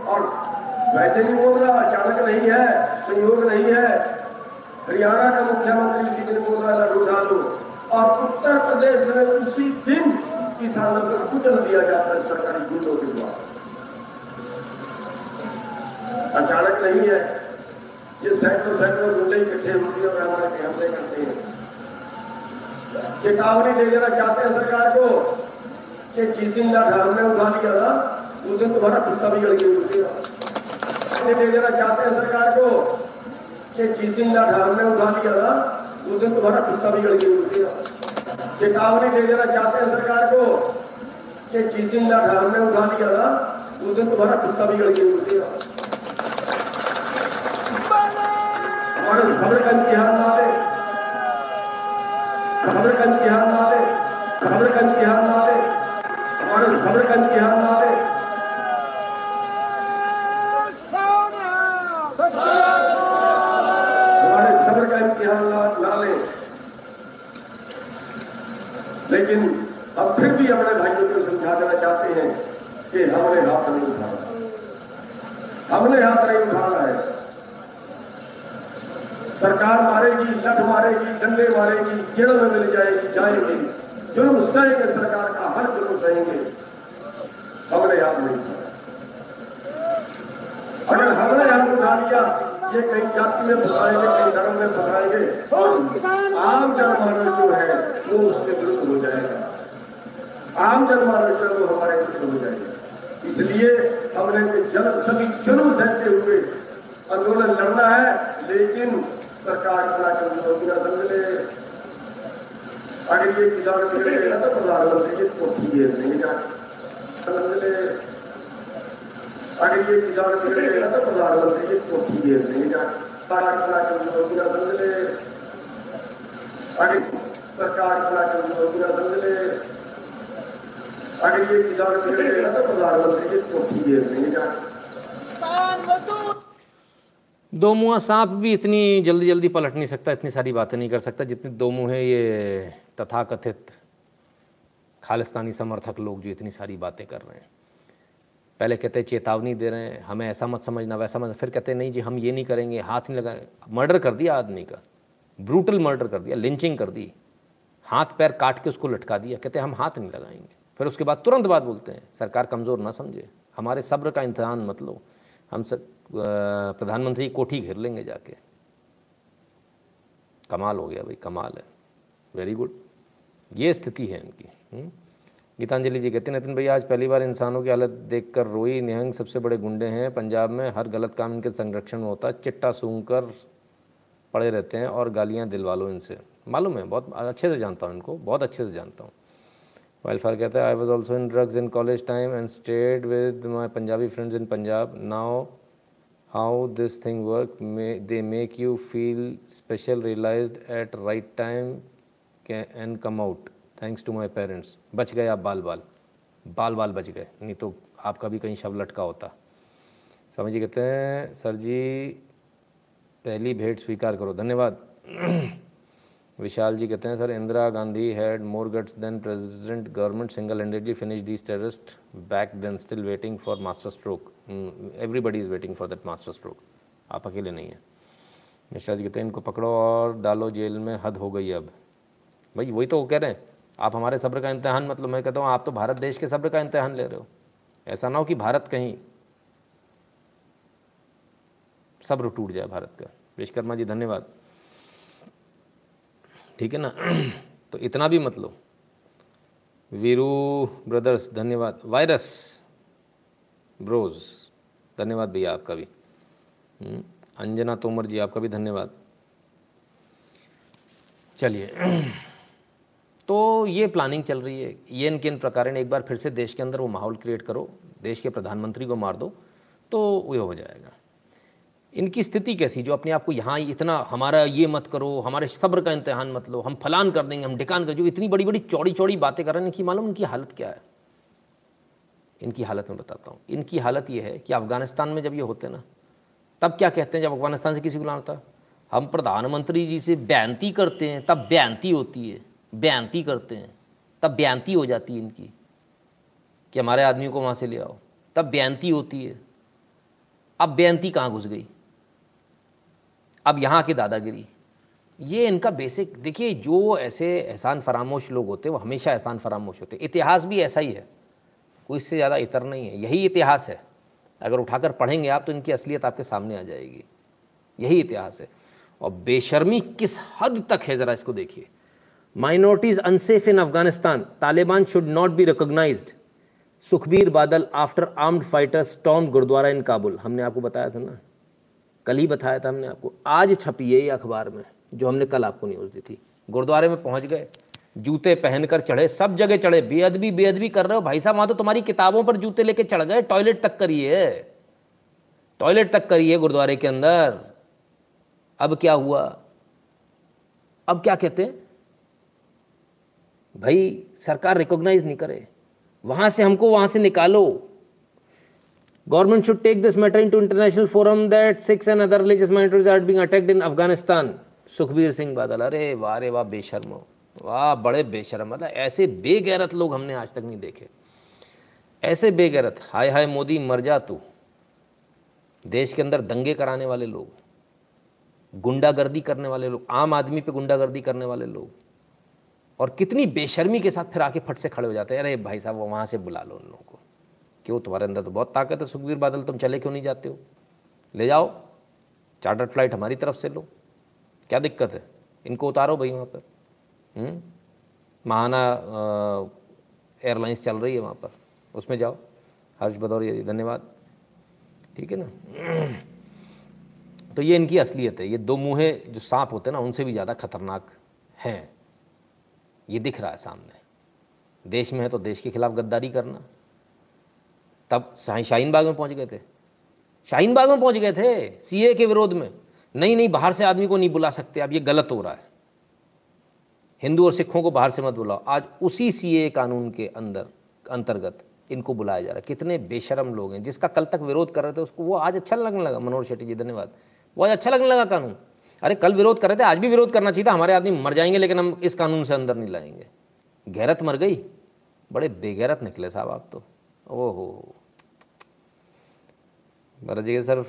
और वैसे नहीं बोल रहा अचानक नहीं है, संयोग नहीं है। हरियाणा का मुख्यमंत्री इसी दिन बोल रहा उठा लो और उत्तर प्रदेश में उसी दिन किसानों को कुचल दिया जाता है सरकारी गुंडों के द्वारा। अचानक नहीं है। ये सैकड़ों सैकड़ों गुंडे इकट्ठे होती है और हमारे हमले करते हैं। चेतावनी दे देना चाहते हैं सरकार को कि जिस दिन घर में उठा लिया था उस दिन तुम्हारा कुत्ता भी गड़ गया दे देना चाहते हैं सरकार को कि जिस दिन घर में उठा लिया था उस दिन तुम्हारा कुत्ता भी गड़ गया चेतावनी दे देना चाहते हैं सरकार को कि जिस दिन घर में उठा लिया था उस दिन तुम्हारा कुत्ता भी गड़ गया हमारे खबर का इम्तिहान ले खबर खबर ले हमारे खबर का हमारे लेकिन अब फिर भी अपने भाइयों को समझा देना चाहते हैं कि हाथ नहीं हमने हाथ नहीं उठाना है। सरकार मारेगी, लठ मारेगी, डंडे मारेगी, जेल में मिल जाएगी। जाएगी जुर्म सहेंगे सरकार का, हर जुर्म सहेंगे। हमने हाथ नहीं अगर हमने हाथ उठा लिया, ये कहीं जाति में फंसाएँगे, कहीं धर्म में फंसाएँगे, और आम जनमानस जो है, वो उसके विरुद्ध हो जाएगा। आम जनमानस जो वो हमारे विरुद्ध हो जाएगा। इसलिए हमने जन सभी जन्म सहते हुए आंदोलन लड़ना है, लेकिन सरकार कर योजना समझ ले अगर ये किसान बिगड़ेगा तो प्रधानमंत्री जी कोठी घेर देंगे जाके समझ ले अगर ये किसान बिगड़ेगा तो प्रधानमंत्री जी जाके सरकार योजना बदले अगर सरकार योजना बदले अगर ये किसान मिले ना तो प्रधानमंत्री जी जाए दो मुँहा सांप भी इतनी जल्दी जल्दी पलट नहीं सकता, इतनी सारी बातें नहीं कर सकता जितने दो मुँहे ये तथाकथित खालिस्तानी समर्थक लोग जो इतनी सारी बातें कर रहे हैं। पहले कहते चेतावनी दे रहे हैं, हमें ऐसा मत समझना, वैसा मत, फिर कहते नहीं जी, हम ये नहीं करेंगे, हाथ नहीं लगाए। मर्डर कर दिया आदमी का, ब्रूटल मर्डर कर दिया, लिंचिंग कर दी, हाथ पैर काट के उसको लटका दिया, कहते हम हाथ नहीं लगाएँगे। फिर उसके बाद तुरंत बात बोलते हैं, सरकार कमज़ोर ना समझे, हमारे सब्र का इम्तहान मत लो। हम सब प्रधानमंत्री कोठी घेर लेंगे जाके। कमाल हो गया भाई, कमाल है। वेरी गुड ये स्थिति है इनकी हम्म? गीतांजलि जी कहते हैं, नितिन भैया आज पहली बार इंसानों की हालत देखकर रोई। निहंग सबसे बड़े गुंडे हैं पंजाब में। हर गलत काम इनके संरक्षण में होता है। चिट्टा सूंघ कर पड़े रहते हैं और गालियाँ दिलवा लो इनसे। मालूम है, बहुत अच्छे से जानता हूँ इनको, बहुत अच्छे से जानता हूँ। वाइल्डफायर कहता है I was also in drugs in college time and stayed with my Punjabi friends in Punjab now how this thing work make you feel special realized at right time can, and come out. Thanks to my parents बच गए आप बाल बाल बाल बाल बच गए। नहीं तो आपका भी कहीं शव लटका होता। समझ कहते हैं सर जी पहली भेंट स्वीकार करो। धन्यवाद। विशाल जी कहते हैं, sir, Indira Gandhi had more guts than president government single handedly finish these terrorist back then still waiting for master stroke everybody is waiting for that master stroke आप अकेले नहीं हैं। मिश्रा जी कहते हैं, इनको पकड़ो और डालो जेल में, हद हो गई अब। भाई, वही तो वो कह रहे हैं। आप हमारे सब्र का इम्तहान मतलब मैं कहता हूँ, आप तो भारत देश के सब्र का इम्तहान ले रहे हो। ऐसा ना हो कि भारत कहीं सब्र टूट जाए, भारत का। विश्वकर्मा जी, धन्यवाद। ठीक है ना? तो इतना भी मत लो। वीरू ब्रदर्स धन्यवाद। वायरस ब्रोज धन्यवाद भैया आपका भी। हम्म, अंजना तोमर जी आपका भी धन्यवाद। चलिए। तो ये प्लानिंग चल रही है। ये इन प्रकार एक बार फिर से देश के अंदर वो माहौल क्रिएट करो देश के प्रधानमंत्री को मार दो तो ये हो जाएगा। इनकी स्थिति कैसी? जो अपने आप को यहाँ इतना हमारा ये मत करो, हमारे सब्र का इम्तहान मत लो, हम फलान कर देंगे, हम ढिकान कर जो इतनी बड़ी बड़ी चौड़ी चौड़ी बातें कर रहे हैं, इनकी मालूम इनकी हालत क्या है? इनकी हालत मैं बताता हूँ। इनकी हालत ये है कि अफ़गानिस्तान में जब ये होते ना, तब क्या कहते हैं जब अफ़गानिस्तान से किसी को लाना हम प्रधानमंत्री जी से बयानती करते हैं, तब बयानती होती है, बयानती करते हैं, तब बयानती हो जाती है इनकी कि हमारे आदमी को वहाँ से ले आओ। तब बयानती होती है। अब बेअंती कहाँ घुस गई? अब यहाँ की दादागिरी। ये इनका बेसिक देखिए, जो ऐसे एहसान फरामोश लोग होते हैं, वो हमेशा एहसान फरामोश होते इतिहास भी ऐसा ही है। कोई इससे ज़्यादा इतर नहीं है। यही इतिहास है। अगर उठाकर पढ़ेंगे आप तो इनकी असलियत आपके सामने आ जाएगी। यही इतिहास है। और बेशर्मी किस हद तक है, ज़रा इसको देखिए। Minorities unsafe in Afghanistan Taliban should not be recognise Sukhbir Badal after armed fighters storm gurdwara in Kabul हमने आपको बताया था ना? कल ही बताया था हमने आपको, आज छपी है ये अखबार में, जो हमने कल आपको न्यूज़ दी थी। गुरुद्वारे में पहुँच गए, जूते पहनकर चढ़े, सब जगह चढ़े, बेअदबी बेअदबी कर रहे हो, भाई साहब, वहाँ तो तुम्हारी किताबों पर जूते लेके चढ़ गए टॉयलेट तक करिए टॉयलेट तक करिए गुरुद्वारे के अंदर। अब क्या हुआ? अब क्या कहते हैं? भाई, सरकार रिकॉग्नाइज नहीं करे। वहाँ से हमको वहाँ से निकालो। Government should take this matter into international forum that Sikhs and other religious minorities are being attacked in Afghanistan. Sukhbir Singh Badal अरे वाह रे वाह, बेशर्म वाह, बड़े बेशर्म मतलब ऐसे बेगैरत लोग हमने आज तक नहीं देखे। ऐसे बेगैरत, हाय हाय मोदी, मर जा तू। देश के अंदर दंगे कराने वाले लोग, गुंडागर्दी करने वाले लोग, आम आदमी पे गुंडागर्दी करने वाले लोग, और कितनी बेशर्मी के साथ फिर आके फट से खड़े हो जाते हैं। अरे भाई साहब, वो वहाँ से बुला लो उन लोगों को। क्यों? तुम्हारे अंदर तो बहुत ताकत है, सुखबीर बादल, तुम चले क्यों नहीं जाते हो? ले जाओ चार्टर फ़्लाइट हमारी तरफ़ से लो। क्या दिक्कत है? इनको उतारो भाई वहाँ पर। हम्म? महाना एयरलाइंस चल रही है वहाँ पर। उसमें जाओ। हर्ष भदौरिया धन्यवाद। ठीक है ना? तो ये इनकी असलियत है। ये दो मुँहे जो सांप होते हैं ना, उनसे भी ज़्यादा खतरनाक हैं। ये दिख रहा है सामने। देश में है तो देश के खिलाफ गद्दारी करना। तब शाहीन बाग में पहुँच गए थे। शाहीन बाग में पहुँच गए थे, सीए के विरोध में। नहीं नहीं, बाहर से आदमी को नहीं बुला सकते, अब ये गलत हो रहा है। हिंदू और सिखों को बाहर से मत बुलाओ। आज उसी सीए कानून के अंदर अंतर्गत इनको बुलाया जा रहा है। कितने बेशरम लोग हैं, जिसका कल तक विरोध कर रहे थे, उसको वो आज अच्छा लगने लगा। मनोहर शेट्टी जी, धन्यवाद। वो आज अच्छा लगने लगा कानून। अरे, कल विरोध कर रहे थे, आज भी विरोध करना चाहिए था, हमारे आदमी मर जाएँगे, लेकिन हम इस कानून से अंदर नहीं लाएँगे। गैरत मर गई। बड़े बेगैरत निकले साहब आप तो। ओहो। बरजिए सर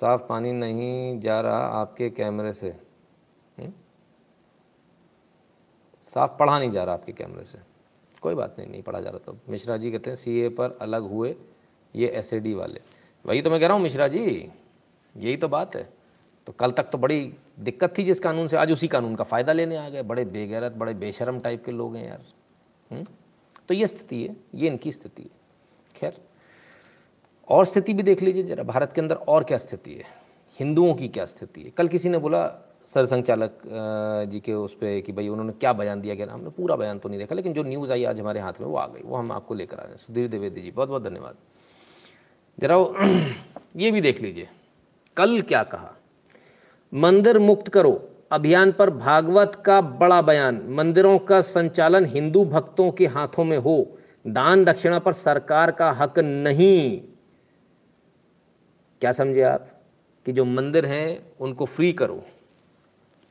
साफ़ पानी नहीं जा रहा आपके कैमरे से। हुँ? साफ़ पढ़ा नहीं जा रहा आपके कैमरे से। कोई बात नहीं नहीं पढ़ा जा रहा तो मिश्रा जी कहते हैं, सीए पर अलग हुए ये एस वाले। वही तो मैं कह रहा हूँ, मिश्रा जी, यही तो बात है। तो कल तक तो बड़ी दिक्कत थी जिस कानून से, आज उसी कानून का फ़ायदा लेने आ गए। बड़े बेगैरत, बड़े बेशरम टाइप के लोग हैं यार। हुँ? तो ये स्थिति है, ये इनकी स्थिति है। खैर और स्थिति भी देख लीजिए, जरा भारत के अंदर और क्या स्थिति है? हिंदुओं की क्या स्थिति है? कल किसी ने बोला सरसंघ चालक जी के उस पर कि भाई उन्होंने क्या बयान दिया क्या हमने पूरा बयान तो नहीं देखा, लेकिन जो न्यूज़ आई आज हमारे हाथ में, वो आ गई। वो हम आपको लेकर आ रहे हैं। सुधीर द्विवेदी जी बहुत बहुत धन्यवाद। जरा ये भी देख लीजिए। कल क्या कहा? मंदिर मुक्त करो, अभियान पर भागवत का बड़ा बयान। मंदिरों का संचालन हिंदू भक्तों के हाथों में हो। दान दक्षिणा पर सरकार का हक नहीं। क्या समझे आप कि जो मंदिर हैं, उनको फ्री करो?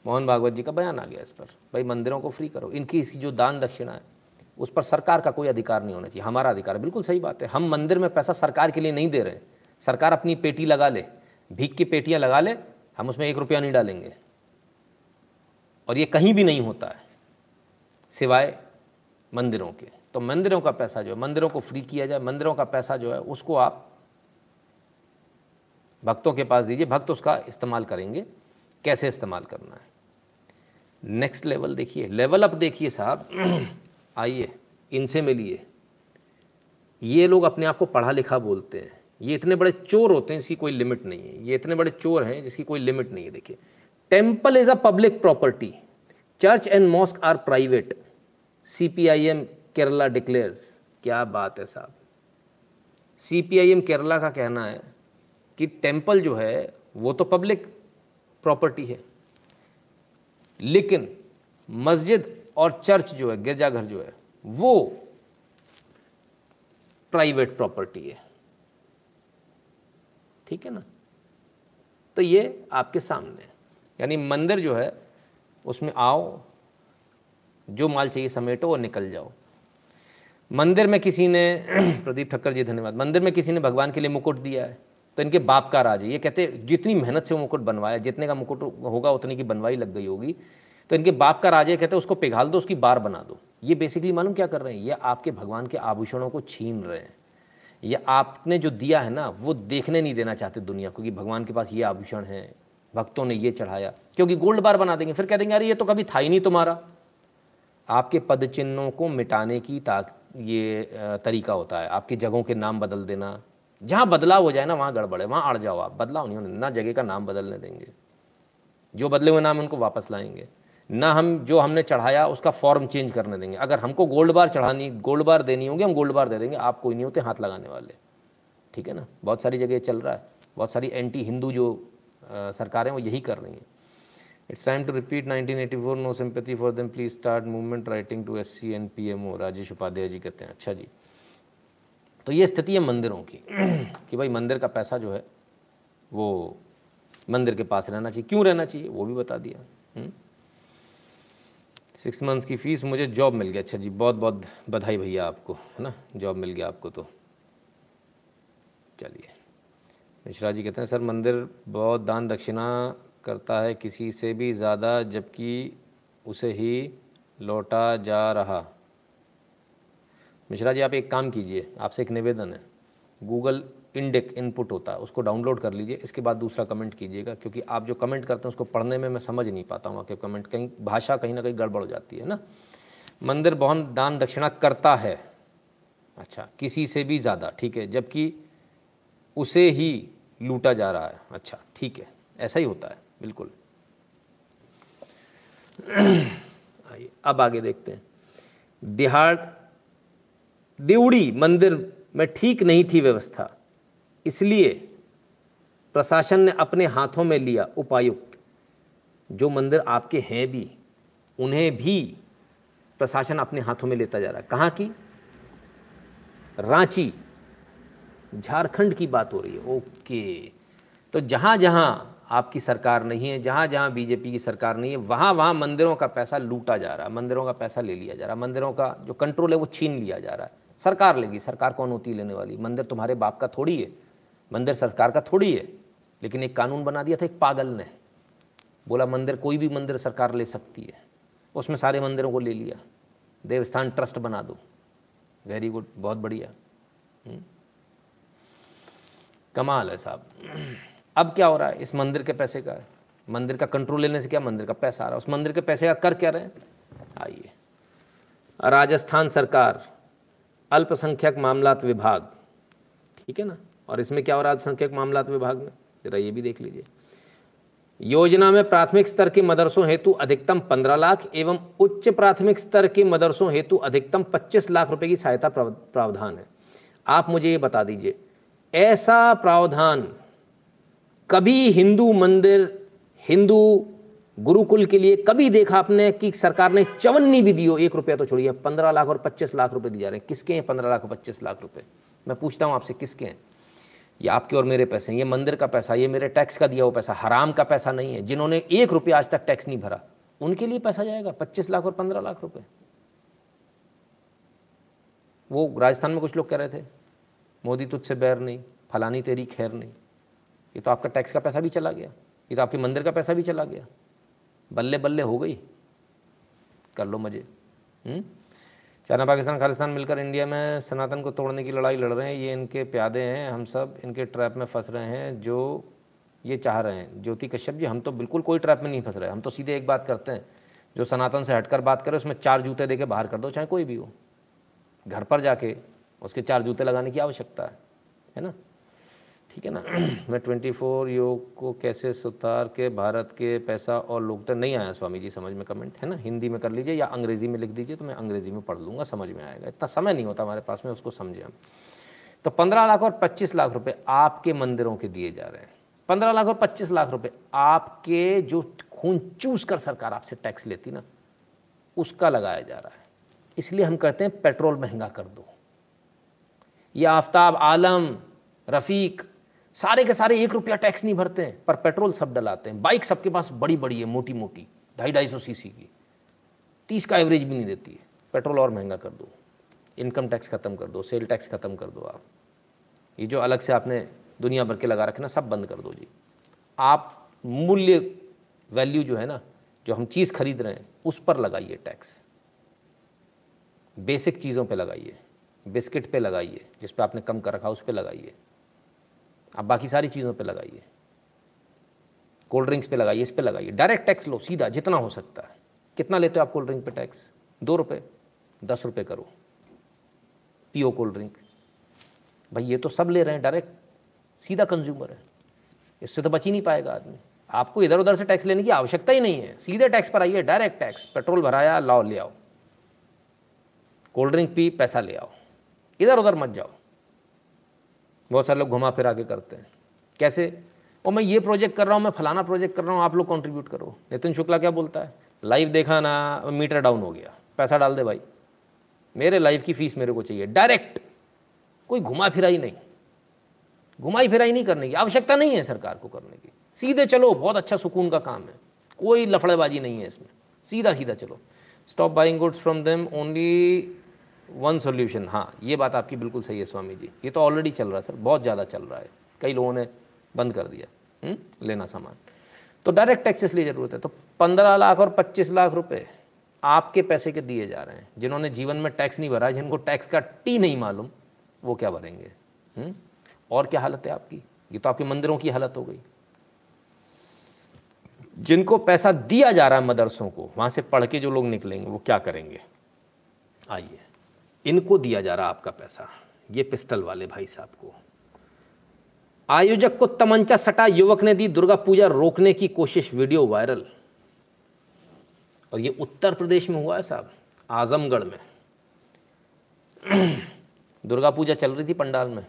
मोहन भागवत जी का बयान आ गया इस पर। भाई, मंदिरों को फ्री करो। इनकी इसकी जो दान दक्षिणा है, उस पर सरकार का कोई अधिकार नहीं होना चाहिए। हमारा अधिकार है। बिल्कुल सही बात है। हम मंदिर में पैसा सरकार के लिए नहीं दे रहे हैं। सरकार अपनी पेटी लगा ले, भीख की पेटियाँ लगा ले, हम उसमें एक रुपया नहीं डालेंगे। और ये कहीं भी नहीं होता है, सिवाय मंदिरों के। तो मंदिरों का पैसा जो है, मंदिरों को फ्री किया जाए, मंदिरों का पैसा जो है, उसको आप भक्तों के पास दीजिए। भक्त उसका इस्तेमाल करेंगे। कैसे इस्तेमाल करना है? नेक्स्ट लेवल देखिए। लेवल अप देखिए साहब। आइए। इनसे मिलिए। ये लोग अपने आप को पढ़ा लिखा बोलते हैं। ये इतने बड़े चोर होते हैं, इसकी कोई लिमिट नहीं है। ये इतने बड़े चोर हैं, जिसकी कोई लिमिट नहीं है, देखिए। Temple is a public property church and mosque are private C P I M Kerala declares क्या बात है साहब। C P I M Kerala का कहना है कि टेंपल जो है, वो तो पब्लिक प्रॉपर्टी है। लेकिन मस्जिद और चर्च जो है, गिरजाघर जो है, वो प्राइवेट प्रॉपर्टी है। ठीक है ना? तो ये आपके सामने यानी मंदिर जो है, उसमें आओ, जो माल चाहिए समेटो और निकल जाओ। मंदिर में किसी ने, प्रदीप ठक्कर जी, धन्यवाद। मंदिर में किसी ने भगवान के लिए मुकुट दिया है। तो इनके बाप का राज है। ये कहते जितनी मेहनत से वो मुकुट बनवाया, जितने का मुकुट होगा, उतने की बनवाई लग गई होगी। तो इनके बाप का राज कहते उसको पिघाल दो, उसकी बार बना दो। ये बेसिकली मालूम क्या कर रहे हैं? ये आपके भगवान के आभूषणों को छीन रहे हैं। ये आपने जो दिया है ना, वो देखने नहीं देना चाहते दुनिया को कि भगवान के पास ये आभूषण है, भक्तों ने ये चढ़ाया। क्योंकि गोल्ड बार बना देंगे, फिर कह देंगे, अरे, ये तो कभी था ही नहीं तुम्हारा। आपके पद चिन्हों को मिटाने की ताक, ये तरीका होता है। आपकी जगहों के नाम बदल देना जहाँ बदलाव हो जाए ना, वहाँ गड़बड़ है, वहाँ अड़ जाओ आप, बदलाव नहीं होने, ना जगह का नाम बदलने देंगे। जो बदले हुए नाम उनको वापस लाएँगे। ना हम, जो हमने चढ़ाया, उसका फॉर्म चेंज करने देंगे। अगर हमको गोल्ड बार चढ़ानी गोल्ड बार देनी होगी, हम गोल्ड बार दे देंगे। आप कोई नहीं होते हाथ लगाने वाले। ठीक है ना? बहुत सारी जगह चल रहा है। बहुत सारी एंटी हिंदू जो सरकारें वो यही कर रही हैं। It's time to repeat 1984 no sympathy for them please start movement writing to S C N P M O Rajesh Upadhyay ji कहते हैं। अच्छा जी। तो ये स्थिति है मंदिरों की, कि भाई मंदिर का पैसा जो है, वो मंदिर के पास रहना चाहिए। क्यों रहना चाहिए? वो भी बता दिया। सिक्स मंथ्स की फ़ीस मुझे जॉब मिल गया। अच्छा जी, बहुत बहुत बधाई भैया आपको, है ना? जॉब मिल गया आपको तो। चलिए। मिश्रा जी कहते हैं, सर, मंदिर बहुत दान दक्षिणा करता है, किसी से भी ज़्यादा, जबकि उसे ही लौटा जा रहा। मिश्रा जी, आप एक काम कीजिए, आपसे एक निवेदन है। गूगल इंडेक इनपुट होता है, उसको डाउनलोड कर लीजिए, इसके बाद दूसरा कमेंट कीजिएगा, क्योंकि आप जो कमेंट करते हैं, उसको पढ़ने में मैं समझ नहीं पाता हूँ, आपके कमेंट कहीं, भाषा कहीं ना कहीं गड़बड़ हो जाती है ना। मंदिर बहुत दान दक्षिणा करता है। अच्छा किसी से भी ज़्यादा, ठीक है, जबकि उसे ही लूटा जा रहा है। अच्छा ठीक है, ऐसा ही होता है, बिल्कुल। आइए, अब आगे देखते हैं। दिहाड़ देवड़ी मंदिर में ठीक नहीं थी व्यवस्था, इसलिए प्रशासन ने अपने हाथों में लिया उपायुक्त। जो मंदिर आपके हैं भी, उन्हें भी प्रशासन अपने हाथों में लेता जा रहा है। कहाँ की? रांची। झारखंड की बात हो रही है। ओके। तो जहाँ जहाँ आपकी सरकार नहीं है जहाँ जहाँ बीजेपी की सरकार नहीं है वहाँ वहाँ मंदिरों का पैसा लूटा जा रहा है। मंदिरों का पैसा ले लिया जा रहा है। मंदिरों का जो कंट्रोल है, वो छीन लिया जा रहा है। सरकार लेगी, सरकार कौन होती लेने वाली। मंदिर तुम्हारे बाप का थोड़ी है, मंदिर सरकार का थोड़ी है, लेकिन एक कानून बना दिया था, एक पागल ने। बोला, मंदिर, कोई भी मंदिर सरकार ले सकती है। उसमें सारे मंदिरों को ले लिया। देवस्थान ट्रस्ट बना दो। वेरी गुड बहुत बढ़िया। हम्म। कमाल है साहब। अब क्या हो रहा है? इस मंदिर के पैसे का, मंदिर का कंट्रोल लेने से क्या मंदिर का पैसा आ रहा है? उस मंदिर के पैसे का कर क्या रहे आइए। राजस्थान सरकार अल्पसंख्यक मामलात विभाग। ठीक है ना? और इसमें क्या हो रहा है अल्पसंख्यक मामलात विभाग में? जरा ये भी देख लीजिए। योजना में प्राथमिक स्तर के मदरसों हेतु अधिकतम 15 लाख एवं उच्च प्राथमिक स्तर के मदरसों हेतु अधिकतम 25 लाख रुपए की सहायता प्रावधान है। आप मुझे ये बता दीजिए, ऐसा प्रावधान कभी हिंदू मंदिर, हिंदू गुरुकुल के लिए कभी देखा आपने कि सरकार ने चवन्नी भी दी हो? एक रुपया तो छोड़िए पंद्रह लाख और पच्चीस लाख रुपए दिए जा रहे हैं। किसके हैं पंद्रह लाख और पच्चीस लाख रुपए? मैं पूछता हूँ आपसे, किसके हैं? ये आपके और मेरे पैसे ये मंदिर का पैसा, ये मेरे टैक्स का दिया हुआ पैसा, हराम का पैसा नहीं है। जिन्होंने एक रुपया आज तक टैक्स नहीं भरा, उनके लिए पैसा जाएगा, पच्चीस लाख और पंद्रह लाख रुपए? वो राजस्थान में कुछ लोग कह रहे थे, मोदी तुझसे बैर नहीं, फलानी तेरी खैर नहीं। ये तो आपका टैक्स का पैसा भी चला गया, ये तो आपके मंदिर का पैसा भी चला गया। बल्ले बल्ले हो गई। कर लो मज़े। हम्म? चाइना पाकिस्तान खालिस्तान मिलकर इंडिया में सनातन को तोड़ने की लड़ाई लड़ रहे हैं, ये इनके प्यादे हैं, हम सब इनके ट्रैप में फंस रहे हैं, जो ये चाह रहे हैं। ज्योति कश्यप जी, हम तो बिल्कुल कोई ट्रैप में नहीं फंस रहे, हम तो सीधे एक बात करते हैं, जो सनातन से हटकर बात करे, उसमें चार जूते दे के बाहर कर दो, चाहे कोई भी हो। घर पर जाके उसके चार जूते लगाने की आवश्यकता है है ना? ठीक है ना? मैं ट्वेंटी फोर योग को कैसे सुतार के भारत के पैसा और लोकतंत्र, नहीं आया स्वामी जी, समझ में कमेंट है ना? हिंदी में कर लीजिए या अंग्रेज़ी में लिख दीजिए तो मैं अंग्रेज़ी में पढ़ लूँगा, समझ में आएगा। इतना समय नहीं होता हमारे पास, में उसको समझे हम। तो पंद्रह लाख और पच्चीस लाख रुपये आपके मंदिरों के दिए जा रहे हैं। पंद्रह लाख और पच्चीस लाख रुपये आपके जो खून चूस कर सरकार आपसे टैक्स लेती ना, उसका लगाया जा रहा है। इसलिए हम कहते हैं, पेट्रोल महँगा कर दो। ये आफ्ताब आलम, रफ़ीक सारे के सारे एक रुपया टैक्स नहीं भरते हैं, पर पेट्रोल सब डलाते हैं। बाइक सबके पास बड़ी बड़ी है मोटी मोटी ढाई ढाई सौ सी की। तीस का एवरेज भी नहीं देती है। पेट्रोल और महँगा कर दो। इनकम टैक्स ख़त्म कर दो सेल टैक्स ख़त्म कर दो आप। ये जो अलग से आपने दुनिया भर के लगा रखे ना, सब बंद कर दो जी। आप मूल्य वैल्यू जो है ना, जो हम चीज़ खरीद रहे हैं, उस पर लगाइए टैक्स बेसिक चीज़ों पे लगाइए। बिस्किट पे लगाइए, जिस पे आपने कम कर रखा, उस पर लगाइए। आप बाकी सारी चीज़ों पे लगाइए। कोल्ड ड्रिंक्स पे लगाइए, इस पे लगाइए। डायरेक्ट टैक्स लो, सीधा, जितना हो सकता है। कितना लेते हो आप कोल्ड ड्रिंक पे टैक्स दो रुपये दस रुपये करो। पियो कोल्ड ड्रिंक भाई, ये तो सब ले रहे हैं डायरेक्ट सीधा कंज्यूमर है। इससे तो बच ही नहीं पाएगा आदमी। आपको इधर उधर से टैक्स लेने की आवश्यकता ही नहीं है। सीधे टैक्स पर आइए डायरेक्ट टैक्स पेट्रोल भराया, लाओ, ले आओ। कोल्ड ड्रिंक पी, पैसा ले आओ। इधर उधर मत जाओ। बहुत सारे लोग घुमा फिरा के करते हैं। कैसे? और मैं ये प्रोजेक्ट कर रहा हूँ, मैं फलाना प्रोजेक्ट कर रहा हूँ, आप लोग कंट्रीब्यूट करो। नितिन शुक्ला क्या बोलता है? लाइव देखा ना मीटर डाउन हो गया। पैसा डाल दे भाई। मेरे लाइव की फ़ीस मेरे को चाहिए। डायरेक्ट कोई घुमा फिराई नहीं। घुमाई फिराई नहीं करने की। आवश्यकता नहीं है सरकार को करने की। सीधे चलो, बहुत अच्छा सुकून का काम है। कोई लफड़ेबाजी नहीं है इसमें। सीधा सीधा चलो। Stop buying goods from them only one solution हाँ ये बात आपकी बिल्कुल सही है स्वामी जी। ये तो ऑलरेडी चल रहा है सर बहुत ज़्यादा चल रहा है। कई लोगों ने बंद कर दिया हुँ? हम्म, लेना सामान। तो डायरेक्ट टैक्सेस लिए ज़रूरत है। तो पंद्रह लाख और पच्चीस लाख रुपए आपके पैसे के दिए जा रहे हैं जिन्होंने जीवन में टैक्स नहीं भरा जिनको टैक्स का टी नहीं मालूम वो क्या भरेंगे हुँ? हम्म, और क्या हालत है आपकी? ये तो आपके मंदिरों की हालत हो गई। जिनको पैसा दिया जा रहा है मदरसों को वहाँ से पढ़ के जो लोग निकलेंगे वो क्या करेंगे? आइए। इनको दिया जा रहा आपका पैसा, ये पिस्टल वाले भाई साहब को। आयोजक को तमंचा सटा, युवक ने दी दुर्गा पूजा रोकने की कोशिश, वीडियो वायरल। और ये उत्तर प्रदेश में हुआ है साहब, आजमगढ़ में। दुर्गा पूजा चल रही थी पंडाल में।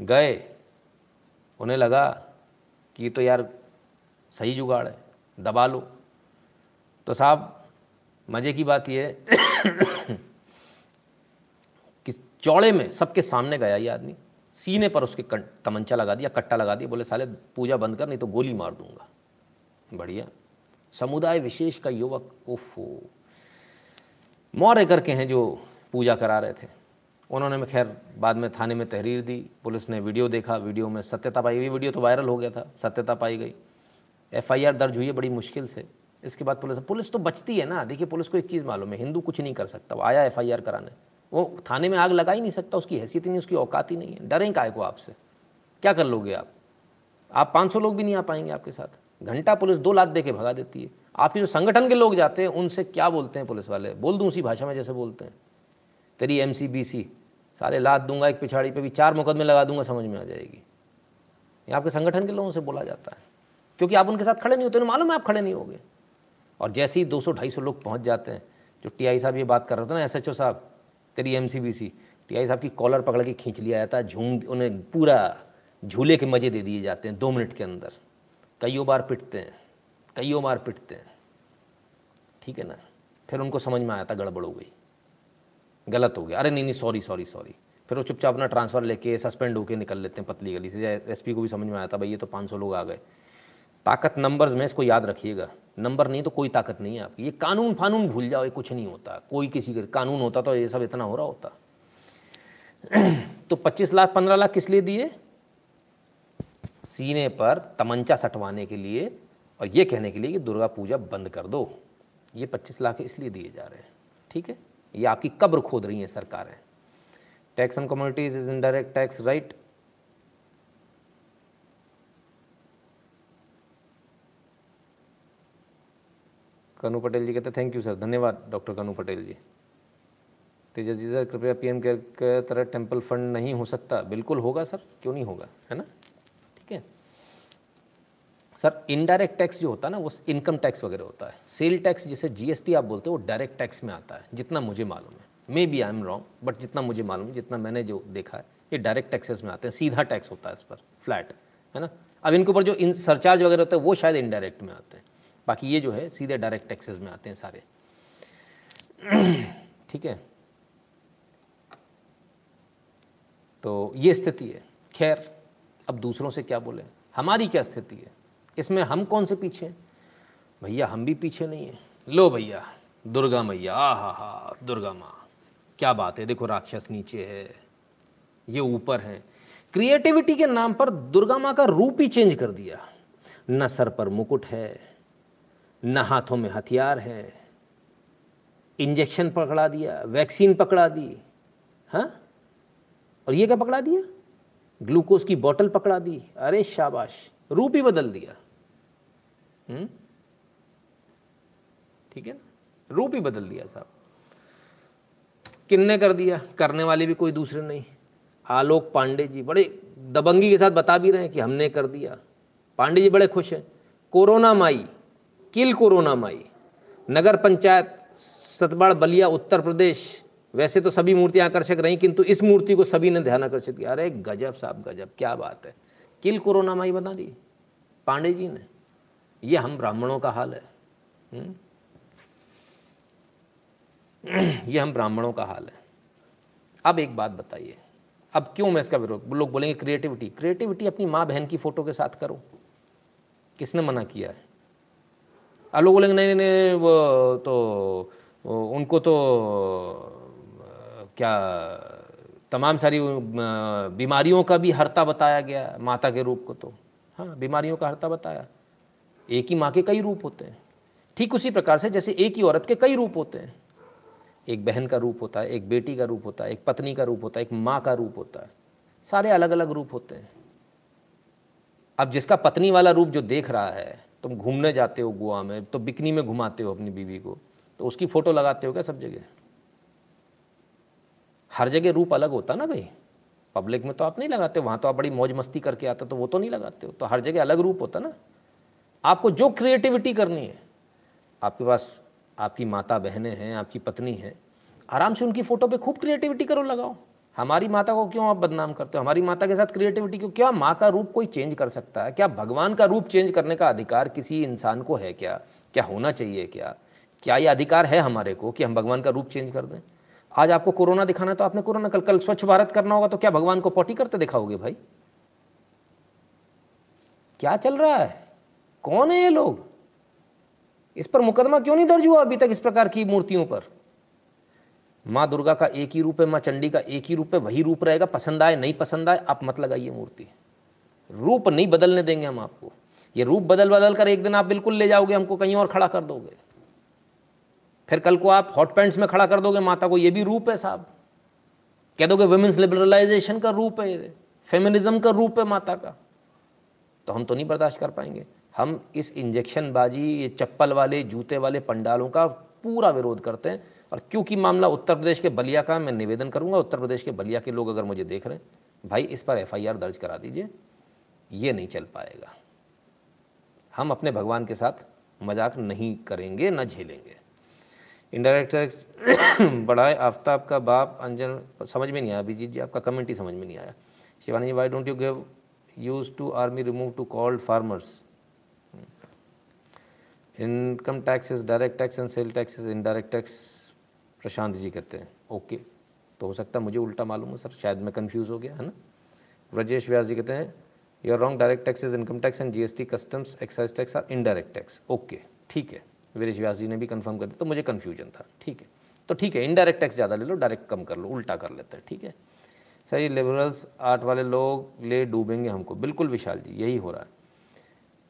गए, उन्हें लगा कि तो यार सही जुगाड़ है, दबा लो। तो साहब, मज़े की बात यह है चौड़े में सबके सामने गया ये आदमी। सीने पर उसके तमंचा लगा दिया, कट्टा लगा दिया, बोले, साले, पूजा बंद कर, नहीं तो गोली मार दूँगा। बढ़िया। समुदाय विशेष का युवक ओफो मौर्य करके हैं जो पूजा करा रहे थे। उन्होंने में खैर बाद में थाने में तहरीर दी, पुलिस ने वीडियो देखा, वीडियो में सत्यता पाई। गई वीडियो तो वायरल हो गया था, सत्यता पाई गई। एफआईआर दर्ज हुई है बड़ी मुश्किल से। इसके बाद पुलिस पुलिस तो बचती है ना। देखिए, पुलिस को एक चीज़ मालूम है, हिंदू कुछ नहीं कर सकता, वो आया एफआईआर कराने। वो थाने में आग लगा ही नहीं सकता, उसकी हैसियत ही नहीं, उसकी औकात ही नहीं है। डरें काय को आपसे? क्या कर लोगे आप? आप 500 लोग भी नहीं आ पाएँगे आपके साथ। घंटा पुलिस दो लाख दे के भगा देती है। आपके जो संगठन के लोग जाते हैं, उनसे क्या बोलते हैं पुलिस वाले? बोल दूँ उसी भाषा में जैसे बोलते हैं। तेरी एम सी बी सी सारे लाद दूँगा एक पिछाड़ी पे भी, चार मुकदमे लगा दूँगा, समझ में आ जाएगी। ये आपके संगठन के लोगों से बोला जाता है। क्योंकि आप उनके साथ खड़े नहीं होते मालूम है आप खड़े नहीं होगे। और जैसे ही 200-250 लोग पहुँच जाते हैं, जो टीआई साहब ये बात कर रहे थे ना एसएचओ साहब तेरी एम टीआई साहब की कॉलर पकड़ के खींच लिया जाता है झूम, उन्हें पूरा झूले के मज़े दे दिए जाते हैं दो मिनट के अंदर। कईयों बार पिटते हैं, कईयों बार पिटते हैं। ठीक है ना? फिर उनको समझ में आया था, गड़बड़ हो गई। गलत हो गया। अरे नहीं नहीं सॉरी सॉरी सॉरी फिर वो चुपचाप अपना ट्रांसफ़र लेके सस्पेंड होकर निकल लेते हैं पतली गली से। एस को भी समझ में आया था, भाई, ये तो 500 लोग आ गए। ताकत नंबर्स में इसको याद रखिएगा। नंबर नहीं तो कोई ताकत नहीं है आपकी। ये कानून फानून भूल जाओ, ये कुछ नहीं होता। कोई किसी का कानून होता तो ये सब इतना हो रहा होता। तो 25 लाख 15 लाख किस लिए दिए? सीने पर तमंचा सटवाने के लिए और ये कहने के लिए कि दुर्गा पूजा बंद कर दो। ये 25 लाख इसलिए दिए जा रहे हैं। ठीक है? ये आपकी कब्र खोद रही हैं सरकारें। Tax on communities is indirect tax right Kanu Patel ji कहते हैं थैंक यू सर धन्यवाद डॉक्टर कनु पटेल जी. तेजस जी सर कृपया पीएम केयर के तरह टेंपल फंड नहीं हो सकता. बिल्कुल होगा सर क्यों नहीं होगा? है ना? ठीक है? सर इनडायरेक्ट टैक्स जो होता है ना, वो इनकम टैक्स वगैरह होता है। सेल टैक्स जिसे जीएसटी आप बोलते हो, वो डायरेक्ट टैक्स में आता है, जितना मुझे मालूम है। Maybe I am wrong but जितना मुझे मालूम है, जितना मैंने जो देखा है, ये डायरेक्ट टैक्सेस में आते हैं। सीधा टैक्स होता है इस पर फ्लैट है ना? अब इनके ऊपर जो इन सरचार्ज वगैरह होता है, वो शायद इनडायरेक्ट में आते हैं। बाकी ये जो है, सीधे डायरेक्ट टैक्सेस में आते हैं सारे। ठीक है? तो ये स्थिति है। खैर, अब दूसरों से क्या बोले? हमारी क्या स्थिति है? इसमें हम कौन से पीछे भैया, हम भी पीछे नहीं है। लो भैया, दुर्गा मैया आ हा हा दुर्गा माँ। क्या बात है? देखो, राक्षस नीचे है, ये ऊपर है। क्रिएटिविटी के नाम पर दुर्गा माँ का रूप ही चेंज कर दिया। न सर पर मुकुट है न हाथों में हथियार है। इंजेक्शन पकड़ा दिया, वैक्सीन पकड़ा दी हाँ? और ये क्या पकड़ा दिया? ग्लूकोज की बोतल पकड़ा दी। अरे शाबाश, रूप ही बदल दिया। हम्म? ठीक है ना? रूप ही बदल दिया साहब। किन्ने कर दिया? करने वाले भी कोई दूसरे नहीं। आलोक पांडे जी, बड़े दबंगी के साथ बता भी रहे हैं कि हमने कर दिया। पांडे जी बड़े खुश हैं। कोरोना माई किल कोरोना माई नगर पंचायत, सतबाड़, बलिया, उत्तर प्रदेश। वैसे तो सभी मूर्तियाँ आकर्षक रहीं, किंतु इस मूर्ति को सभी ने ध्यान आकर्षित किया। अरे, गजब साहब, गजब, क्या बात है। किल कोरोना माई बता दी। पांडे जी ने। ये हम ब्राह्मणों का हाल है। हुँ? हम्म? ये हम ब्राह्मणों का हाल है। अब एक बात बताइए। अब क्यों मैं इसका विरोध, लोग बोलेंगे क्रिएटिविटी क्रिएटिविटी अपनी माँ बहन की फ़ोटो के साथ करो। किसने मना किया है? अब लोग बोलेंगे नहीं नहीं वो तो उनको तो क्या, तमाम सारी बीमारियों का भी हरता बताया गया माता के रूप को तो। हाँ बीमारियों का हरता बताया। एक ही माँ के कई रूप होते हैं। ठीक उसी प्रकार से जैसे एक ही औरत के कई रूप होते हैं। एक बहन का रूप होता है, एक बेटी का रूप होता है, एक पत्नी का रूप होता है, एक माँ का रूप होता है। सारे अलग अलग रूप होते हैं। अब जिसका पत्नी वाला रूप जो देख रहा है तुम घूमने जाते हो गोवा में तो बिकनी में घुमाते हो अपनी बीवी को तो उसकी फ़ोटो लगाते हो क्या सब जगह? हर जगह रूप अलग होता ना भाई। पब्लिक में तो आप नहीं लगाते, वहाँ तो आप बड़ी मौज मस्ती करके आते तो वो तो नहीं लगाते हो तो हर जगह अलग रूप होता ना। आपको जो क्रिएटिविटी करनी है, आपके पास आपकी माता बहनें हैं, आपकी पत्नी है, आराम से उनकी फ़ोटो पे खूब क्रिएटिविटी करो, लगाओ। हमारी माता को क्यों आप बदनाम करते हो? हमारी माता के साथ क्रिएटिविटी क्यों क्या माँ का रूप कोई चेंज कर सकता है? क्या भगवान का रूप चेंज करने का अधिकार किसी इंसान को है क्या? क्या होना चाहिए क्या? क्या ये अधिकार है हमारे को कि हम भगवान का रूप चेंज कर दें? आज आपको कोरोना दिखाना है तो आपने कोरोना कल कल स्वच्छ भारत करना होगा तो क्या भगवान को पोटी करते दिखाओगे भाई? क्या चल रहा है? कौन है ये लोग? इस पर मुकदमा क्यों नहीं दर्ज हुआ अभी तक इस प्रकार की मूर्तियों पर? माँ दुर्गा का एक ही रूप है, माँ चंडी का एक ही रूप है, वही रूप रहेगा, पसंद आए, नहीं पसंद आए, आप मत लगाइए मूर्ति। रूप नहीं बदलने देंगे हम आपको। ये रूप बदल बदल कर एक दिन आप बिल्कुल ले जाओगे, हमको कहीं और खड़ा कर दोगे। फिर कल को आप हॉट पैंट्स में खड़ा कर दोगे, माता को ये भी रूप है साहब। कह दोगे वुमेंस लिबरलाइजेशन का रूप है ये फेमिनिज्म का रूप है माता का। तो हम तो नहीं बर्दाश्त कर पाएँगे। हम इस इंजेक्शन बाजी, ये चप्पल वाले, जूते वाले पंडालों का पूरा विरोध करते हैं। और क्योंकि मामला उत्तर प्रदेश के बलिया का मैं निवेदन करूँगा उत्तर प्रदेश के बलिया के लोग अगर मुझे देख रहे हैं, भाई इस पर एफआईआर दर्ज करा दीजिए, ये नहीं चल पाएगा। हम अपने भगवान के साथ मज़ाक नहीं करेंगे, न झेलेंगे। इनडायरेक्ट टैक्स बढ़ाए आफ्ताब का बाप, अंजन, समझ में नहीं आया अभिजीत जी, आपका कमेंट ही समझ में नहीं आया। Shivani ji why don't you give use to army remove to called farmers income taxes direct tax and sale taxes indirect tax Prashant ji कहते हैं, ओके तो हो सकता है मुझे उल्टा मालूम है, सर, शायद मैं कंफ्यूज हो गया, है ना? ब्रजेश व्यास जी कहते हैं your wrong direct tax is income tax and GST customs excise tax are indirect tax okay ठीक है वीरेश व्यास जी ने भी कंफर्म कर दिया तो मुझे कन्फ्यूज़न था, ठीक है। तो ठीक है इनडायरेक्ट टैक्स ज़्यादा ले लो डायरेक्ट कम कर लो, उल्टा कर लेते हैं, ठीक है। सर, ये लिबरल्स आर्ट वाले लोग ले डूबेंगे हमको, बिल्कुल विशाल जी, यही हो रहा है।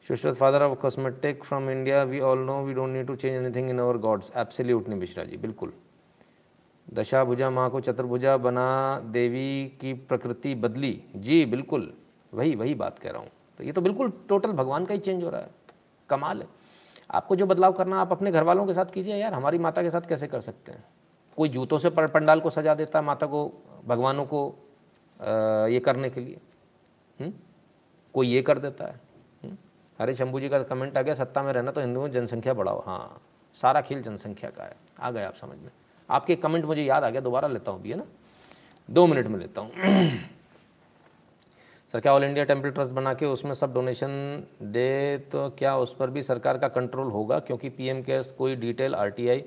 Sushruta father of cosmetic from India we all know we don't need to change anything in our gods absolutely Mishra ji, बिल्कुल। दशा भुजा माँ को चतुर्भुजा बना देवी की प्रकृति बदली। जी बिल्कुल। वही वही बात कह रहा हूँ। तो ये तो बिल्कुल टोटल भगवान का ही चेंज हो रहा है। कमाल है। आपको जो बदलाव करना आप अपने घर वालों के साथ कीजिए यार हमारी माता के साथ कैसे कर सकते हैं? कोई जूतों से पंडाल को सजा देता है माता को भगवानों को आ, ये करने के लिए? हुँ? कोई ये कर देता है? अरे शंभू जी का कमेंट आ गया सत्ता में रहना तो हिंदुओं जनसंख्या बढ़ाओ। हाँ सारा खेल जनसंख्या का है। आ गए आप समझ में। आपके कमेंट मुझे याद आ गया, दोबारा लेता हूँ भी है ना? दो मिनट में लेता हूँ। सर, क्या ऑल इंडिया टेंपल ट्रस्ट बना के उसमें सब डोनेशन दे तो क्या उस पर भी सरकार का कंट्रोल होगा? क्योंकि पीएम केयर्स कोई डिटेल आरटीआई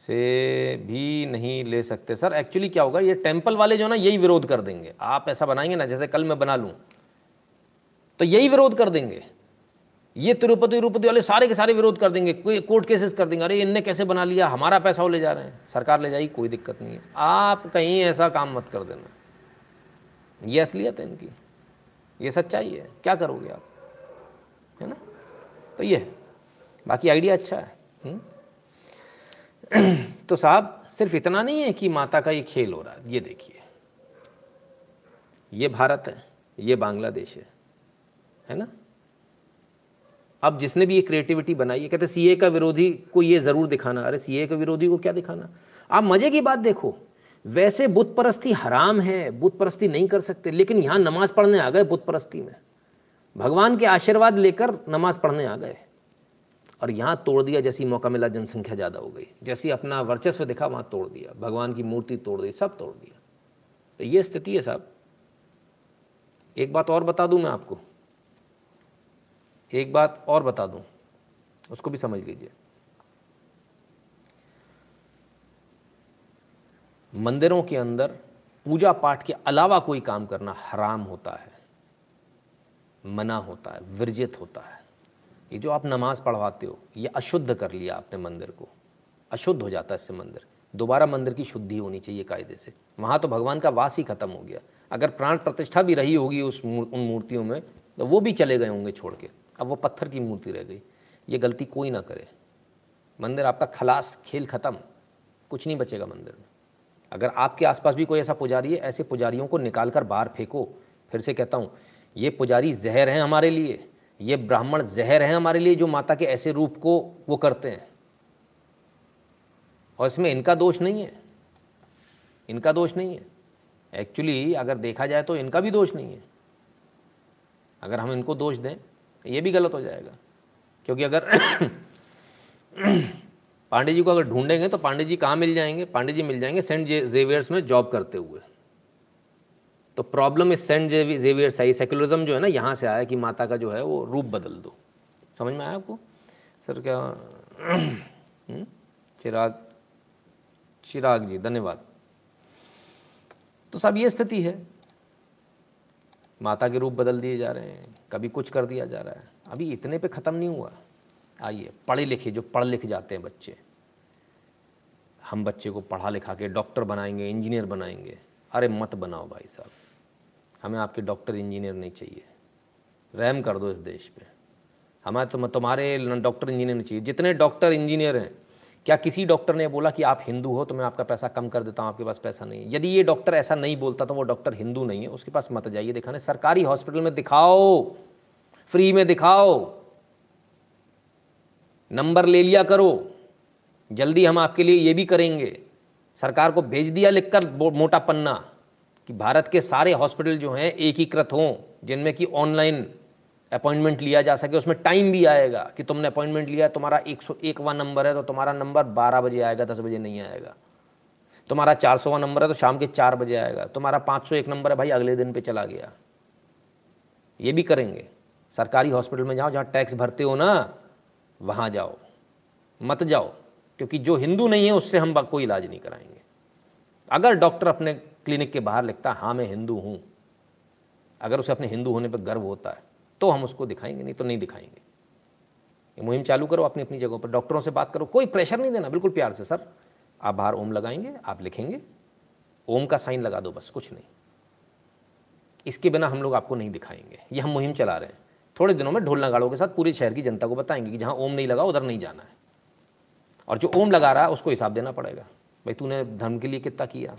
से भी नहीं ले सकते। सर एक्चुअली क्या होगा? ये टेंपल वाले जो ना, यही विरोध कर देंगे। आप ऐसा बनाएँगे ना, जैसे कल मैं बना लूँ तो यही विरोध कर देंगे। ये तिरुपति तिरुपति वाले सारे के सारे विरोध कर देंगे, कोई कोर्ट केसेस कर देंगे। अरे, इनने कैसे बना लिया? हमारा पैसा वो ले जा रहे हैं। सरकार ले जाएगी, कोई दिक्कत नहीं है। आप कहीं ऐसा काम मत कर देना। ये असलियत है इनकी। ये सच्चाई है। क्या करोगे आप? है ना? तो ये बाकी आइडिया अच्छा है हुँ? हम्म? तो साहब, सिर्फ़ इतना नहीं है कि माता का ये खेल हो रहा है। ये देखिए। ये भारत है। ये बांग्लादेश है। है ना? अब जिसने भी ये क्रिएटिविटी बनाई है, कहते सीए का विरोधी को ये ज़रूर दिखाना। अरे सीए का विरोधी को क्या दिखाना? आप मज़े की बात देखो। वैसे बुत परस्ती हराम है बुत परस्ती नहीं कर सकते, लेकिन यहाँ नमाज़ पढ़ने आ गए बुत परस्ती में। भगवान के आशीर्वाद लेकर नमाज़ पढ़ने आ गए। और यहाँ तोड़ दिया, जैसी मौका मिला, जनसंख्या ज़्यादा हो गई। जैसी अपना वर्चस्व दिखा, वहाँ तोड़ दिया। भगवान की मूर्ति तोड़ दी, सब तोड़ दिया। तो ये स्थिति है साहब। एक बात और बता दूँ मैं आपको। एक बात और बता दूँ, उसको भी समझ लीजिए। मंदिरों के अंदर पूजा पाठ के अलावा कोई काम करना हराम होता है, मना होता है, विरजित होता है। ये जो आप नमाज़ पढ़वाते हो, ये अशुद्ध कर लिया आपने मंदिर को। अशुद्ध हो जाता है इससे मंदिर। दोबारा मंदिर की शुद्धि होनी चाहिए कायदे से। वहाँ तो भगवान का वास ही खत्म हो गया। अगर प्राण प्रतिष्ठा भी रही होगी उस उन मूर्तियों में तो वो भी चले गए होंगे छोड़ के। अब वो पत्थर की मूर्ति रह गई। ये गलती कोई ना करे। मंदिर आपका खलास, खेल ख़त्म। कुछ नहीं बचेगा मंदिर में। अगर आपके आसपास भी कोई ऐसा पुजारी है, ऐसे पुजारियों को निकाल कर बाहर फेंको। फिर से कहता हूँ, ये पुजारी जहर हैं हमारे लिए। ये ब्राह्मण जहर हैं हमारे लिए जो माता के ऐसे रूप को वो करते हैं। और इसमें इनका दोष नहीं है। इनका दोष नहीं है। एक्चुअली अगर देखा जाए तो इनका भी दोष नहीं है। अगर हम इनको दोष दें ये भी गलत हो जाएगा। क्योंकि अगर पांडे जी को अगर ढूंढेंगे तो पांडे जी कहाँ मिल जाएँगे? पांडे जी मिल जाएँगे सेंट जेवियर्स में जॉब करते हुए। तो प्रॉब्लम इस सेंट जेवियर्स आई सेकुलरिज्म जो है ना, यहाँ से आया कि माता का जो है वो रूप बदल दो। समझ में आया आपको? सर, क्या हम्म? चिराग चिराग जी, धन्यवाद। तो सब ये स्थिति है। माता के रूप बदल दिए जा रहे हैं। कभी कुछ कर दिया जा रहा है। अभी इतने पे ख़त्म नहीं हुआ। आइए, पढ़े लिखे, जो पढ़ लिख जाते हैं बच्चे। हम बच्चे को पढ़ा लिखा के डॉक्टर बनाएँगे, इंजीनियर बनाएँगे। अरे मत बनाओ भाई साहब। हमें आपके डॉक्टर, इंजीनियर नहीं चाहिए। रहम कर दो इस देश पे। हमें तो तुम्हारे डॉक्टर, इंजीनियर नहीं चाहिए। जितने डॉक्टर, इंजीनियर हैं क्या किसी डॉक्टर ने बोला कि आप हिंदू हो तो मैं आपका पैसा कम कर देता हूँ, आपके पास पैसा नहीं है? यदि ये डॉक्टर ऐसा नहीं बोलता तो वो डॉक्टर हिंदू नहीं है, उसके पास मत जाइए, दिखाने। सरकारी हॉस्पिटल में दिखाओ, फ्री में दिखाओ। नंबर ले लिया करो, जल्दी हम आपके लिए ये भी करेंगे। सरकार को भेज दिया लिखकर मोटा पन्ना कि भारत के सारे हॉस्पिटल जो हैं, एकीकृत हों, जिनमें कि ऑनलाइन अपॉइंटमेंट लिया जा सके, उसमें टाइम भी आएगा कि तुमने अपॉइंटमेंट लिया, तुम्हारा एक सौ एक एकवा नंबर है तो तुम्हारा नंबर बारह बजे आएगा, दस बजे नहीं आएगा। तुम्हारा चार सौ सौवा नंबर है तो शाम के चार बजे आएगा। तुम्हारा पाँच सौ एक नंबर है, भाई, अगले दिन पे चला गया। ये भी करेंगे। सरकारी हॉस्पिटल में जाओ, जहाँ टैक्स भरते हो ना, वहाँ जाओ। मत जाओ, क्योंकि जो हिंदू नहीं है, उससे हम कोई इलाज नहीं कराएँगे। अगर डॉक्टर अपने क्लिनिक के बाहर लिखता हाँ मैं हिंदू हूँ। अगर उसे अपने हिंदू होने पर गर्व होता है तो हम उसको दिखाएँगे, नहीं तो नहीं दिखाएँगे। ये मुहिम चालू करो, अपनी अपनी जगहों पर डॉक्टरों से बात करो। कोई प्रेशर नहीं देना, बिल्कुल प्यार से, सर। आप बाहर ओम लगाएँगे, आप लिखेंगे। ओम का साइन लगा दो बस, कुछ नहीं। इसके बिना हम लोग आपको नहीं दिखाएँगे। ये हम मुहिम चला रहे हैं। थोड़े दिनों में ढोल नगाड़ों के साथ पूरे शहर की जनता को बताएँगे कि जहाँ ओम नहीं लगा, उधर नहीं जाना है। और जो ओम लगा रहा है, उसको हिसाब देना पड़ेगा। भाई, तूने धर्म के लिए कितना किया?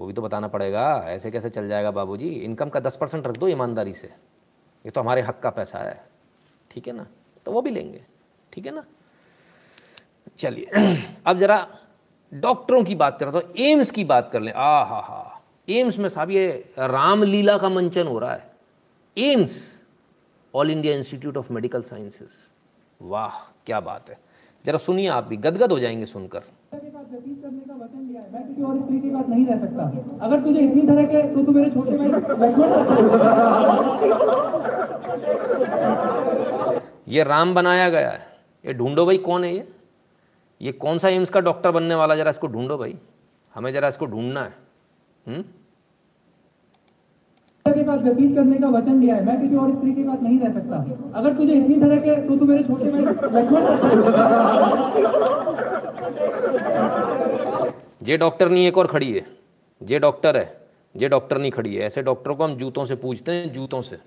वो भी तो बताना पड़ेगा। ऐसे कैसे चल जाएगा बाबूजी? इनकम का दस परसेंट रख दो ईमानदारी से। ये तो हमारे हक का पैसा है। ठीक है ना? तो वो भी लेंगे। ठीक है ना? चलिए। अब जरा डॉक्टरों की बात करें तो एम्स की बात कर लें। आ हा। हा एम्स में साहब ये रामलीला का मंचन हो रहा है। AIIMS all India institute of medical sciences वाह, क्या बात है। जरा सुनिए आप भी। गदगद हो जाएँगे सुनकर। अगर तुझे इतनी तरह के तो तू मेरे छोटे भाई ये राम बनाया गया है। ये ढूंढो भाई कौन है ये? ये कौन सा एम्स का डॉक्टर बनने वाला? जरा इसको ढूंढो भाई। हमें जरा इसको ढूंढना है। हुँ? के पास व्यतीत करने का वचन दिया है। मैं किसी और स्त्री के पास नहीं रह सकता। अगर तुझे इतनी तरह के तो तू मेरे छोटे जे डॉक्टर नहीं, एक और खड़ी है। जे डॉक्टर है, जे डॉक्टर नहीं खड़ी है। ऐसे डॉक्टरों को हम जूतों से पूछते हैं, जूतों से।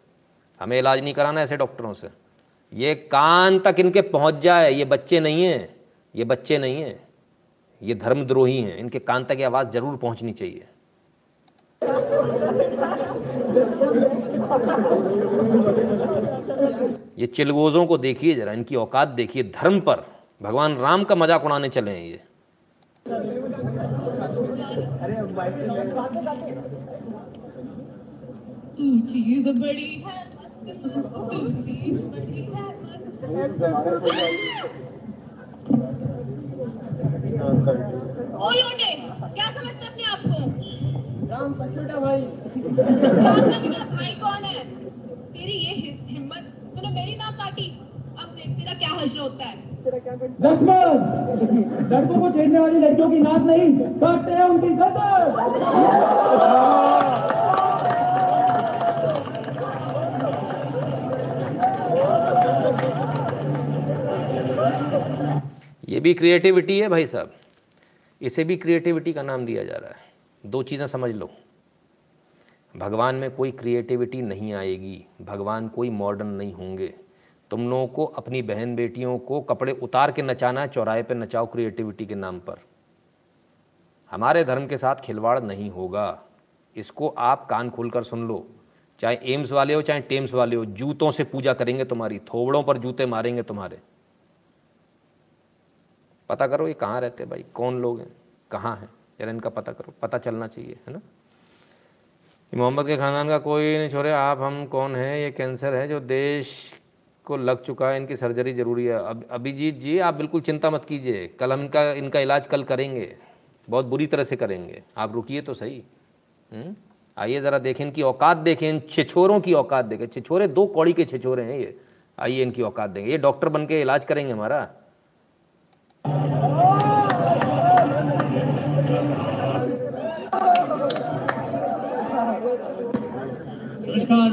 हमें इलाज नहीं कराना ऐसे डॉक्टरों से। ये कान तक इनके पहुँच जाए, ये बच्चे नहीं हैं, ये बच्चे नहीं हैं, ये धर्मद्रोही हैं। इनके कान तक आवाज़ ज़रूर पहुंचनी चाहिए। ये चिलगोजों को देखिए जरा, इनकी औकात देखिए, धर्म पर। भगवान राम का मज़ाक उड़ाने चले हैं ये। क्या समझते अपने आप को? राम का छोटा भाई भाई कौन है? तेरी ये हिम्मत तूने मेरी नाक काटी। तेरा क्या हश्र होता है? लक्ष्मण लड़कों को छेड़ने वाली लड़कियों की नाक नहीं। काटते हैं उनकी गर्दन ये भी क्रिएटिविटी है भाई साहब। इसे भी क्रिएटिविटी का नाम दिया जा रहा है। दो चीज़ें समझ लो। भगवान में कोई क्रिएटिविटी नहीं आएगी। भगवान कोई मॉडर्न नहीं होंगे। तुम लोगों को, अपनी बहन बेटियों को कपड़े उतार के नचाना, चौराहे पे नचाओ क्रिएटिविटी के नाम पर। हमारे धर्म के साथ खिलवाड़ नहीं होगा। इसको आप कान खोल कर सुन लो। चाहे एम्स वाले हो, चाहे टेम्स वाले हो, जूतों से पूजा करेंगे तुम्हारी, थोबड़ों पर जूते मारेंगे तुम्हारे। पता करो ये कहाँ रहते भाई? कौन लोग हैं? कहाँ हैं? यार इनका पता करो। पता चलना चाहिए, है ना? मोहम्मद के ख़ानदान का कोई नहीं छोड़े, आप हम कौन है? ये कैंसर है जो देश को लग चुका है, इनकी सर्जरी ज़रूरी है। अब, अभिजीत जी, आप बिल्कुल चिंता मत कीजिए। कल हम इनका इनका इलाज कल करेंगे। बहुत बुरी तरह से करेंगे। आप रुकिए तो सही। हम्म? आइए ज़रा देखें इनकी औकात देखें। इन छिछोरों की औकात देखें। छिछोरे, दो कौड़ी के छिछोरे हैं ये। आइए इनकी औकात देंगे। ये डॉक्टर बन के इलाज करेंगे हमारा। नमस्कार,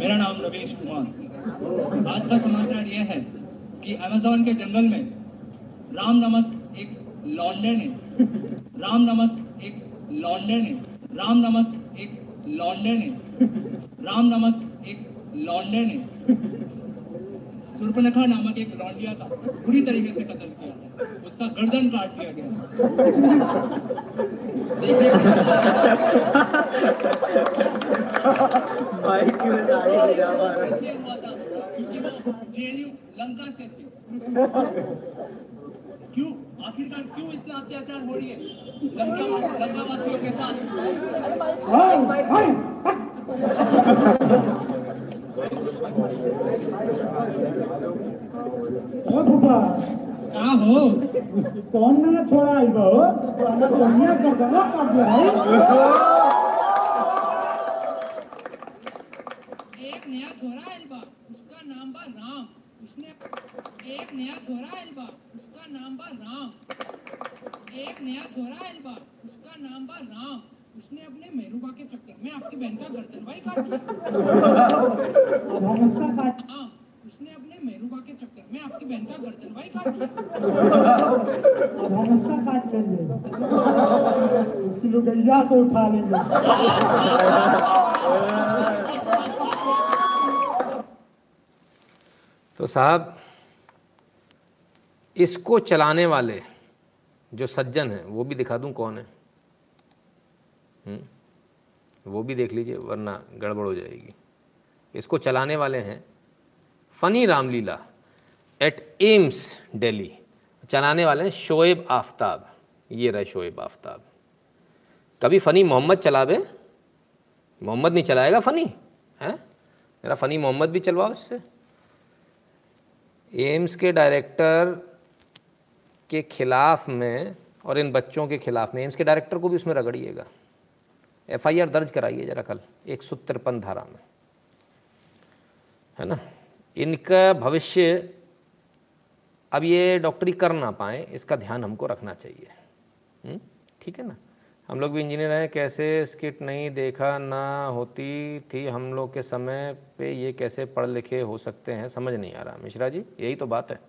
मेरा नाम रवीश कुमार। आज का समाचार यह है कि अमेजोन के जंगल में राम नामक एक लॉन्डे ने राम नामक एक लॉन्डे ने राम नामक एक लॉन्डे ने राम नामक एक लॉन्डे ने सुर्पनखा नामक एक लॉन्डिया का बुरी तरीके से कत्ल किया उसका गर्दन काट दिया गया जेएनयू लंका से थे। क्यों? आखिरकार क्यों इतना अत्याचार हो रही है? लंका लंका वासियों के साथ। हो? कौन ना छोड़ा आई बो? दुनिया का गला काट दिया है? एक नया छोरा आयल बा नाम बा राम। उसने एक नया छोरा आयल बा उसका नाम बा राम। एक नया छोरा आयल बा उसका नाम बा राम। उसने अपने मेहरूबा के चक्कर में आपकी बहन का गर्दन भाई काट दिया हाँ उसने अपने मेहरूबा के चक्कर में आपकी बहन का गर्दन भाई काट दिया उसकी लुगैया को उठा लेंगे। तो साहब, इसको चलाने वाले जो सज्जन हैं, वो भी दिखा दूँ कौन है? हम्म? वो भी देख लीजिए, वरना गड़बड़ हो जाएगी। इसको चलाने वाले हैं funny Ramlila at AIIMS Delhi चलाने वाले हैं शोएब आफ्ताब। ये रहे शोएब आफ्ताब। कभी फ़नी मोहम्मद चलावे? मोहम्मद नहीं चलाएगा फ़नी? है? मेरा फ़नी मोहम्मद भी चलवाओ इससे। एम्स के डायरेक्टर के खिलाफ में और इन बच्चों के खिलाफ में, एम्स के डायरेक्टर को भी उसमें रगड़िएगा। एफआईआर दर्ज कराइए जरा कल, एक सौ तिरपन धारा में। है ना? इनका भविष्य, अब ये डॉक्टरी कर ना पाए, इसका ध्यान हमको रखना चाहिए। हम्म? ठीक है ना? हम लोग भी इंजीनियर हैं, कैसे स्किट नहीं देखा ना होती थी हम लोग के समय पे ये कैसे पढ़ लिखे हो सकते हैं, समझ नहीं आ रहा। मिश्रा जी, यही तो बात है।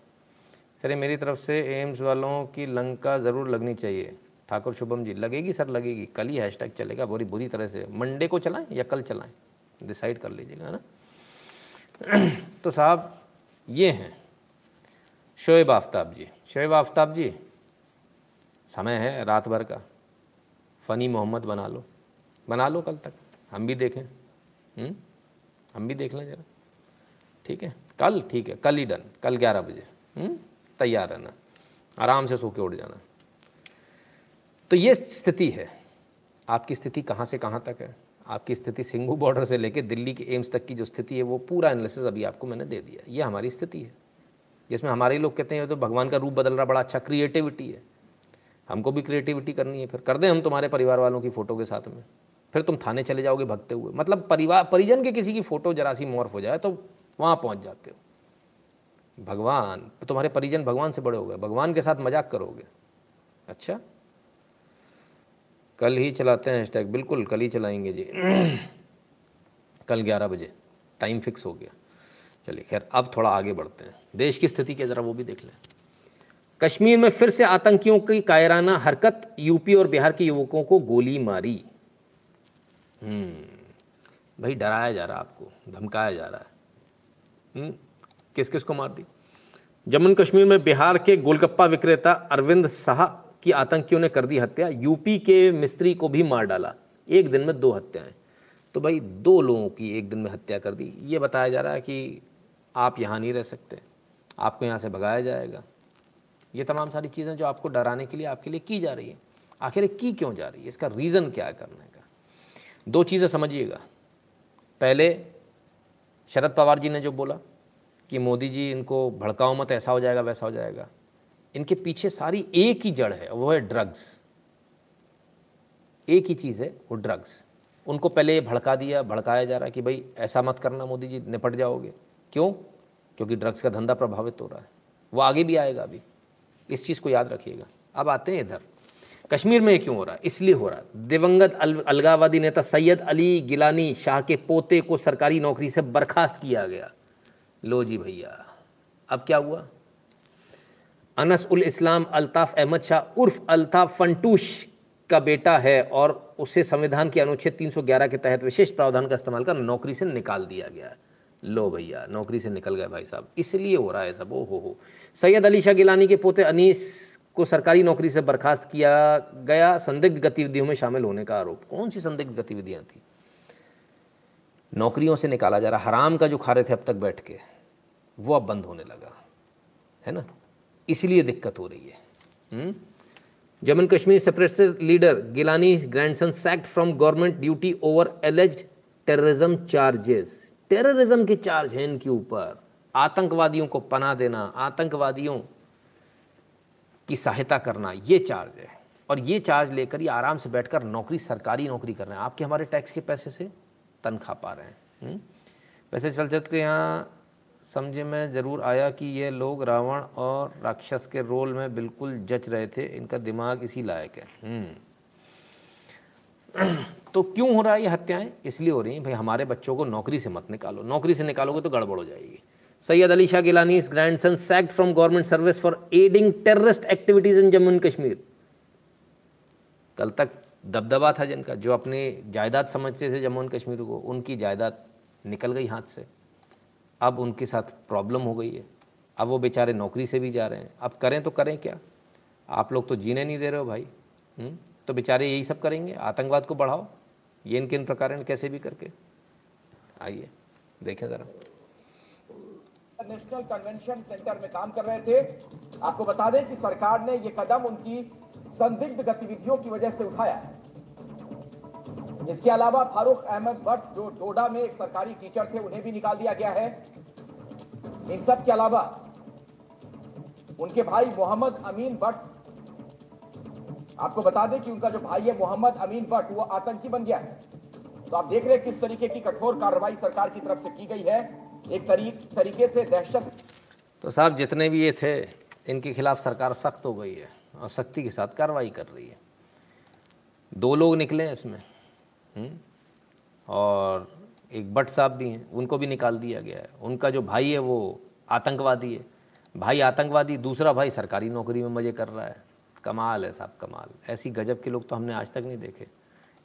सर मेरी तरफ़ से एम्स वालों की लंका ज़रूर लगनी चाहिए। ठाकुर शुभम जी, लगेगी सर, लगेगी। कल ही हैशटैग चलेगा बुरी बुरी तरह से। मंडे को चलाएँ या कल चलाएँ? डिसाइड कर लीजिएगा ना? तो साहब, ये हैं। शोएब आफ्ताब जी। शोएब आफ्ताब जी, समय है रात भर का। फ़नी मोहम्मद बना लो। बना लो कल तक। हम भी देखें। हुँ? हम भी देख लें जरा। ठीक है? कल ठीक है। कल ही डन कल ग्यारह बजे। तैयार रहना। आराम से सो के उठ जाना। तो ये स्थिति है। आपकी स्थिति कहाँ से कहाँ तक है? आपकी स्थिति सिंघू बॉर्डर से लेकर दिल्ली के एम्स तक की जो स्थिति है, वो पूरा एनालिसिस अभी आपको मैंने दे दिया। ये हमारी स्थिति है। जिसमें हमारे लोग कहते हैं तो भगवान का रूप बदल रहा, बड़ा अच्छा क्रिएटिविटी है। हमको भी क्रिएटिविटी करनी है, फिर कर दें हम तुम्हारे परिवार वालों की फ़ोटो के साथ में। फिर तुम थाने चले जाओगे भगते हुए। मतलब परिवार, परिजन के किसी की फ़ोटो जरा सी मॉर्फ हो जाए तो वहाँ पहुँच जाते हो। भगवान, तुम्हारे परिजन भगवान से बड़े हो गए। भगवान के साथ मज़ाक करोगे। अच्छा? कल ही चलाते हैं हैशटैग बिल्कुल, कल ही चलाएँगे जी। कल ग्यारह बजे। टाइम फिक्स हो गया। चलिए, खैर, अब थोड़ा आगे बढ़ते हैं। देश की स्थिति क्या ज़रा वो भी देख लें। कश्मीर में फिर से आतंकियों की कायराना हरकत यूपी और बिहार के युवकों को गोली मारी। हम्म भाई डराया जा रहा आपको धमकाया जा रहा है। हम्म, किस किस को मार दी? जम्मू कश्मीर में बिहार के गोलगप्पा विक्रेता अरविंद शाह की आतंकियों ने कर दी हत्या यूपी के मिस्त्री को भी मार डाला। एक दिन में दो हत्याएँ। तो भाई दो लोगों की एक दिन में हत्या कर दी। ये बताया जा रहा है कि आप यहाँ नहीं रह सकते आपको यहाँ से भगाया जाएगा। ये तमाम सारी चीज़ें जो आपको डराने के लिए, आपके लिए की जा रही है। आखिर की क्यों जा रही है? इसका रीज़न क्या है करने का? दो चीज़ें समझिएगा। पहले, शरद पवार जी ने जो बोला कि मोदी जी, इनको भड़काओ मत, ऐसा हो जाएगा, वैसा हो जाएगा। इनके पीछे सारी एक ही जड़ है, वो है ड्रग्स एक ही चीज़ है, वो ड्रग्स उनको पहले भड़का दिया, भड़काया जा रहा है कि भाई, ऐसा मत करना मोदी जी, निपट जाओगे। क्यों? क्योंकि ड्रग्स का धंधा प्रभावित हो रहा है। वो आगे भी आएगा अभी। इस चीज़ को याद रखिएगा। अब आते हैं इधर। कश्मीर में क्यों हो रहा है? इसलिए हो रहा है। दिवंगत अल, अलगावादी नेता सैयद अली गिलानी शाह के पोते को सरकारी नौकरी से बर्खास्त किया गया। लो जी भैया अब क्या हुआ? अनस उल इस्लाम अल्ताफ़ अहमद शाह उर्फ़ अल्ताफ़ फंटूश का बेटा है और उसे संविधान के अनुच्छेद 311 के तहत विशेष प्रावधान का इस्तेमाल कर नौकरी से निकाल दिया गया लो भैया, नौकरी से निकल गए भाई साहब। इसलिए हो रहा है सब ओ हो। हो सैयद अली शाह गिलानी के पोते अनीस को सरकारी नौकरी से बर्खास्त किया गया, संदिग्ध गतिविधियों में शामिल होने का आरोप। कौन सी संदिग्ध गतिविधियाँ थी? नौकरियों से निकाला जा रहा, हराम का जो खा रहे थे अब तक बैठ के, वो अब बंद होने लगा। है ना? इसलिए दिक्कत हो रही है। हुँ? Jammu Kashmir separatist leader Geelani grandson sacked from government duty over alleged terrorism charges. Terrorism के चार्ज हैं इनके ऊपर। आतंकवादियों को पना देना, आतंकवादियों की सहायता करना, ये चार्ज है। और ये चार्ज लेकर ये आराम से बैठकर नौकरी, सरकारी नौकरी कर रहे हैं। आपके हमारे टैक्स के पैसे से तनख्वाह पा रहे हैं। वैसे चल चल के यहाँ समझे में ज़रूर आया कि ये लोग रावण और राक्षस के रोल में बिल्कुल जच रहे थे। इनका दिमाग इसी लायक है। तो क्यों हो रहा है ये हत्याएँ? इसलिए हो रही हैं, भाई, हमारे बच्चों को नौकरी से मत निकालो। नौकरी से निकालोगे तो गड़बड़ हो जाएगी। Syed Ali Shah Geelani is grandson sacked from government service for aiding terrorist activities in Jammu and Kashmir कल तक दबदबा था जिनका, जो अपनी जायदाद समझते थे जम्मू एंड कश्मीर को, उनकी जायदाद निकल गई हाथ से। अब उनके साथ प्रॉब्लम हो गई है। अब वो बेचारे नौकरी से भी जा रहे हैं। अब करें तो करें क्या? आप लोग तो जीने नहीं दे रहे हो भाई हुँ? हम्म? तो बेचारे यही सब करेंगे? आतंकवाद को बढ़ाओ। ये इनके इन प्रकार कैसे भी करके। आइए, देखें ज़रा। नेशनल कन्वेंशन सेंटर में काम कर रहे थे। आपको बता दें कि सरकार ने यह कदम उनकी संदिग्ध गतिविधियों की वजह से उठाया। इसके अलावा फारूक अहमद भट्ट, जो डोडा में एक सरकारी टीचर थे, उन्हें भी निकाल दिया गया है। इन सब के अलावा उनके भाई मोहम्मद अमीन भट्ट आपको बता दें कि उनका जो भाई है मोहम्मद अमीन भट्ट वो आतंकी बन गया है तो आप देख रहे हैं किस तरीके की कठोर कार्रवाई सरकार की तरफ़ से की गई है एक तरीक, तरीके से दहशत तो साहब जितने भी ये थे इनके खिलाफ सरकार सख्त हो गई है और सख्ती के साथ कार्रवाई कर रही है दो लोग निकले हैं इसमें हुँ? हम्म? और एक भट्ट साहब भी हैं उनको भी निकाल दिया गया है उनका जो भाई है वो आतंकवादी है भाई आतंकवादी दूसरा भाई सरकारी नौकरी में मज़े कर रहा है कमाल है साहब, कमाल। ऐसी गजब के लोग तो हमने आज तक नहीं देखे।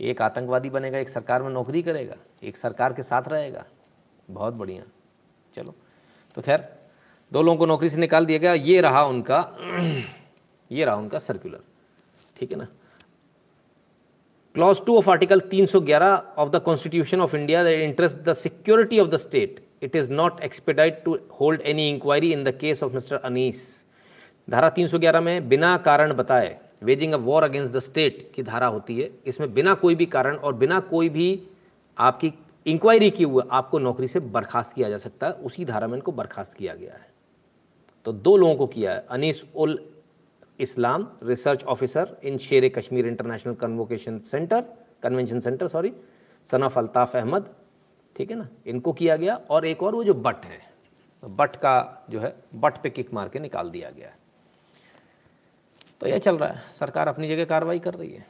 एक आतंकवादी बनेगा, एक सरकार में नौकरी करेगा, एक सरकार के साथ रहेगा। बहुत बढ़िया। चलो तो खैर, दो लोगों को नौकरी से निकाल दिया गया। ये रहा उनका, ये रहा उनका सर्कुलर ठीक है ना? Clause two of article 311 of the constitution of India that interest the security of the state it is not expedient to hold any inquiry in the case of mister Anees धारा 311 में बिना कारण बताए waging a war against the state की धारा होती है। इसमें बिना कोई भी कारण और बिना कोई भी आपकी इंक्वायरी किए हुए आपको नौकरी से बर्खास्त किया जा सकता है। उसी धारा में इनको बर्खास्त किया गया है। तो दो लोगों को किया है। Anees ul Islam, research officer in Sher Kashmir international convocation centre, convention centre, sorry, son Altaf Ahmad, ठीक है ना? इनको किया गया। और एक और वो जो बट है, बट का जो है, बट पे किक मार के निकाल दिया गया है। तो यह चल रहा है। सरकार अपनी जगह कार्रवाई कर रही है।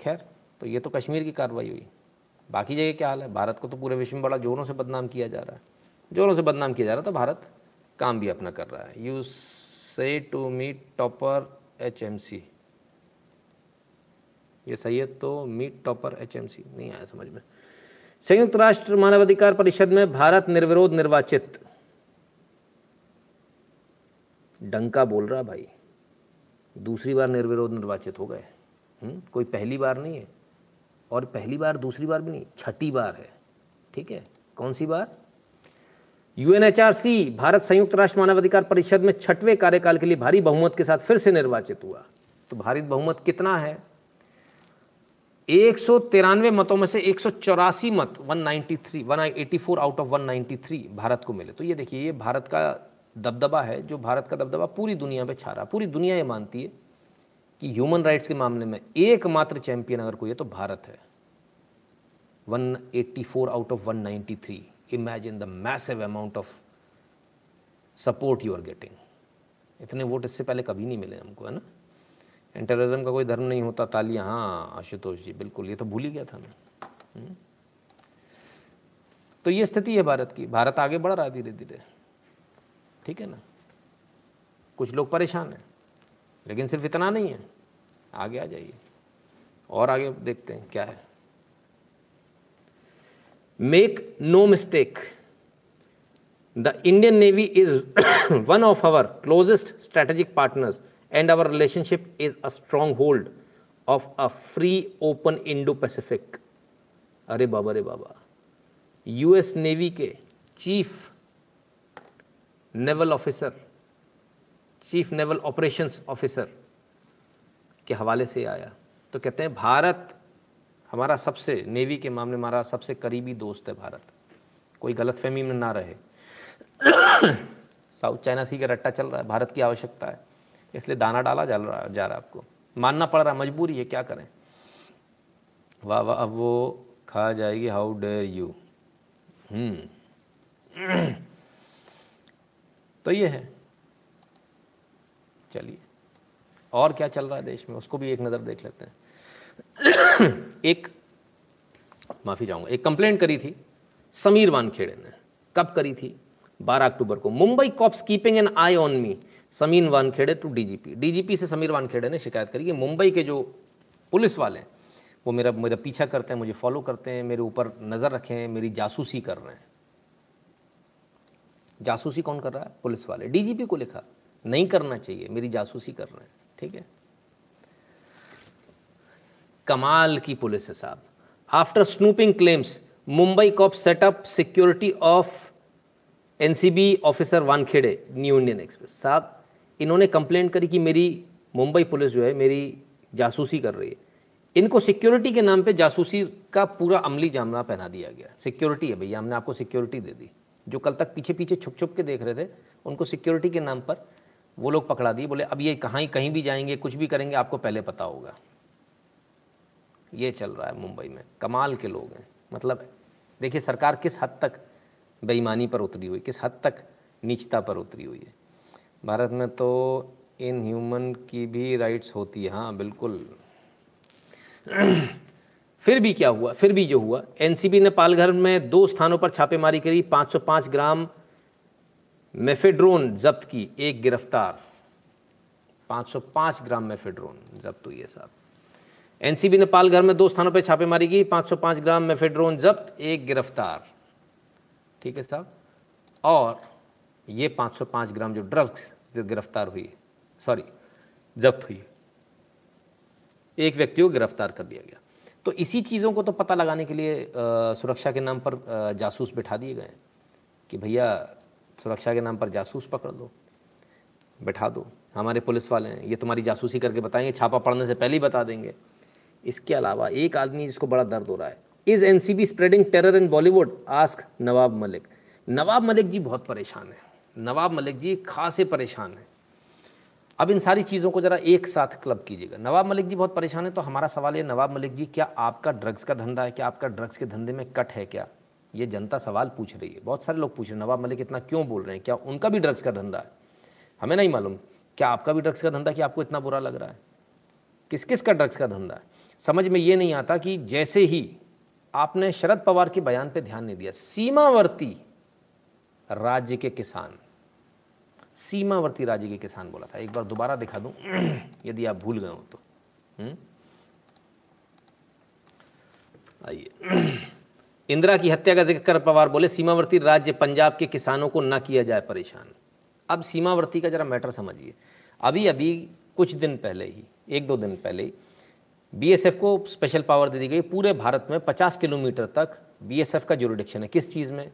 खैर तो ये तो कश्मीर की कार्रवाई हुई। बाकी जगह क्या हाल है? भारत को तो पूरे विश्व में बड़ा जोरों से बदनाम किया जा रहा है। जोरों से बदनाम किया जा रहा है तो भारत काम भी अपना कर रहा है। You say to meet topper H M C ये सही है तो meet topper H M C नहीं आया समझ में। संयुक्त राष्ट्र मानवाधिकार परिषद में भारत निर्विरोध निर्वाचित। डंका बोल रहा भाई। दूसरी बार निर्विरोध निर्वाचित हो गए। हम्म, कोई पहली बार नहीं है। और पहली बार दूसरी बार भी नहीं छठी बार है। ठीक है? कौन सी बार? यूएनएचआरसी भारत संयुक्त राष्ट्र मानवाधिकार परिषद में छठवें कार्यकाल के लिए भारी बहुमत के साथ फिर से निर्वाचित हुआ। तो भारी बहुमत कितना है? एक सौ तिरानवे मतों में से एक सौ चौरासी मत 193 184 आउट ऑफ़ 193 भारत को मिले। तो ये देखिए ये भारत का दबदबा है, जो भारत का दबदबा पूरी दुनिया में छा रहा पूरी दुनिया ये मानती है कि ह्यूमन राइट्स के मामले में एकमात्र चैंपियन अगर कोई है तो भारत है 184 out of 193. Imagine the massive amount of support you are getting. इतने वोट इससे पहले कभी नहीं मिले हमको, है ना एंड टेररिज्म का कोई धर्म नहीं होता, तालियाँ हाँ आशुतोष जी, बिल्कुल, ये तो भूल ही गया था मैं हम्म। तो ये स्थिति है भारत की भारत आगे बढ़ रहा है धीरे धीरे ठीक है ना? कुछ लोग परेशान हैं, लेकिन सिर्फ़ इतना नहीं है। आगे आ जाइए। और आगे देखते हैं क्या है। Make no mistake the Indian navy is one of our closest strategic partners and our relationship is a stronghold of a free open Indo Pacific अरे बाबा। रे बाबा यूएस नेवी के chief naval officer, chief naval operations officer के हवाले से आया। तो कहते हैं, भारत हमारा सबसे, नेवी के मामले में हमारा सबसे करीबी दोस्त है भारत। कोई गलतफहमी में ना रहे। साउथ चाइना सी का रट्टा चल रहा है, भारत की आवश्यकता है। इसलिए दाना डाला जा रहा जा रहा आपको। मानना पड़ रहा है, मजबूरी है, क्या करें? वाह वाह, अब वो खा जाएगी हाउ डेयर यू तो ये है। चलिए। और क्या चल रहा है देश में? उसको भी एक नज़र देख लेते हैं। एक, माफ़ी चाहूँगा, एक कंप्लेंट करी थी समीर वानखेड़े ने। कब करी थी? 12 अक्टूबर को। Mumbai cops keeping an eye on me Sameer Wankhede to DGP DGP से समीर वानखेड़े ने शिकायत करी कि मुंबई के जो पुलिस वाले हैं, वो मेरा मेरा पीछा करते हैं, मुझे फॉलो करते हैं, मेरे ऊपर नज़र रखे हैं मेरी जासूसी कर रहे हैं। जासूसी कौन कर रहा है? पुलिस वाले। डीजीपी को लिखा, नहीं करना चाहिए, मेरी जासूसी कर रहे हैं। ठीक है? कमाल की पुलिस है साहब। After snooping claims Mumbai cop set up security of NCB officer Wankhede new Indian express साहब, इन्होंने कंप्लेंट करी कि मेरी मुंबई पुलिस जो है, मेरी जासूसी कर रही है। इनको सिक्योरिटी के नाम पे जासूसी का पूरा अमली जामना पहना दिया गया। सिक्योरिटी है भैया, हमने आपको सिक्योरिटी दे दी। जो कल तक पीछे पीछे छुप छुप के देख रहे थे, उनको सिक्योरिटी के नाम पर वो लोग पकड़ा दिए। बोले, अब ये कहाँ ही, कहीं भी जाएँगे, कुछ भी करेंगे, आपको पहले पता होगा। ये चल रहा है मुंबई में। कमाल के लोग हैं। मतलब देखिए, सरकार किस हद तक बेईमानी पर उतरी हुई, किस हद तक नीचता पर उतरी हुई है। भारत में तो इन ह्यूमन की भी राइट्स होती है। हाँ बिल्कुल। फिर भी क्या हुआ? फिर भी जो हुआ एनसीबी ने पालघर में दो स्थानों पर छापेमारी करी 505 ग्राम मेफेड्रोन जब्त की, एक गिरफ़्तार। 505 ग्राम मेफेड्रोन जब्त हुई है साहब। एनसीबी ने पालघर में दो स्थानों पर छापेमारी की 505 ग्राम मेफेड्रोन जब्त, एक गिरफ़्तार। ठीक है साहब? और ये 505 ग्राम जो ड्रग्स जो गिरफ़्तार हुई, सॉरी, जब्त हुई, एक व्यक्ति को गिरफ़्तार कर दिया गया। तो इसी चीज़ों को तो पता लगाने के लिए आ, सुरक्षा के नाम पर आ, जासूस बिठा दिए गए कि भैया सुरक्षा के नाम पर जासूस पकड़ दो बैठा दो। हमारे पुलिस वाले हैं ये तुम्हारी जासूसी करके बताएँगे छापा पड़ने से पहले ही बता देंगे। इसके अलावा एक आदमी जिसको बड़ा दर्द हो रहा है is N C B spreading terror in Bollywood ask Nawab Malik. Nawab Malik ji बहुत परेशान है। नवाब मलिक जी खासे परेशान हैं। अब इन सारी चीज़ों को ज़रा एक साथ क्लब कीजिएगा। नवाब मलिक जी बहुत परेशान है तो हमारा सवाल ये, नवाब मलिक जी, क्या आपका ड्रग्स का धंधा है? क्या आपका ड्रग्स के धंधे में कट है क्या? ये जनता सवाल पूछ रही है। बहुत सारे लोग पूछ रहे हैं, नवाब मलिक इतना क्यों बोल रहे हैं? क्या उनका भी ड्रग्स का धंधा है? हमें नहीं मालूम। क्या आपका भी ड्रग्स का धंधा कि आपको इतना बुरा लग रहा है? किस किस का ड्रग्स का धंधा है? समझ में ये नहीं आता कि जैसे ही आपने शरद पवार के बयान पे ध्यान नहीं दिया, सीमावर्ती राज्य के किसान सीमावर्ती राज्य के किसान बोला था। एक बार दोबारा दिखा दूँ, यदि आप भूल गए हो तो। हम्म? आइए। इंदिरा की हत्या का ज़िक्र कर पवार बोले, सीमावर्ती राज्य पंजाब के किसानों को ना किया जाए परेशान। अब सीमावर्ती का जरा मैटर समझिए। अभी अभी, कुछ दिन पहले ही, एक दो दिन पहले ही बीएसएफ को स्पेशल पावर दे दी गई। पूरे भारत में 50 किलोमीटर तक बीएसएफ का जोरिडिक्शन है। किस चीज़ में?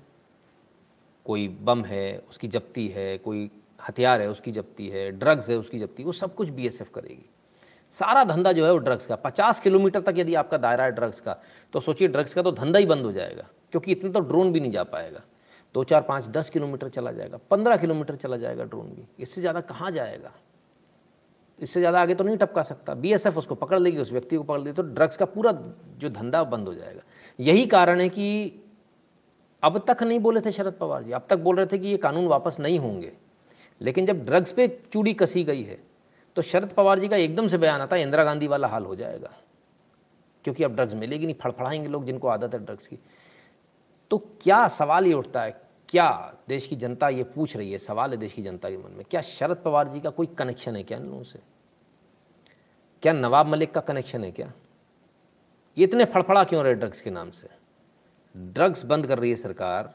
कोई बम है, उसकी जब्ती है, कोई हथियार है, उसकी जब्ती है ड्रग्स है, उसकी जब्ती वो सब कुछ बीएसएफ करेगी। सारा धंधा जो है वो ड्रग्स का। पचास किलोमीटर तक यदि आपका दायरा है ड्रग्स का तो सोचिए ड्रग्स का तो धंधा ही बंद हो जाएगा, क्योंकि इतना तो ड्रोन भी नहीं जा पाएगा। दो, चार, पाँच, दस किलोमीटर चला जाएगा, पंद्रह किलोमीटर चला जाएगा ड्रोन भी। इससे ज़्यादा कहाँ जाएगा? इससे ज़्यादा आगे तो नहीं टपका सकता। बीएसएफ उसको पकड़ लेगी, उस व्यक्ति को पकड़ लेगी तो ड्रग्स का पूरा जो धंधा बंद हो जाएगा। यही कारण है कि अब तक नहीं बोले थे शरद पवार जी, अब तक बोल रहे थे कि ये कानून वापस नहीं होंगे। लेकिन जब ड्रग्स पे चूड़ी कसी गई है तो शरद पवार जी का एकदम से बयान आता है, इंदिरा गांधी वाला हाल हो जाएगा। क्योंकि अब ड्रग्स मिलेगी नहीं, फड़फड़ाएँगे लोग जिनको आदत है ड्रग्स की। तो क्या सवाल ये उठता है? क्या देश की जनता ये पूछ रही है? सवाल है देश की जनता के मन में। क्या शरद पवार जी का कोई कनेक्शन है क्या इन लोगों से? क्या नवाब मलिक का कनेक्शन है क्या? ये इतने फड़फड़ा क्यों रहे ड्रग्स के नाम से? ड्रग्स बंद कर रही है सरकार,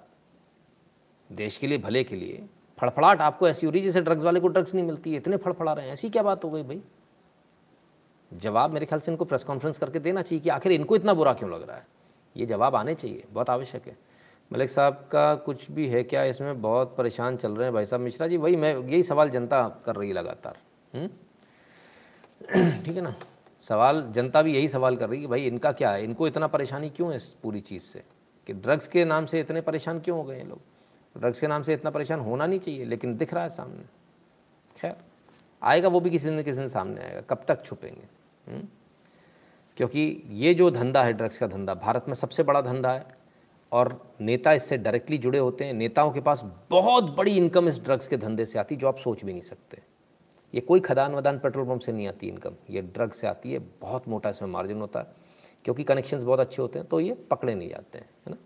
देश के लिए, भले के लिए। फड़फड़ाहट आपको ऐसी हो रही है जैसे ड्रग्स वाले को ड्रग्स नहीं मिलती है इतने फड़फड़ा रहे हैं। ऐसी क्या बात हो गई भाई? जवाब मेरे ख्याल से इनको प्रेस कॉन्फ्रेंस करके देना चाहिए कि आखिर इनको इतना बुरा क्यों लग रहा है? ये जवाब आने चाहिए, बहुत आवश्यक है। मलिक साहब का कुछ भी है क्या इसमें? बहुत परेशान चल रहे हैं भाई साहब। मिश्रा जी, वही मैं, यही सवाल जनता कर रही है लगातार। हम्म? ठीक है ना? सवाल, जनता भी यही सवाल कर रही है कि भाई इनका क्या है? इनको इतना परेशानी क्यों है इस पूरी चीज़ से? कि ड्रग्स के नाम से इतने परेशान क्यों हो गए हैं लोग? ड्रग्स के नाम से इतना परेशान होना नहीं चाहिए, लेकिन दिख रहा है सामने। खैर, आएगा वो भी किसी न किसी दिन सामने आएगा, कब तक छुपेंगे? हुँ? क्योंकि ये जो धंधा है ड्रग्स का धंधा, भारत में सबसे बड़ा धंधा है, और नेता इससे डायरेक्टली जुड़े होते हैं। नेताओं के पास बहुत बड़ी इनकम इस ड्रग्स के धंधे से आती जो आप सोच भी नहीं सकते। ये कोई खदान वदान, पेट्रोल पंप से नहीं आती इनकम ये ड्रग से आती है, बहुत मोटा इसमें मार्जिन होता है, क्योंकि कनेक्शंस बहुत अच्छे होते हैं तो ये पकड़े नहीं जाते हैं, है ना?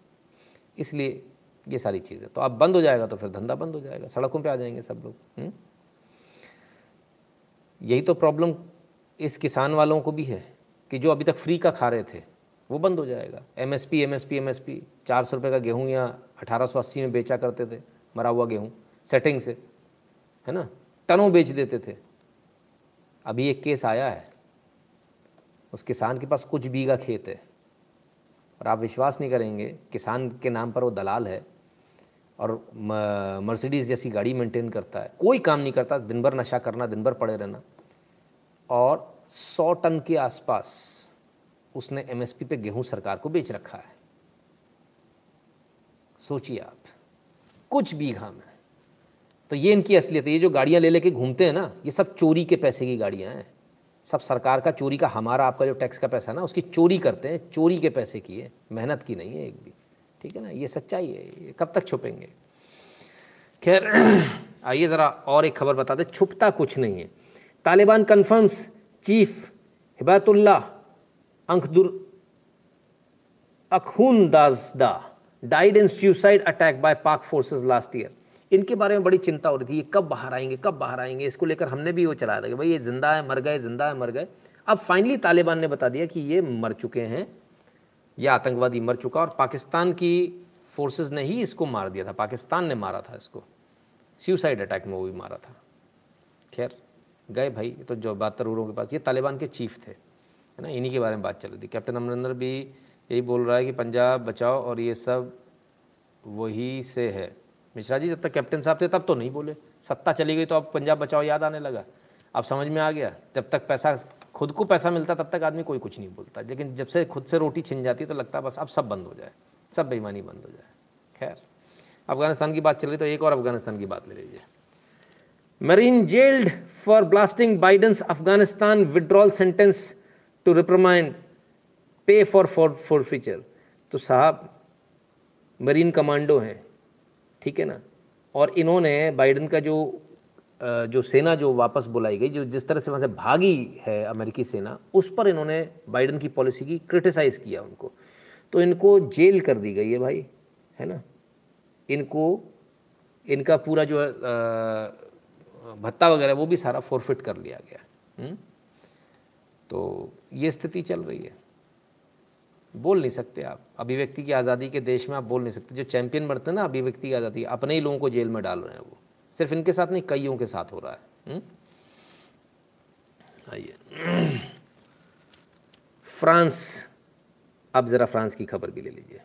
इसलिए ये सारी चीज़ें। तो अब बंद हो जाएगा तो फिर धंधा बंद हो जाएगा। सड़कों पे आ जाएँगे सब लोग हम्म? यही तो प्रॉब्लम इस किसान वालों को भी है कि जो अभी तक फ्री का खा रहे थे, वो बंद हो जाएगा। M S P M S P M S P चार सौ रुपये का गेहूँ या अठारह सौ अस्सी में बेचा करते थे, मरा हुआ गेहूँ सेटिंग से, है ना? टनों बेच देते थे। अभी एक केस आया है, उस किसान के पास कुछ बीघा खेत है, और आप विश्वास नहीं करेंगे, किसान के नाम पर वो दलाल है और मर्सिडीज़ जैसी गाड़ी मेंटेन करता है। कोई काम नहीं करता, दिन भर नशा करना, दिन भर पड़े रहना। और सौ टन के आसपास उसने एमएसपी पे गेहूँ सरकार को बेच रखा है। सोचिए आप, कुछ बीघा में तो ये इनकी असलियत है, ये जो गाड़ियाँ ले लेके घूमते हैं ना, ये सब चोरी के पैसे की गाड़ियाँ हैं। सब सरकार का, चोरी का, हमारा आपका जो टैक्स का पैसा है ना, उसकी चोरी करते हैं, चोरी के पैसे की है, मेहनत की नहीं है एक भी। ठीक है ना? ये सच्चाई है, ये कब तक छुपेंगे? खैर, आइए ज़रा और एक खबर बता दें छुपता कुछ नहीं है। Taliban confirms chief Hibatullah Akhundzada died in suicide attack by Pak forces last year इनके बारे में बड़ी चिंता हो रही थी, ये कब बाहर आएँगे, कब बाहर आएँगे? इसको लेकर हमने भी वो चलाया था कि भाई ये ज़िंदा है, मर गए, ज़िंदा है, मर गए। अब फाइनली तालिबान ने बता दिया कि ये मर चुके हैं। ये आतंकवादी मर चुका और पाकिस्तान की फोर्सेस ने ही इसको मार दिया था, पाकिस्तान ने मारा था इसको। सुसाइड अटैक में वो भी मारा था। खैर, गए भाई तो जो बहत्तर उड़ों के पास, ये तालिबान के चीफ थे, है ना? इन्हीं के बारे में बात चल रही थी। कैप्टन अमरिंदर भी यही बोल रहा है कि पंजाब बचाओ और ये सब वही से है। मिश्रा जी, जब तक कैप्टन साहब थे, तब तो नहीं बोले। सत्ता चली गई तो अब पंजाब बचाओ, याद आने लगा। अब समझ में आ गया, जब तक पैसा खुद को पैसा मिलता तब तक आदमी कोई कुछ नहीं बोलता। लेकिन जब से खुद से रोटी छिन जाती तो लगता है बस अब सब बंद हो जाए, सब बेईमानी बंद हो जाए। खैर, अफ़गानिस्तान की बात चल रही तो एक और अफ़गानिस्तान की बात ले लीजिए। Marine jailed for blasting Biden's Afghanistan withdrawal sentenced to reprimand, pay for for for future तो साहब, मरीन कमांडो हैं, ठीक है ना? और इन्होंने बाइडन का जो जो सेना जो वापस बुलाई गई, जो जिस तरह से वहाँ से भागी है अमेरिकी सेना, उस पर इन्होंने बाइडन की पॉलिसी की क्रिटिसाइज़ किया उनको। तो इनको जेल कर दी गई है भाई, है ना? इनको, इनका पूरा जो भत्ता वगैरह, वो भी सारा फॉरफिट कर लिया गया हुँ? हम्म? तो ये स्थिति चल रही है। बोल नहीं सकते आप। अभिव्यक्ति की आज़ादी के देश में आप बोल नहीं सकते। जो चैंपियन बढ़ते हैं ना, अभिव्यक्ति की आज़ादी, अपने ही लोगों को जेल में डाल रहे हैं वो। सिर्फ़ इनके साथ नहीं, कईयों के साथ हो रहा है। हम्म? आइए। फ्रांस, अब ज़रा फ्रांस की खबर भी ले लीजिए।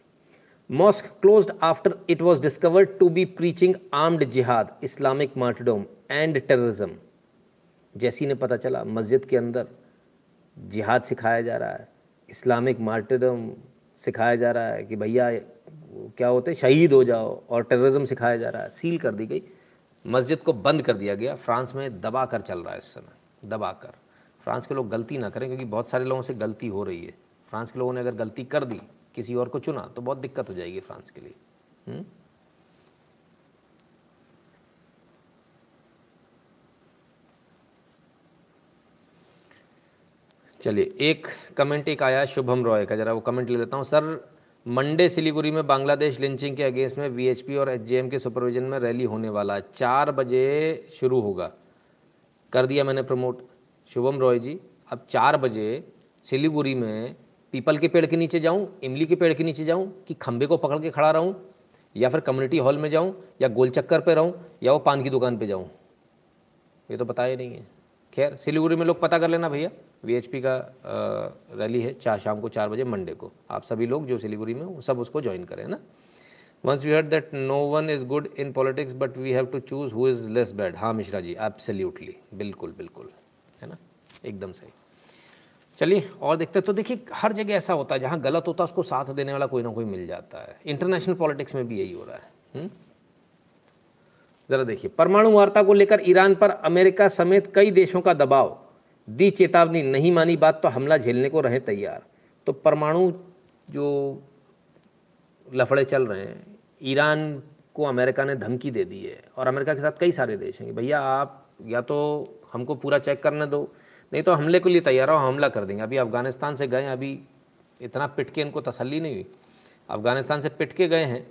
Mosque closed after it was discovered to be preaching armed jihad, Islamic martyrdom and terrorism. जैसी ने पता चला, मस्जिद के अंदर जिहाद सिखाया जा रहा है, इस्लामिक मार्टरडम सिखाया जा रहा है कि भैया क्या होते शहीद हो जाओ, और टेररिज्म सिखाया जा रहा है, सील कर दी गई। मस्जिद को बंद कर दिया गया। फ्रांस में दबा कर चल रहा है इस समय दबा कर फ्रांस के लोग गलती ना करें, क्योंकि बहुत सारे लोगों से गलती हो रही है। फ्रांस के लोगों ने अगर गलती कर दी, किसी और को चुना तो बहुत दिक्कत हो जाएगी फ्रांस के लिए। हुँ? चलिए, एक कमेंट एक आया, शुभम रॉय का, जरा वो कमेंट ले लेता हूँ। सर मंडे सिलीगुड़ी में बांग्लादेश लिंचिंग के अगेंस्ट में वीएचपी और एचजेएम के सुपरविजन में रैली होने वाला है। चार बजे शुरू होगा। कर दिया मैंने प्रमोट। शुभम रॉय जी, अब चार बजे सिलीगुड़ी में पीपल के पेड़ के नीचे जाऊँ, इमली के पेड़ के नीचे जाऊँ, कि खंबे को पकड़ के खड़ा रहूँ, या फिर कम्युनिटी हॉल में जाऊँ, या गोल चक्कर पे रहूँ, या वो पान की दुकान पे जाऊँ। ये तो पता ही नहीं है। खैर, सिलीगुड़ी में लोग पता कर लेना भैया। वीएचपी का रैली है चार, शाम को चार बजे मंडे को। आप सभी लोग जो सिलीगुड़ी में सब उसको ज्वाइन करें ना? Once we heard that no one is good in politics but we have to choose who is less bad हाँ मिश्रा जी एब्सोल्युटली बिल्कुल बिल्कुल, है ना? एकदम सही। चलिए, और देखते तो देखिए, हर जगह ऐसा होता है, जहाँ गलत होता है, उसको साथ देने वाला कोई ना कोई मिल जाता है। इंटरनेशनल पॉलिटिक्स में भी यही हो रहा हुँ? जरा देखिए, परमाणु वार्ता को लेकर ईरान पर अमेरिका समेत कई देशों का दबाव। दी चेतावनी, नहीं मानी बात तो हमला झेलने को रहे तैयार। तो परमाणु जो लफड़े चल रहे हैं, ईरान को अमेरिका ने धमकी दे दी है और अमेरिका के साथ कई सारे देश हैं भैया आप या तो हमको पूरा चेक करने दो, नहीं तो हमले के लिए तैयार हो, हमला कर देंगे। अभी अफ़गानिस्तान से गए अभी इतना पिट के इनको तसल्ली नहीं हुई। अफ़गानिस्तान से पिट के गए हैं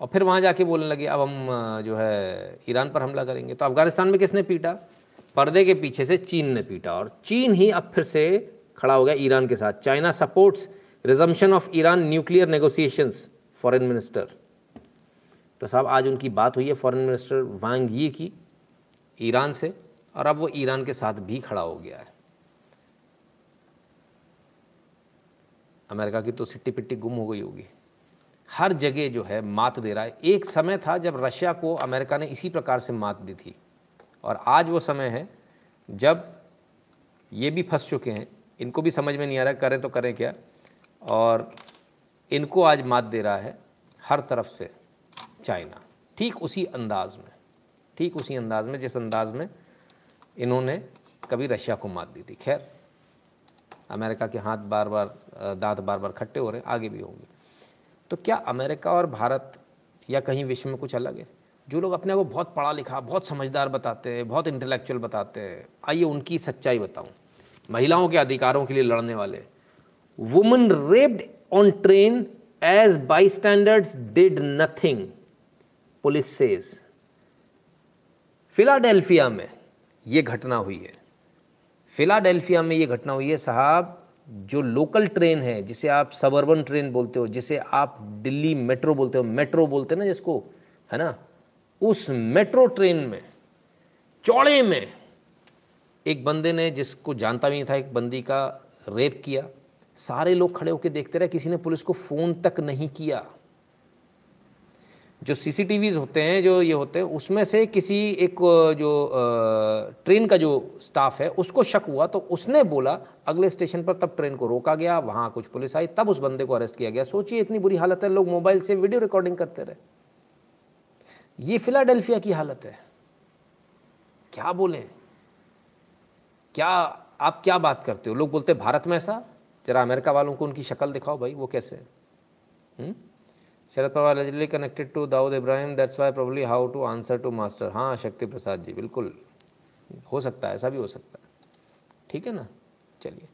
और फिर वहाँ जाके बोलने लगे, अब हम जो है, ईरान पर हमला करेंगे। तो अफ़गानिस्तान में किसने पीटा? पर्दे के पीछे से चीन ने पीटा और चीन ही अब फिर से खड़ा हो गया ईरान के साथ। China supports resumption of Iran nuclear negotiations foreign minister तो साहब, आज उनकी बात हुई है फॉरेन मिनिस्टर वांग यी की, ईरान से, और अब वो ईरान के साथ भी खड़ा हो गया है। अमेरिका की तो सिट्टी पिट्टी गुम हो गई होगी। हर जगह जो है मात दे रहा है। एक समय था जब रशिया को अमेरिका ने इसी प्रकार से मात दी थी। और आज वो समय है, जब ये भी फंस चुके हैं, इनको भी समझ में नहीं आ रहा, करें तो करें क्या? और इनको आज मात दे रहा है हर तरफ़ से चाइना। ठीक उसी अंदाज में, ठीक उसी अंदाज में, जिस अंदाज में इन्होंने कभी रशिया को मात दी थी। खैर, अमेरिका के हाथ बार बार दांत बार बार खट्टे हो रहे हैं, आगे भी होंगे। तो क्या अमेरिका और भारत या कहीं विश्व में कुछ अलग है? जो लोग अपने को बहुत पढ़ा लिखा, बहुत समझदार बताते हैं, बहुत इंटेलेक्चुअल बताते हैं, आइए उनकी सच्चाई बताऊँ। महिलाओं के अधिकारों के लिए लड़ने वाले। Woman raped on train as bystanders did nothing police says Philadelphia में ये घटना हुई है। फिलाडेल्फिया में ये घटना हुई है, साहब, जो लोकल ट्रेन है, जिसे आप सबर्बन ट्रेन बोलते हो, जिसे आप दिल्ली मेट्रो बोलते हो मेट्रो बोलते हैं ना जिसको, है ना? उस मेट्रो ट्रेन में, चौड़े में, एक बंदे ने जिसको जानता भी नहीं था, एक बंदी का रेप किया। सारे लोग खड़े होकर देखते रहे, किसी ने पुलिस को फ़ोन तक नहीं किया। जो सीसीटीवीज होते हैं, जो ये होते हैं, उसमें से किसी एक, जो ट्रेन का जो स्टाफ है, उसको शक हुआ तो उसने बोला, अगले स्टेशन पर तब ट्रेन को रोका गया, वहाँ कुछ पुलिस आई, तब उस बंदे को अरेस्ट किया गया। सोचिए, इतनी बुरी हालत है, लोग मोबाइल से वीडियो रिकॉर्डिंग करते रहे। ये फिलाडेल्फिया की हालत है। क्या बोले? क्या आप क्या बात करते हो? लोग बोलते हैं, भारत में ऐसा? जरा अमेरिका वालों को उनकी शक्ल दिखाओ भाई, वो कैसे हुँ? Sharad Pawar allegedly connected to Dawood Ibrahim that's why probably how to answer to master हाँ शक्ति प्रसाद जी, बिल्कुल। हो सकता है, ऐसा भी हो सकता है। ठीक है ना? चलिए।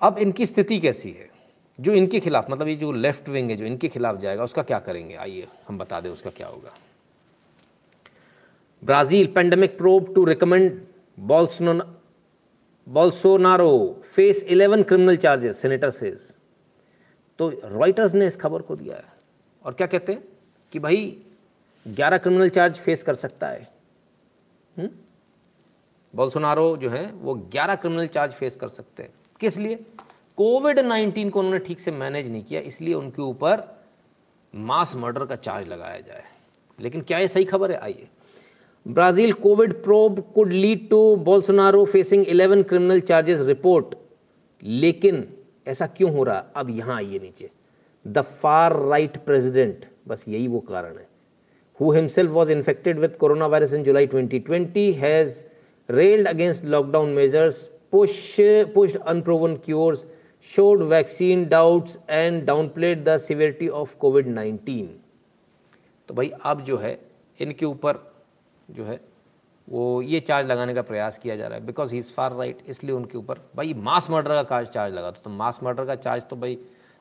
अब इनकी स्थिति कैसी है? जो इनके खिलाफ मतलब ये जो लेफ़्ट विंग है, जो इनके खिलाफ जाएगा, उसका क्या करेंगे? आइए, हम बता दें उसका क्या होगा। Brazil pandemic probe to recommend Bolsonaro face 11 criminal charges senator says तो रॉयटर्स ने इस खबर को दिया है। और क्या कहते हैं? कि भाई 11 क्रिमिनल चार्ज फेस कर सकता है। बोल्सोनारो जो है, वो 11 क्रिमिनल चार्ज फेस कर सकते हैं। किस लिए? कोविड 19 को उन्होंने ठीक से मैनेज नहीं किया, इसलिए उनके ऊपर मास मर्डर का चार्ज लगाया जाए। लेकिन क्या ये सही खबर है? आइए। Brazil covid probe could lead to Bolsonaro facing 11 criminal charges report. लेकिन ऐसा क्यों हो रहा? अब यहाँ आइए नीचे। द फार राइट प्रेसिडेंट, बस यही वो कारण है। Who himself was infected with corona virus in July 2020 has railed against lockdown measures push pushed unproven cures showed vaccine doubts and downplayed the severity of covid 19 तो भाई, अब जो है, इनके ऊपर जो है, वो ये चार्ज लगाने का प्रयास किया जा रहा है। Because he is far right इसलिए उनके ऊपर भाई मास मर्डर का चार्ज लगा तो मास मर्डर का चार्ज तो भाई,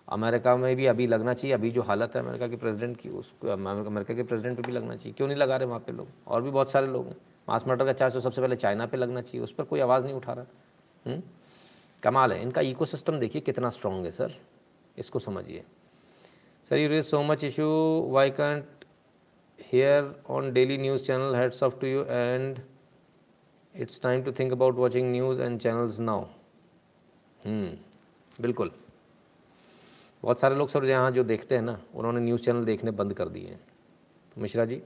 अमेरिका में भी अभी लगना चाहिए। अभी जो हालत है अमेरिका के प्रेसिडेंट की, उस, अमेरिका के प्रेसिडेंट पे भी लगना चाहिए। क्यों नहीं लगा रहे वहाँ पे लोग? और भी बहुत सारे लोग हैं। मास मर्डर का चार्ज तो सबसे पहले चाइना पे लगना चाहिए। उस पर कोई आवाज़ नहीं उठा रहा। हुँ? कमाल है। इनका इकोसिस्टम देखिए कितना स्ट्रॉन्ग है सर इसको समझिए। Sir you raise so much issue why can't here on daily news channel hats off to you and it's time to think about watching news and channels now बिल्कुल। बहुत सारे लोग sir यहाँ जो देखते हैं ना, उन्होंने न्यूज़ चैनल देखने बंद कर दिए हैं। मिश्रा जी,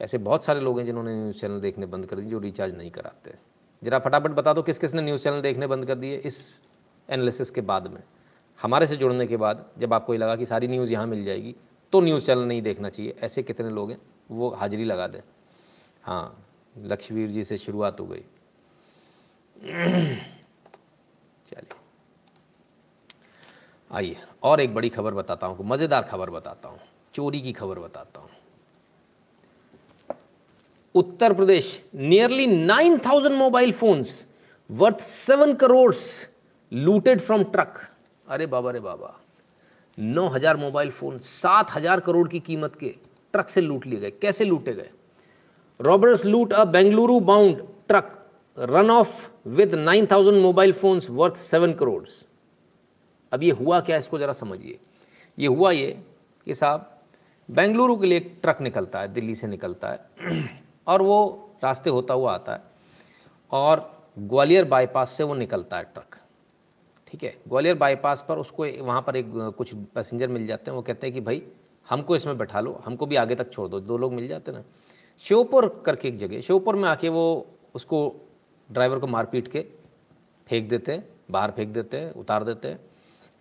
ऐसे बहुत सारे लोग हैं जिन्होंने न्यूज़ चैनल देखने बंद कर दिए, जो रिचार्ज नहीं कराते जरा फटाफट बता दो किस किस ने न्यूज़ चैनल देखने बंद कर दिए इस एनालिसिस के बाद में? हमारे से जुड़ने के बाद जब आपको ये लगा कि सारी न्यूज़ यहाँ मिल जाएगी तो न्यूज़ चैनल नहीं देखना चाहिए। ऐसे कितने लोग हैं, वो हाजिरी लगा दें। हाँ लक्ष्मीवीर जी से शुरुआत हो गई। चलिए। आइए, और एक बड़ी खबर बताता हूँ, मज़ेदार खबर बताता हूँ, चोरी की खबर बताता हूँ। Uttar Pradesh nearly nine thousand mobile phones worth seven crore looted from truck अरे बाबा रे बाबा। नौ हज़ार मोबाइल फ़ोन सात हज़ार करोड़ की कीमत के ट्रक से लूट लिए गए। कैसे लूटे गए? Robbers loot a Bengaluru bound truck run off with nine thousand mobile phones worth seven crore अब ये हुआ क्या? इसको ज़रा समझिए। ये हुआ ये कि साहब बेंगलुरु के लिए एक ट्रक निकलता है, दिल्ली से निकलता है। और वो रास्ते होता हुआ आता है। और ग्वालियर बाईपास से वो निकलता है ट्रक। ठीक है? ग्वालियर बाईपास पर उसको वहाँ पर एक कुछ पैसेंजर मिल जाते हैं। वो कहते हैं कि भाई, हमको इसमें बैठा लो, हमको भी आगे तक छोड़ दो। दो लोग मिल जाते ना। श्योपुर करके एक जगह, श्योपुर में आके वो उसको ड्राइवर को मार पीट के फेंक देते हैं, बाहर फेंक देते हैं, उतार देते हैं।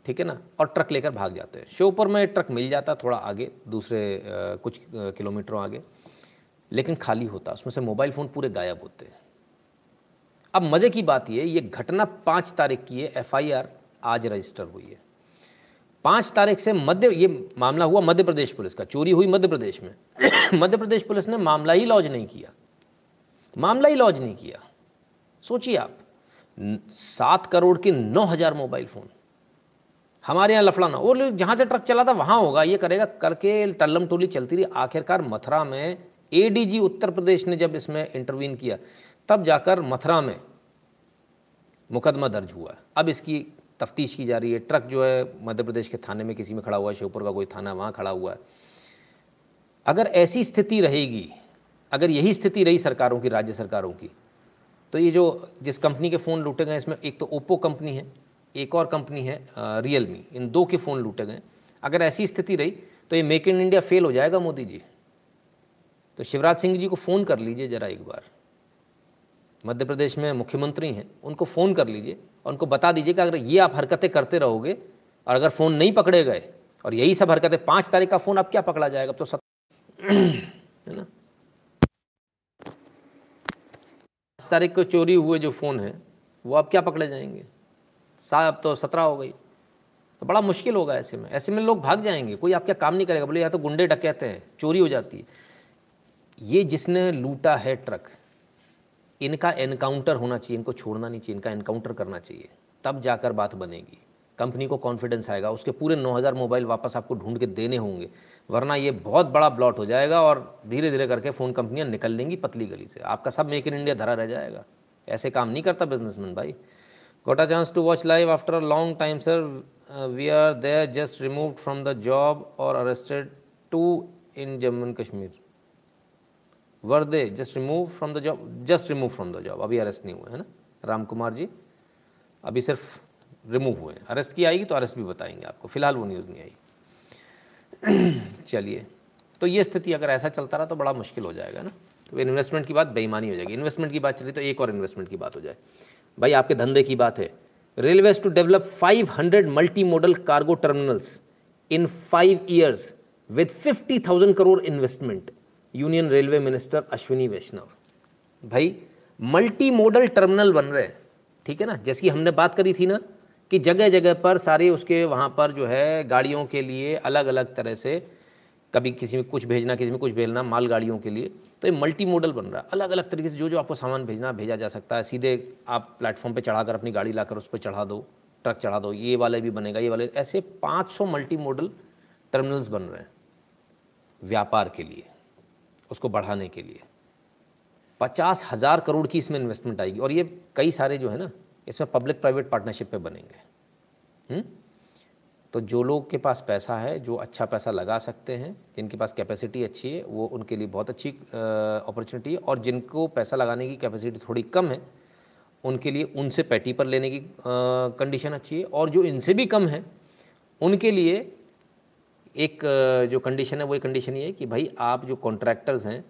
ठीक है ना? और ट्रक लेकर भाग जाते हैं। श्योपुर में ट्रक मिल जाता थोड़ा आगे, दूसरे कुछ किलोमीटरों आगे। लेकिन खाली होता, उसमें से मोबाइल फ़ोन पूरे गायब होते हैं। अब मज़े की बात ये ये घटना पाँच तारीख की है, एफआईआर आज रजिस्टर हुई है। पाँच तारीख से मध्य, ये मामला हुआ मध्य प्रदेश पुलिस का, चोरी हुई मध्य प्रदेश में। मध्य प्रदेश पुलिस ने मामला ही लॉन्च नहीं किया। मामला ही लॉन्च नहीं किया। सोचिए आप सात करोड़ के नौ हज़ार मोबाइल फ़ोन। हमारे यहाँ लफड़ा ना, वो जहाँ से ट्रक चला था, वहाँ होगा, ये करेगा, करके टल्लम टोली चलती रही, आखिरकार मथुरा में एडीजी उत्तर प्रदेश ने जब इसमें इंटरवीन किया, तब जाकर मथुरा में मुकदमा दर्ज हुआ। अब इसकी तफ्तीश की जा रही है। ट्रक जो है मध्य प्रदेश के थाने में किसी में खड़ा हुआ है, श्योपुर का कोई थाना वहाँ खड़ा हुआ है। अगर ऐसी स्थिति रहेगी, अगर यही स्थिति रही सरकारों की, राज्य सरकारों की तो ये जो जिस कंपनी के फ़ोन लूटे गए इसमें एक तो ओप्पो कंपनी है, एक और कंपनी है रियलमी इन दो के फ़ोन लूटे गए अगर ऐसी स्थिति रही तो ये मेक इन इंडिया फेल हो जाएगा मोदी जी। तो शिवराज सिंह जी को फ़ोन कर लीजिए ज़रा एक बार। मध्य प्रदेश में मुख्यमंत्री हैं, उनको फ़ोन कर लीजिए और उनको बता दीजिए कि अगर ये आप हरकतें करते रहोगे और अगर फ़ोन नहीं पकड़े गए और यही सब हरकतें, पाँच तारीख का फ़ोन अब क्या पकड़ा जाएगा? तो सत है ना? पाँच तारीख को चोरी हुए जो फ़ोन है, वो अब क्या पकड़े जाएँगे? साहब तो सत्रह हो गई। तो बड़ा मुश्किल होगा ऐसे में। ऐसे में लोग भाग जाएँगे, कोई आपका काम नहीं करेगा। बोले, या तो गुंडे डकैते हैं, चोरी हो जाती है। ये जिसने लूटा है ट्रक, इनका एनकाउंटर होना चाहिए, इनको छोड़ना नहीं चाहिए, इनका एनकाउंटर करना चाहिए। तब जाकर बात बनेगी। कंपनी को कॉन्फिडेंस आएगा। उसके पूरे 9000 मोबाइल वापस आपको ढूंढ के देने होंगे। वरना ये बहुत बड़ा ब्लॉट हो जाएगा और धीरे धीरे करके फ़ोन कंपनियाँ निकल लेंगी पतली गली से। आपका सब मेक इन इंडिया धरा रह जाएगा। ऐसे काम नहीं करता बिजनेसमैन भाई। Got chance to watch live after a long time sir we are there just remove from the job और arrested too in Jammu and Kashmir were they just remove from the job just remove from the job अभी arrest नहीं हुए है ना? राम कुमार जी अभी सिर्फ़ remove हुए हैं। अरेस्ट की आएगी तो अरेस्ट भी बताएँगे आपको। फ़िलहाल वो न्यूज़ नहीं आई। चलिए। तो ये स्थिति अगर ऐसा चलता रहा तो बड़ा मुश्किल हो जाएगा ना? तो इन्वेस्टमेंट की बात बेईमानी हो जाएगी। इन्वेस्टमेंट की बात चली तो एक और इन्वेस्टमेंट की बात हो जाए। भाई आपके धंधे की बात है। Railways to develop 500 multi modal cargo terminals in five years with 50,000 crore investment union railway minister Ashwini Vaishnaw. भाई मल्टी मॉडल टर्मिनल बन रहे हैं, ठीक है ना? जैसी हमने बात करी थी ना, कि जगह जगह पर सारे उसके वहाँ पर जो है गाड़ियों के लिए अलग अलग तरह से कभी किसी में कुछ भेजना, किसी में कुछ भेजना माल गाड़ियों के लिए तो ये मल्टी मॉडल बन रहा है। अलग अलग तरीके से जो जो आपको सामान भेजना, भेजा जा सकता है। सीधे आप प्लेटफॉर्म पे चढ़ाकर अपनी गाड़ी लाकर उस पर चढ़ा दो ट्रक चढ़ा दो, ये वाले भी बनेगा, ये वाले, ऐसे 500 मल्टी मॉडल टर्मिनल्स बन रहे हैं, व्यापार के लिए। उसको बढ़ाने के लिए। पचास हज़ार करोड़ की इसमें इन्वेस्टमेंट आएगी और ये कई सारे जो है ना, इसमें पब्लिक प्राइवेट पार्टनरशिप पे बनेंगे। हुँ? तो जो लोग के पास पैसा है, जो अच्छा पैसा लगा सकते हैं, जिनके पास कैपेसिटी अच्छी है, वो उनके लिए बहुत अच्छी अपॉर्चुनिटी है। और जिनको पैसा लगाने की कैपेसिटी थोड़ी कम है, उनके लिए उनसे पैटी पर लेने की कंडीशन अच्छी है। और जो इनसे भी कम है, उनके लिए एक जो कंडीशन है, वो कंडीशन ये है कि भाई आप जो कॉन्ट्रैक्टर्स हैं,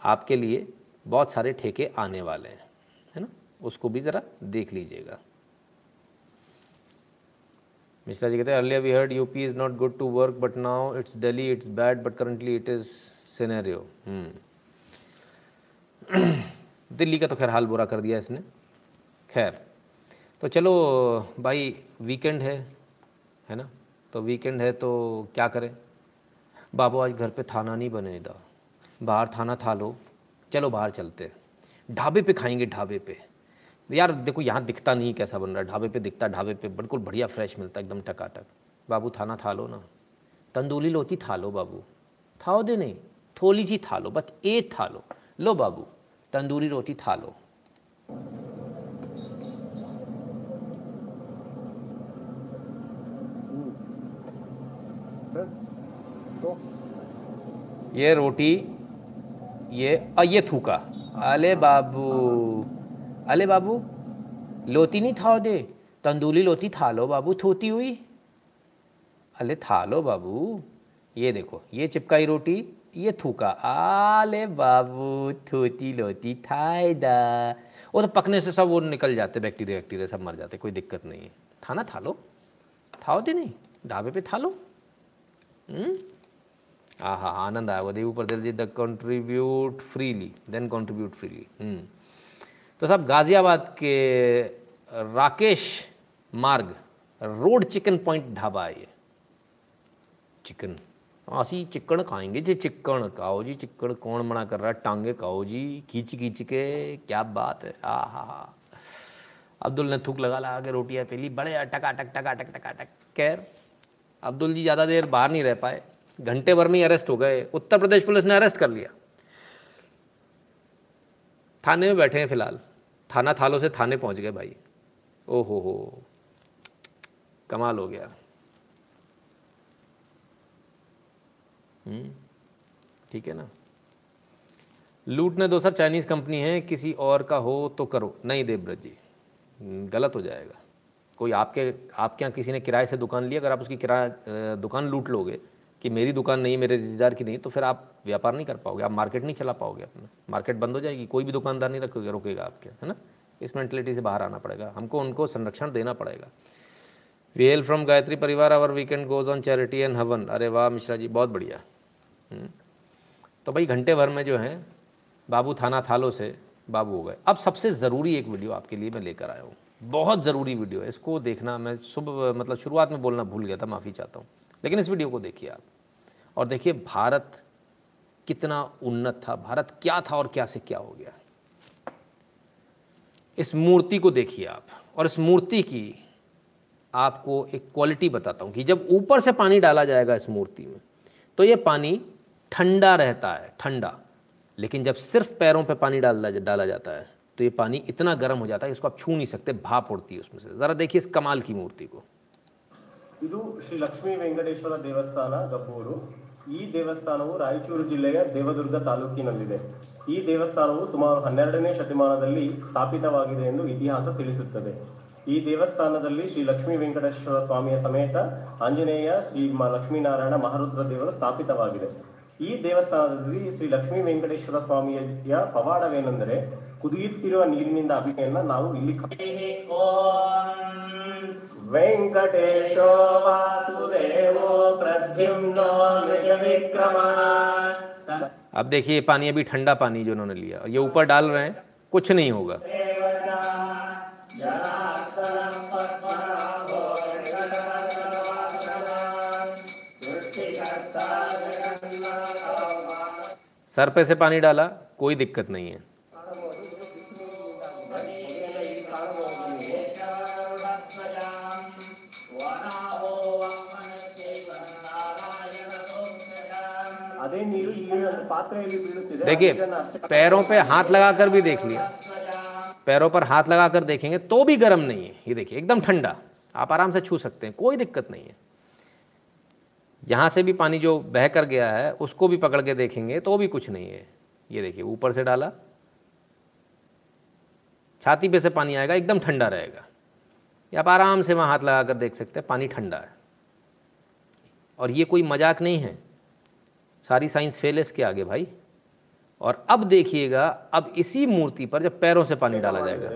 आपके लिए बहुत सारे ठेके आने वाले हैं, है ना? उसको भी ज़रा देख लीजिएगा। मिश्रा जी कहते हैं earlier we heard UP is not good to work but now it's Delhi it's bad but currently it is scenario Delhi का तो खैर हाल बुरा कर दिया इसने। खैर तो चलो, भाई वीकेंड है है ना? तो वीकेंड है तो क्या करें? बाबू, आज घर पे थाना नहीं बनेगा बाहर थाना था लो चलो बाहर चलते ढाबे पे खाएँगे, ढाबे पे। यार, देखो, यहाँ दिखता नहीं कैसा बन रहा ढाबे पे दिखता, ढाबे पे बिल्कुल बढ़िया फ्रेश मिलता, एकदम टकाटक। बाबू, थाना था लो ना। तंदूरी लोती था लो बाबू। थाओ दे नहीं थोड़ी सी था लो, बस एक था लो। लो बाबू, तंदूरी रोटी था लो। ये रोटी, ये और ये थूका। अले बाबू अले बाबू, लोती नहीं था दे। तंदूरी लोती था लो बाबू, थोती हुई। अले था लो बाबू। ये देखो, ये चिपकाई रोटी, ये थूका। आले बाबू, थोती लोती थायदा वो तो पकने से सब वो निकल जाते, बैक्टीरिया, वैक्टीरिया सब मर जाते, कोई दिक्कत नहीं है। था ना, था लो? था दे नहीं? ढाबे पे था लो? हाँ हाँ आनंद आएगा देवी ऊपर दिल जी the contribute freely then contribute freely तो साहब गाज़ियाबाद के राकेश मार्ग रोड चिकन पॉइंट ढाबा है ये चिकन असी चिकन खाएँगे जी चिकन खाओ जी चिकन कौन मना कर रहा है टांगे खाओ जी खींच खींच के क्या बात है आ हा हा अब्दुल ने थूक लगा लगा के रोटियाँ पेली बड़े टका टक टका टक टका टक खैर अब्दुल जी ज़्यादा देर बाहर नहीं रह पाए. घंटे भर में अरेस्ट हो गए। उत्तर प्रदेश पुलिस ने अरेस्ट कर लिया। थाने में बैठे हैं फ़िलहाल। थाना थालों से थाने पहुँच गए भाई। ओ हो। कमाल हो गया। हम्म, ठीक है ना? लूटने दो सर चाइनीज़ कंपनी है किसी और का हो तो करो। नहीं देवव्रत जी गलत हो जाएगा। कोई आपके आपके यहाँ किसी ने किराए से दुकान ली अगर आप उसकी किराया दुकान लूट लोगे कि मेरी दुकान नहीं मेरे रिश्तेदार की नहीं तो फिर आप व्यापार नहीं कर पाओगे, आप मार्केट नहीं चला पाओगे अपना। मार्केट बंद हो जाएगी, कोई भी दुकानदार नहीं रखोगे, रोकेगा आपके, है ना? इस मेंटलिटी से बाहर आना पड़ेगा, हमको उनको संरक्षण देना पड़ेगा। We hail from Gayatri Parivar our weekend goes on charity and havan अरे वाह, मिश्रा जी, बहुत बढ़िया। हम्म। तो भाई, घंटे भर में जो है, बाबू थाना थालो से बाबू हो गए। अब सबसे ज़रूरी एक वीडियो आपके लिए मैं लेकर आया हूँ। बहुत ज़रूरी वीडियो है, इसको देखना मैं सुबह मतलब शुरुआत में बोलना भूल गया था, माफ़ी चाहता हूँ। लेकिन इस वीडियो को देखिए आप। और देखिए भारत कितना उन्नत था, भारत क्या था और क्या से क्या हो गया इस मूर्ति को देखिए आप, और इस मूर्ति की आपको एक क्वालिटी बताता हूँ कि जब ऊपर से पानी डाला जाएगा इस मूर्ति में तो ये पानी ठंडा रहता है, ठंडा। लेकिन जब सिर्फ़ पैरों पे पानी डाला डाला जाता है तो ये पानी इतना गर्म हो जाता है इसको आप छू नहीं सकते, भाप उड़ती है उसमें से। ज़रा देखिए इस कमाल की मूर्ति को। ಇದು ಶ್ರೀ ಲಕ್ಷ್ಮೀ ವೆಂಕಟೇಶ್ವರ ದೇವಸ್ಥಾನ ಗಬ್ಬೂರು ಈ ದೇವಸ್ಥಾನವು ರಾಯಚೂರು ಜಿಲ್ಲೆಯ ದೇವದುರ್ಗ ತಾಲೂಕಿನಲ್ಲಿದೆ. ಈ ದೇವಸ್ಥಾನವು ಸುಮಾರು ಹನ್ನೆರಡನೇ ಶತಮಾನದಲ್ಲಿ ಸ್ಥಾಪಿತವಾಗಿದೆ ಎಂದು ಇತಿಹಾಸ ತಿಳಿಸುತ್ತದೆ. ಈ ದೇವಸ್ಥಾನದಲ್ಲಿ ಶ್ರೀ ಲಕ್ಷ್ಮೀ ವೆಂಕಟೇಶ್ವರ ಸ್ವಾಮಿಯ ಸಮೇತ ಆಂಜನೇಯ ಶ್ರೀ ಲಕ್ಷ್ಮೀನಾರಾಯಣ ಮಹಾರುದ್ರ ದೇವರು ಸ್ಥಾಪಿತವಾಗಿದೆ. ಈ ದೇವಸ್ಥಾನದಲ್ಲಿ ಶ್ರೀ ಲಕ್ಷ್ಮೀ ವೆಂಕಟೇಶ್ವರ ಸ್ವಾಮಿಯ ಪವಾಡವೇನೆಂದರೆ ಕುದಿಯುತ್ತಿರುವ ನೀರಿನಿಂದ ಅಭಿನಯನ್ನ ನಾವು ಇಲ್ಲಿ वेङ्कटेशो वासुदेवो प्रद्युम्नो निजविक्रमा। अब देखिए पानी अभी ठंडा पानी जो उन्होंने लिया। ये ऊपर डाल रहे हैं, कुछ नहीं होगा। सर पे से पानी डाला, कोई दिक्कत नहीं है। ಅದೇ ನೀರು ಇಲ್ಲಿ ಒಂದು ಪಾತ್ರೆಯಲ್ಲಿ ಬೀಳುತ್ತಿದೆ देखिए ಇದನ್ನ ಅಷ್ಟೇ पैरों पे हाथ लगाकर भी देख लिया पैरों पर हाथ लगाकर देखेंगे तो भी गर्म नहीं है ये देखिए एकदम ठंडा आप आराम से छू सकते हैं कोई दिक्कत नहीं है यहाँ से भी पानी जो बह कर गया है उसको भी पकड़ के देखेंगे तो भी कुछ नहीं है ये देखिए ऊपर से डाला छाती पे से पानी आएगा एकदम ठंडा रहेगा ये आप आराम से वहाँ हाथ लगा कर देख सकते हैं पानी ठंडा है और ये कोई मजाक नहीं है सारी साइंस फेल है इसके आगे भाई। और अब देखिएगा अब इसी मूर्ति पर जब पैरों से पानी डाला जाएगा।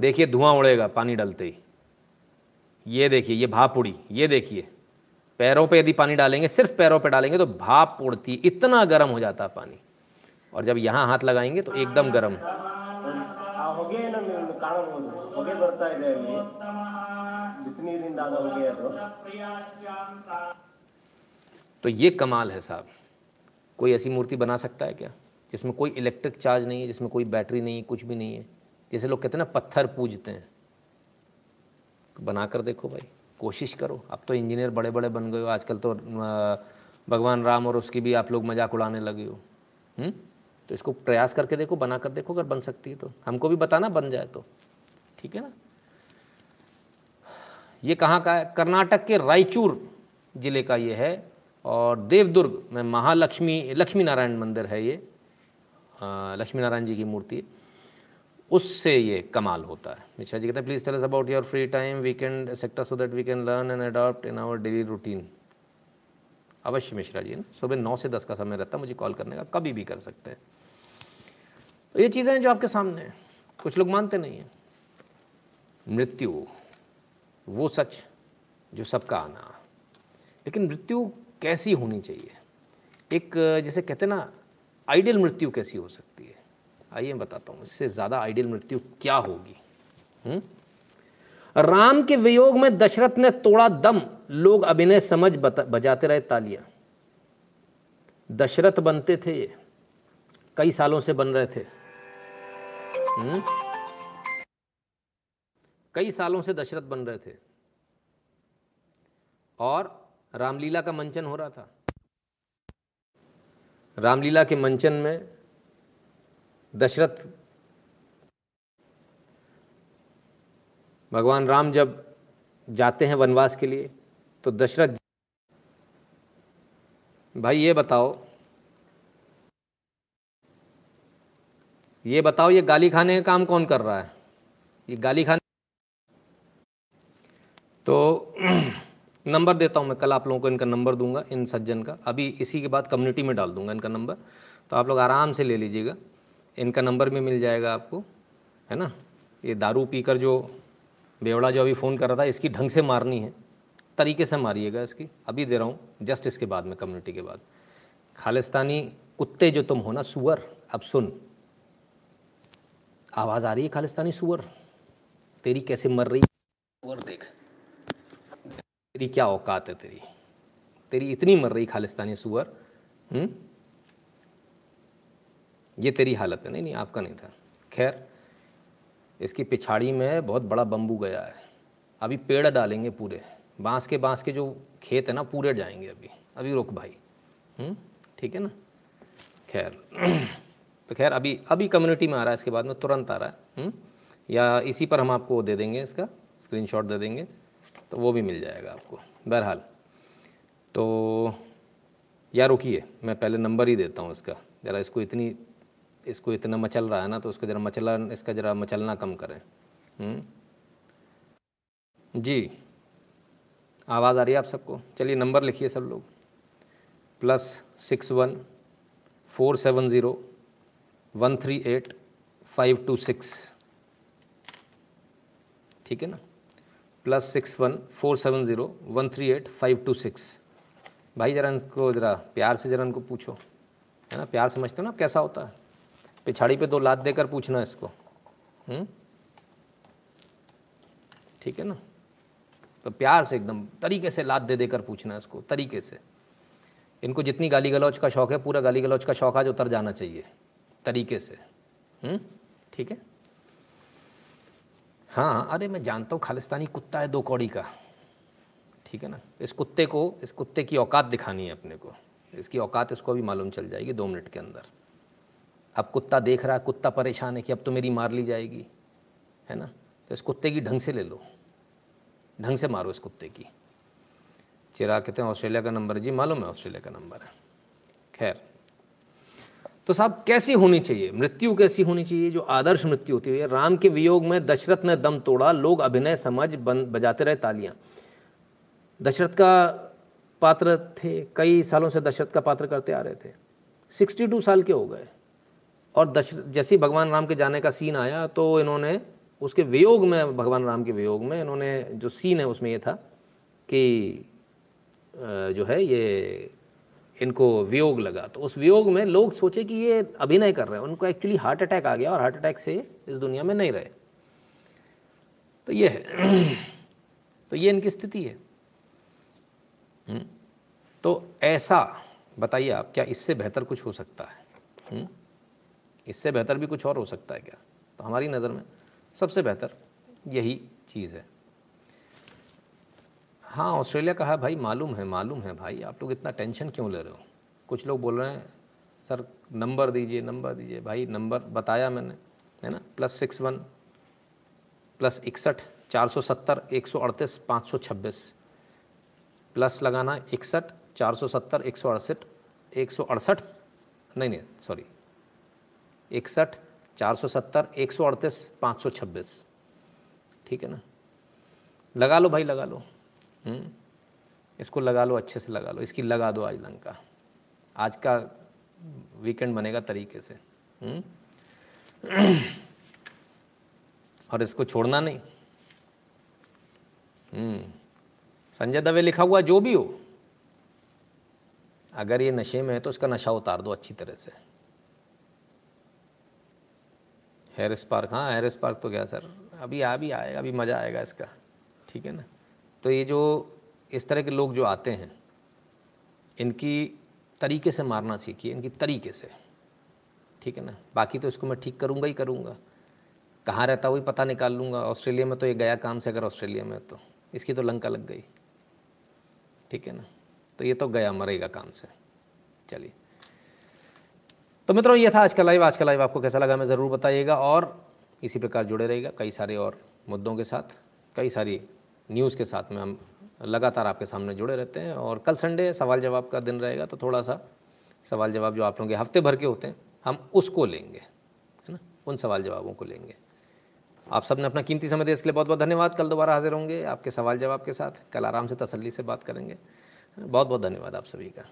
देखिए धुआँ उड़ेगा पानी डालते ही। ये देखिए ये भाप उड़ी। ये देखिए पैरों पे यदि पानी डालेंगे सिर्फ़ पैरों पे डालेंगे तो भाप उड़ती इतना गर्म हो जाता पानी। और जब यहाँ हाथ लगाएँगे तो एकदम गर्म। ಆ ಹೊಗೆಯನ್ನು ನೀವು ಕಾಣಬಹುದು ಹೊಗೆ ಬರ್ತಾ ಇದೆ ಅಲ್ಲಿ ಬಿಸಿ ನೀರಿಂದ ಆದ ಹೊಗೆ ಅದು तो ये कमाल है साहब कोई ऐसी मूर्ति बना सकता है क्या जिसमें कोई इलेक्ट्रिक चार्ज नहीं है जिसमें कोई बैटरी नहीं है कुछ भी नहीं है जैसे लोग कहते हैं ना पत्थर पूजते हैं तो बना कर देखो भाई कोशिश करो अब तो इंजीनियर बड़े बड़े बन गए हो आजकल तो अ, भगवान राम और उसकी भी आप लोग मजाक उड़ाने लगे हो हुँ? तो इसको प्रयास करके देखो, बना कर देखो, अगर बन सकती है तो। हमको भी बताना बन जाए तो। ठीक है ना? ये कहाँ का है? कर्नाटक के रायचूर ज़िले का ये है, और देवदुर्ग में महालक्ष्मी लक्ष्मी नारायण मंदिर है ये। लक्ष्मी नारायण जी की मूर्ति। उससे ये कमाल होता है। मिश्रा जी कहते हैं please tell us about your free time weekend sector so that we can learn and adopt in our daily routine अवश्य मिश्रा जी, सुबह नौ से दस का समय रहता है, मुझे कॉल करने का, कभी भी कर सकते हैं। तो ये चीज़ें हैं जो आपके सामने हैं। कुछ लोग मानते नहीं हैं। मृत्यु, वो सच जो सबका आना। लेकिन मृत्यु कैसी होनी चाहिए? एक, जैसे कहते ना, आइडियल मृत्यु कैसी हो सकती है? आइए बताता हूँ, इससे ज़्यादा आइडियल मृत्यु क्या होगी? हुँ? राम के वियोग में दशरथ ने तोड़ा दम। लोग अभिनय समझ बजाते रहे तालियाँ। दशरथ बनते थे ये कई सालों से बन रहे थे। हुँ? कई सालों से दशरथ बन रहे थे और रामलीला का मंचन हो रहा था रामलीला के मंचन में दशरथ भगवान राम जब जाते हैं वनवास के लिए तो दशरथ भाई ये बताओ ये बताओ, ये गाली खाने का काम कौन कर रहा है? ये गाली खाने तो नंबर देता हूँ मैं, कल आप लोगों को इनका नंबर दूँगा, इन सज्जन का। अभी इसी के बाद कम्युनिटी में डाल दूँगा इनका नंबर। तो आप लोग आराम से ले लीजिएगा। इनका नंबर भी मिल जाएगा आपको, है ना? ये दारू पीकर जो बेवड़ा जो अभी फ़ोन कर रहा था, इसकी ढंग से मारनी है। तरीके से मारिएगा इसकी। अभी दे रहा हूँ, जस्ट इसके बाद में कम्युनिटी के बाद। खालिस्तानी कुत्ते जो तुम हो ना, सुअर, अब सुन। आवाज़ आ रही है खालिस्तानी सुअर। तेरी कैसे मर रही? सुअर देख। तेरी क्या औकात है तेरी? तेरी इतनी मर रही खालिस्तानी सुअर हम्म? ये तेरी हालत है। नहीं नहीं आपका नहीं था। खैर इसकी पिछाड़ी में बहुत बड़ा बम्बू गया है। अभी पेड़ डालेंगे पूरे। बाँस के बाँस के जो खेत है ना पूरे जाएँगे अभी। अभी रुक भाई हम्म? ठीक है ना? खैर। तो खैर, अभी अभी कम्युनिटी में आ रहा है, इसके बाद में तुरंत आ रहा है हम्म? या इसी पर हम आपको दे देंगे इसका स्क्रीनशॉट दे देंगे तो वो भी मिल जाएगा आपको, बहरहाल तो या रुकिए, मैं पहले नंबर ही देता हूँ इसका, ज़रा इसको इतनी, इसको इतना मचल रहा है ना तो उसको ज़रा मचला इसका ज़रा मचलना कम करें हम्म? जी, आवाज़ आ रही है आप सबको चलिए नंबर लिखिए सब लोग plus six one four seven zero one three eight five two six. ठीक है ना? Plus six one, four seven zero, one three eight five two six. भाई ज़रा इनको ज़रा प्यार से ज़रा इनको पूछो। है ना? प्यार समझते हो ना कैसा होता है? पिछाड़ी पे दो लात देकर पूछना इसको। हम्म? ठीक है ना? तो प्यार से एकदम तरीके से लाद दे देकर पूछना उसको तरीके से। इनको जितनी गाली गलौज का शौक है, पूरा गाली गलौज का शौक आज उतर जाना चाहिए। तरीके से। हम्म? ठीक है? हाँ अरे मैं जानता हूँ खालिस्तानी कुत्ता है दो कौड़ी का। ठीक है ना? इस कुत्ते को, इस कुत्ते की औकात दिखानी है अपने को। इसकी औकात इसको भी मालूम चल जाएगी दो मिनट के अंदर। अब कुत्ता देख रहा है, कुत्ता परेशान है कि अब तो मेरी मार ली जाएगी। है ना? तो इस कुत्ते की ढंग से ले लो। ढंग से मारो इस कुत्ते की। चिराग कहते हैं, ऑस्ट्रेलिया का नंबर जी, मालूम है ऑस्ट्रेलिया का नंबर है। खैर। तो साहब, कैसी होनी चाहिए? मृत्यु कैसी होनी चाहिए? जो आदर्श मृत्यु होती है, राम के वियोग में दशरथ ने दम तोड़ा, लोग अभिनय समझ बन, बजाते रहे तालियाँ। दशरथ का पात्र थे, कई सालों से दशरथ का पात्र करते आ रहे थे। 62 साल के हो गए। और दशरथ, जैसे भगवान राम के जाने का सीन आया तो इन्होंने उसके वियोग में, भगवान राम के वियोग में इन्होंने जो सीन है, उसमें ये था कि जो है ये इनको वियोग लगा। तो उस वियोग में लोग सोचे कि ये अभिनय कर रहे हैं। उनको एक्चुअली हार्ट अटैक आ गया और हार्ट अटैक से इस दुनिया में नहीं रहे। तो ये है। तो ये इनकी स्थिति है। हम्म? तो ऐसा, बताइए आप, क्या इससे बेहतर कुछ हो सकता है? इससे बेहतर भी कुछ और हो सकता है क्या? तो हमारी नज़र में सबसे बेहतर यही चीज़ है। हाँ ऑस्ट्रेलिया का है भाई, मालूम है मालूम है भाई। आप लोग इतना टेंशन क्यों ले रहे हो? कुछ लोग बोल रहे हैं, सर, नंबर दीजिए नंबर दीजिए। भाई, नंबर बताया मैंने, है ना? प्लस सिक्स वन, प्लस इकसठ, चार सौ सत्तर, एक सौ अड़तीस, पाँच सौ छब्बीस। प्लस लगाना इकसठ, चार सौ सत्तर, एक सौ अड़सठ, एक सौ अड़सठ? नहीं नहीं, सॉरी। इकसठ, चार सौ सत्तर, एक सौ अड़तीस, पाँच सौ छब्बीस। ठीक है ना? लगा लो भाई, लगा लो? इसको लगा लो, अच्छे से लगा लो। इसकी लगा दो आज लंका। आज का वीकेंड बनेगा तरीके से। हम्म? और इसको छोड़ना नहीं। हम्म। संजय दवे लिखा हुआ जो भी हो। अगर ये नशे में है तो उसका नशा उतार दो अच्छी तरह से। हेयर स्पार्क हाँ हेयर स्पार्क तो क्या सर। अभी आ भी आएगा, अभी मज़ा आएगा इसका। ठीक है ना? तो ये जो, इस तरह के लोग जो आते हैं, इनकी तरीके से मारना सीखिए, इनकी तरीके से। ठीक है ना? बाकी तो इसको मैं ठीक करूँगा ही करूँगा। कहाँ रहता वही पता निकाल लूँगा। ऑस्ट्रेलिया में तो ये गया काम से, अगर ऑस्ट्रेलिया में तो। इसकी तो लंका लग गई। ठीक है ना? तो ये तो गया, मरेगा काम से। चलिए। तो मित्रों, ये था आज का लाइव आज का लाइव आपको कैसा लगा मैं ज़रूर बताइएगा और इसी प्रकार जुड़े रहेगा कई सारे और मुद्दों के साथ, कई सारी न्यूज़ के साथ में हम लगातार आपके सामने जुड़े रहते हैं और कल संडे सवाल जवाब का दिन रहेगा तो थोड़ा सा सवाल जवाब जो आप लोगों के हफ़्ते भर के होते हैं, हम उसको लेंगे, है ना? उन सवाल जवाबों को लेंगे। आप सबने अपना कीमती समय दिया इसके लिए बहुत बहुत धन्यवाद। कल दोबारा हाजिर होंगे आपके सवाल जवाब के साथ। कल आराम से तसल्ली से बात करेंगे। बहुत बहुत धन्यवाद आप सभी का।